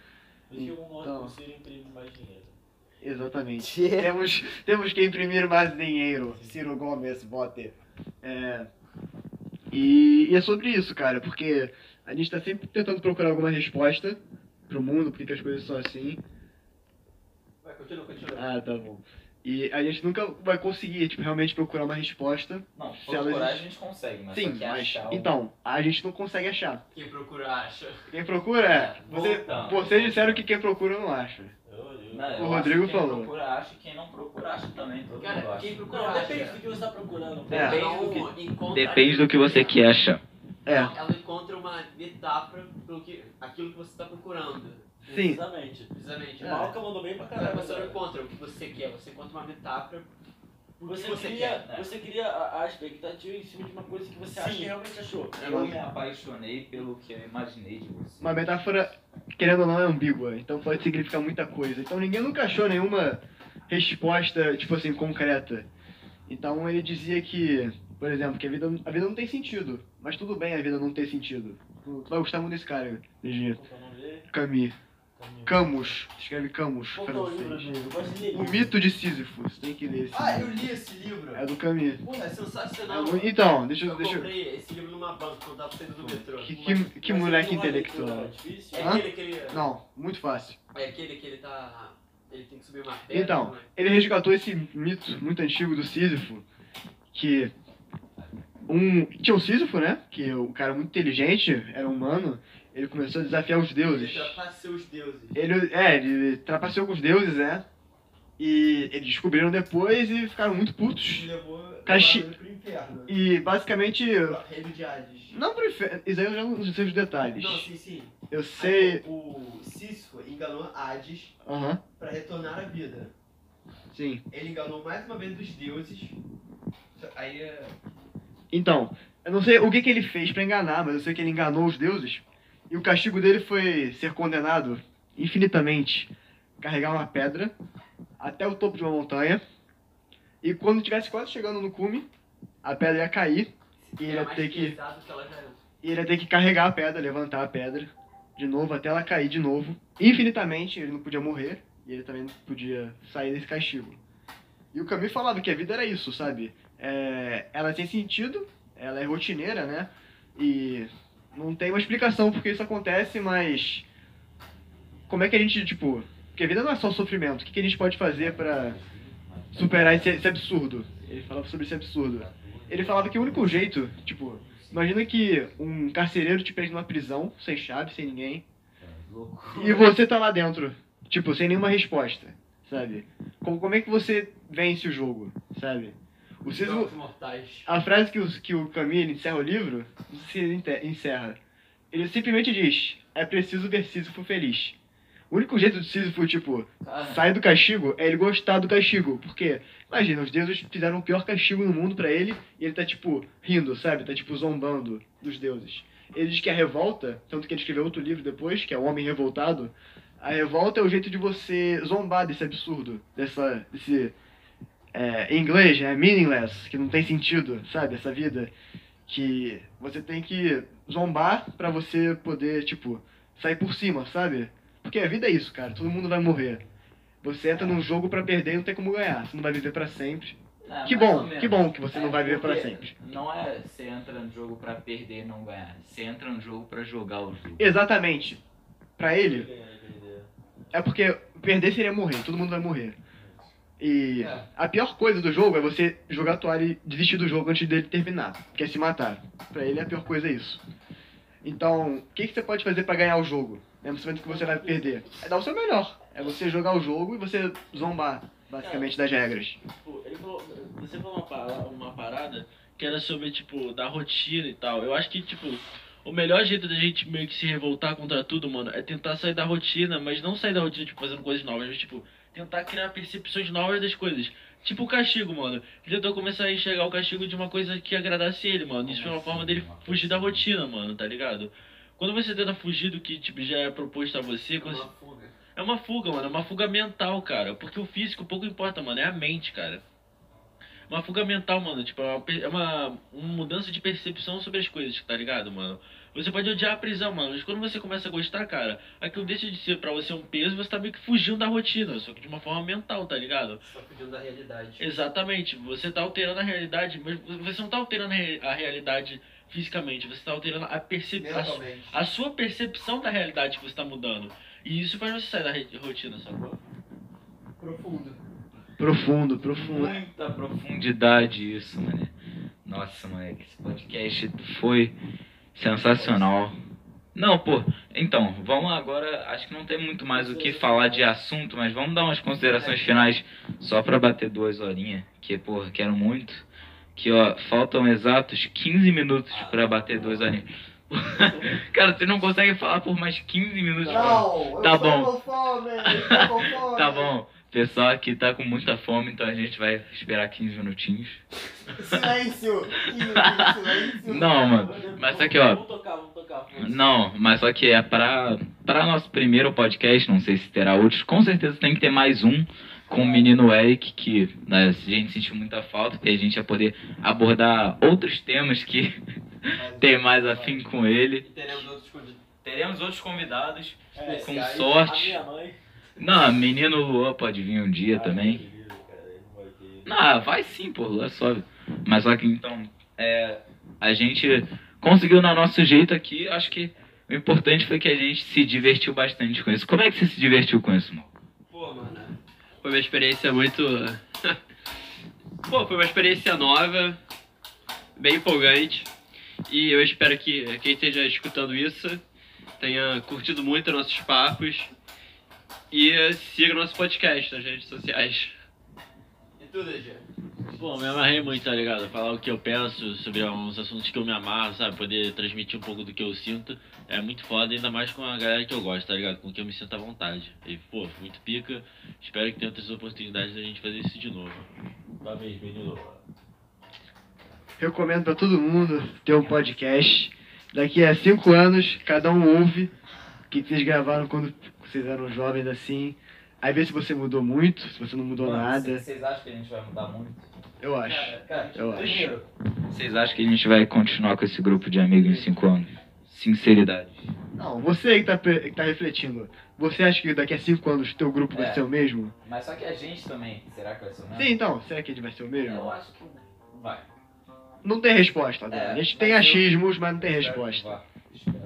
Por isso que um Então. nome Ciro imprime mais dinheiro. Exatamente. temos, temos que imprimir mais dinheiro. Ciro Gomes, vote. É, e, e é sobre isso, cara, porque a gente tá sempre tentando procurar alguma resposta pro mundo, por que que as coisas são assim. Vai, continua, continua. Ah, tá bom. E a gente nunca vai conseguir, tipo, realmente procurar uma resposta. Não, Se procurar a existe- gente consegue, mas Sim, só que mas. achar um- Então, a gente não consegue achar. Quem procura acha. Quem procura é. Você, Voltando. vocês disseram que quem procura não acha. Não, eu O Rodrigo que quem falou. procura acha, quem não procura acha também. Todo mundo Cara, acha. quem procura Não, acha. depende do que você tá procurando. É. Depende do que encontra Depende do que você quer achar. É. Ela encontra uma metáfora pelo que, aquilo que você está procurando. Sim. Exatamente. Precisamente. O Malca mandou bem pra Cara, caralho. você não encontra o que você quer, você encontra uma metáfora pro que Você, você cria, quer. né? você cria a, a expectativa em cima de uma coisa que você acha que realmente achou. Eu me apaixonei pelo que eu imaginei de você. Uma metáfora, querendo ou não, é ambígua, então pode significar muita coisa. Então ninguém nunca achou nenhuma resposta, tipo assim, concreta. Então ele dizia que, por exemplo, que a vida, a vida não tem sentido. Mas tudo bem a vida não ter sentido. Tu tu vai gostar muito desse cara, Gigi. Qual que é? Camus. Escreve Camus, que é francês. Eu O mito de Sísifo. Você tem que ler esse Ah, eu livro. li esse livro. É do Camus. Porra, é sensacional. É Então, deixa eu. Eu Deixa eu... comprei esse livro numa banca quando tava saindo do metrô. Que, Mas- que, que mas moleque não é intelectual. leitura difícil? É Hã? aquele que ele. Não, muito fácil. É aquele que ele tá. Ele tem que subir uma pedra. Então, não é? ele resgatou esse mito muito antigo do Sísifo, que um tinha o Sísifo, né? Que o cara muito inteligente, era humano, ele começou a desafiar os deuses. Ele trapaceou os deuses. Ele, é, ele trapaceou com os deuses, é. E eles descobriram depois e ficaram muito putos. E levou Caxi- ele pro inferno. E basicamente, Reino de Hades. não pro inferno, isso aí eu já não sei os detalhes. Não, sim, sim. Eu sei. Aí, o Sísifo enganou Hades Aham, pra retornar à vida. sim. Ele enganou mais uma vez os deuses. Aí é. Então, eu não sei o que, que ele fez pra enganar, mas eu sei que ele enganou os deuses. E o castigo dele foi ser condenado infinitamente, carregar uma pedra até o topo de uma montanha. E quando estivesse quase chegando no cume, a pedra ia cair e ele ia ter que, e ele ia ter que carregar a pedra, levantar a pedra de novo até ela cair de novo. Infinitamente, ele não podia morrer e ele também não podia sair desse castigo. E o Camus falava que a vida era isso, sabe? É, ela tem sentido, ela é rotineira, né? E não tem uma explicação porque isso acontece, mas como é que a gente, tipo, porque a vida não é só sofrimento. O que, que a gente pode fazer pra superar esse, esse absurdo? Ele falava sobre esse absurdo. Ele falava que o único jeito, tipo, imagina que um carcereiro te prende numa prisão, sem chave, sem ninguém, e você tá lá dentro, tipo, sem nenhuma resposta, sabe? Como, como é que você vence o jogo, sabe? O Sísifo, Jogos mortais. a frase que o, que o Camus ele encerra o livro, não sei se ele encerra, ele simplesmente diz, é preciso ver Sísifo feliz. O único jeito de Sísifo, tipo, sair do castigo é ele gostar do castigo. Porque, imagina, os deuses fizeram o pior castigo no mundo pra ele e ele tá, tipo, rindo, sabe? Tá, tipo, zombando dos deuses. Ele diz que a revolta, tanto que ele escreveu outro livro depois, que é O Homem Revoltado, a revolta é o jeito de você zombar desse absurdo, dessa, desse, é, em inglês, é meaningless, que não tem sentido, sabe? Essa vida que você tem que zombar pra você poder, tipo, sair por cima, sabe? Porque a vida é isso, cara. Todo mundo vai morrer. Você entra num jogo pra perder e não tem como ganhar. Você não vai viver pra sempre. é, Que bom, que bom que você É, não vai viver pra porque sempre. Não é você entra no jogo pra perder e não ganhar. Você entra no jogo pra jogar o jogo. Exatamente. Pra ele, é porque perder seria morrer. Todo mundo vai morrer. E É. a pior coisa do jogo é você jogar a toalha e desistir do jogo antes dele terminar. Que é se matar. Pra ele a pior coisa é isso. Então, o que, que você pode fazer pra ganhar o jogo? Mesmo sabendo que você vai perder? É dar o seu melhor. É você jogar o jogo e você zombar, basicamente, das regras. Tipo, ele falou, você falou uma, pa- uma parada que era sobre, tipo, da rotina e tal. Eu acho que, tipo, o melhor jeito da gente meio que se revoltar contra tudo, mano, é tentar sair da rotina, mas não sair da rotina, tipo, fazendo coisas novas, mas, tipo, tentar criar percepções novas das coisas. Tipo o castigo, mano. Ele tentou começar a enxergar o castigo de uma coisa que agradasse ele, mano. Isso foi uma forma dele fugir da rotina, mano, tá ligado? Quando você tenta fugir do que tipo, já é proposto a você, quando você- é uma fuga, mano. É uma fuga mental, cara. Porque o físico pouco importa, mano. É a mente, cara. Uma fuga mental, mano. Tipo, é uma, é uma, uma mudança de percepção sobre as coisas, tá ligado, mano? Você pode odiar a prisão, mano. Mas quando você começa a gostar, cara, aquilo deixa de ser pra você um peso, você tá meio que fugindo da rotina. Só que de uma forma mental, tá ligado? Só fugindo da realidade. Exatamente. Você tá alterando a realidade, mas você não tá alterando a, re- a realidade fisicamente. Você tá alterando a percepção. Mentalmente. A sua percepção da realidade que você tá mudando. E isso faz você sair da rotina, sacou? Profundo. Profundo, profundo. Muita profundidade isso, mano. Nossa, moleque, esse podcast foi sensacional. Não, pô, então, vamos agora. Acho que não tem muito mais o que falar de assunto, mas vamos dar umas considerações finais só pra bater duas horinhas. Que, porra, quero muito. Que, ó, faltam exatos 15 minutos pra bater duas horinhas. Cara, você não consegue falar por mais 15 minutos. Não, eu Tá bom. fome, eu tô com fome. Tá bom. Pessoal aqui tá com muita fome, então a gente vai esperar 15 minutinhos. Silêncio! Silêncio! Não, mano. Mas só que, ó. Vamos tocar, vamos tocar. Não, mas só que é pra, pra nosso primeiro podcast, não sei se terá outros. Com certeza tem que ter mais um com o menino Eric, que né, a gente sentiu muita falta, porque a gente ia poder abordar outros temas que tem mais afim com ele. E teremos outros convidados. Teremos outros convidados, É, com aí, sorte. Não, menino Luan pode vir um dia também. Não, vai sim, pô, Luan sobe. Mas só que então, é, a gente conseguiu no nosso jeito aqui, acho que o importante foi que a gente se divertiu bastante com isso. Como é que você se divertiu com isso, mano? Pô, mano. Foi uma experiência muito. Pô, foi uma experiência nova, bem empolgante. E eu espero que quem esteja escutando isso tenha curtido muito nossos papos. E siga nosso podcast nas redes sociais. E tu, DG? Pô, me amarrei muito, tá ligado? Falar o que eu penso sobre uns assuntos que eu me amarro, sabe? Poder transmitir um pouco do que eu sinto. É muito foda, ainda mais com a galera que eu gosto, tá ligado? Com quem eu me sinto à vontade. E, pô, muito pica. Espero que tenha outras oportunidades da gente fazer isso de novo. Parabéns, menino. Recomendo pra todo mundo ter um podcast. Daqui a cinco anos, cada um ouve o que vocês gravaram quando vocês eram jovens assim. Aí vê se você mudou muito, se você não mudou Mano, nada. Vocês acham que a gente vai mudar muito? Eu acho. Cara, Eu acho. primeiro, Vocês acham que a gente vai continuar com esse grupo de amigos em cinco anos? Sinceridade. Não, você que tá, que tá refletindo. Você acha que daqui a cinco anos teu grupo vai É. ser o mesmo? Mas só que a gente também, será que vai ser o mesmo? Sim, então. Será que ele vai ser o Eu mesmo? acho que vai. Não tem resposta? É, A gente vai tem o- achismos, mas não tem resposta.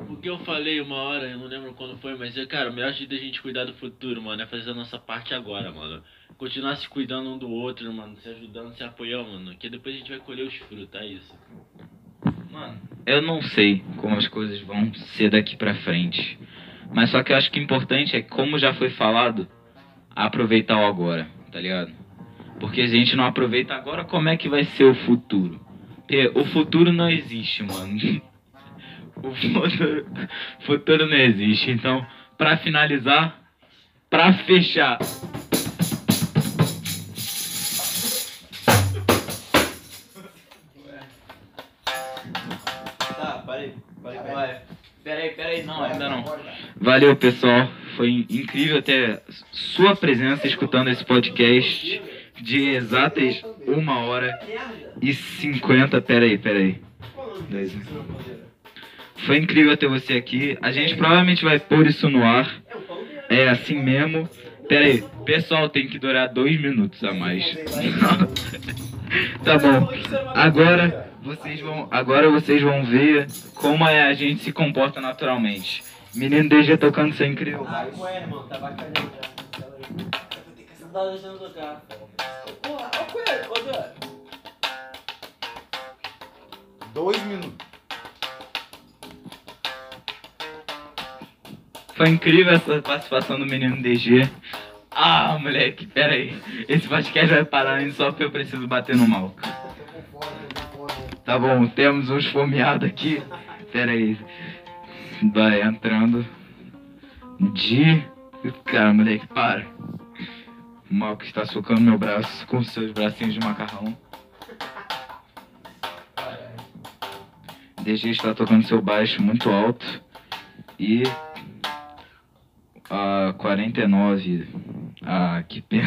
O que eu falei uma hora, eu não lembro quando foi, mas, cara, o melhor jeito da gente cuidar do futuro, mano, é fazer a nossa parte agora, mano. Continuar se cuidando um do outro, mano, se ajudando, se apoiando, mano, que depois a gente vai colher os frutos, é isso. Mano, eu não sei como as coisas vão ser daqui pra frente. Mas só que eu acho que o importante é, como já foi falado, aproveitar o agora, tá ligado? Porque a gente não aproveita agora, como é que vai ser o futuro? Porque o futuro não existe, mano. O futuro, futuro não existe. Então, pra finalizar, pra fechar, Tá, parei. Parei, parei. Vai. Peraí, peraí, Não, ainda não. Valeu, pessoal. Foi incrível ter sua presença escutando esse podcast de exatas uma hora e cinquenta. Peraí, peraí. Dois. Foi incrível ter você aqui. A gente provavelmente vai pôr isso no ar. É assim mesmo. Peraí, pessoal, tem que durar dois minutos a mais. tá bom. Agora vocês vão, agora vocês vão ver como é a gente se comporta naturalmente. Menino DG tocando sem incrível. Ah, ué, irmão, tá. Não tá deixando tocar. Porra, Coelho, ô, Zé. Dois minutos. Foi incrível essa participação do menino DG. Ah, moleque, pera aí. Esse podcast vai parar só porque eu preciso bater no mal. Tá bom, temos uns fomeados aqui. Pera aí. Vai entrando. De. Cara, moleque, para. O mal que está socando meu braço com seus bracinhos de macarrão. DG está tocando seu baixo muito alto. E a 49, a que pena.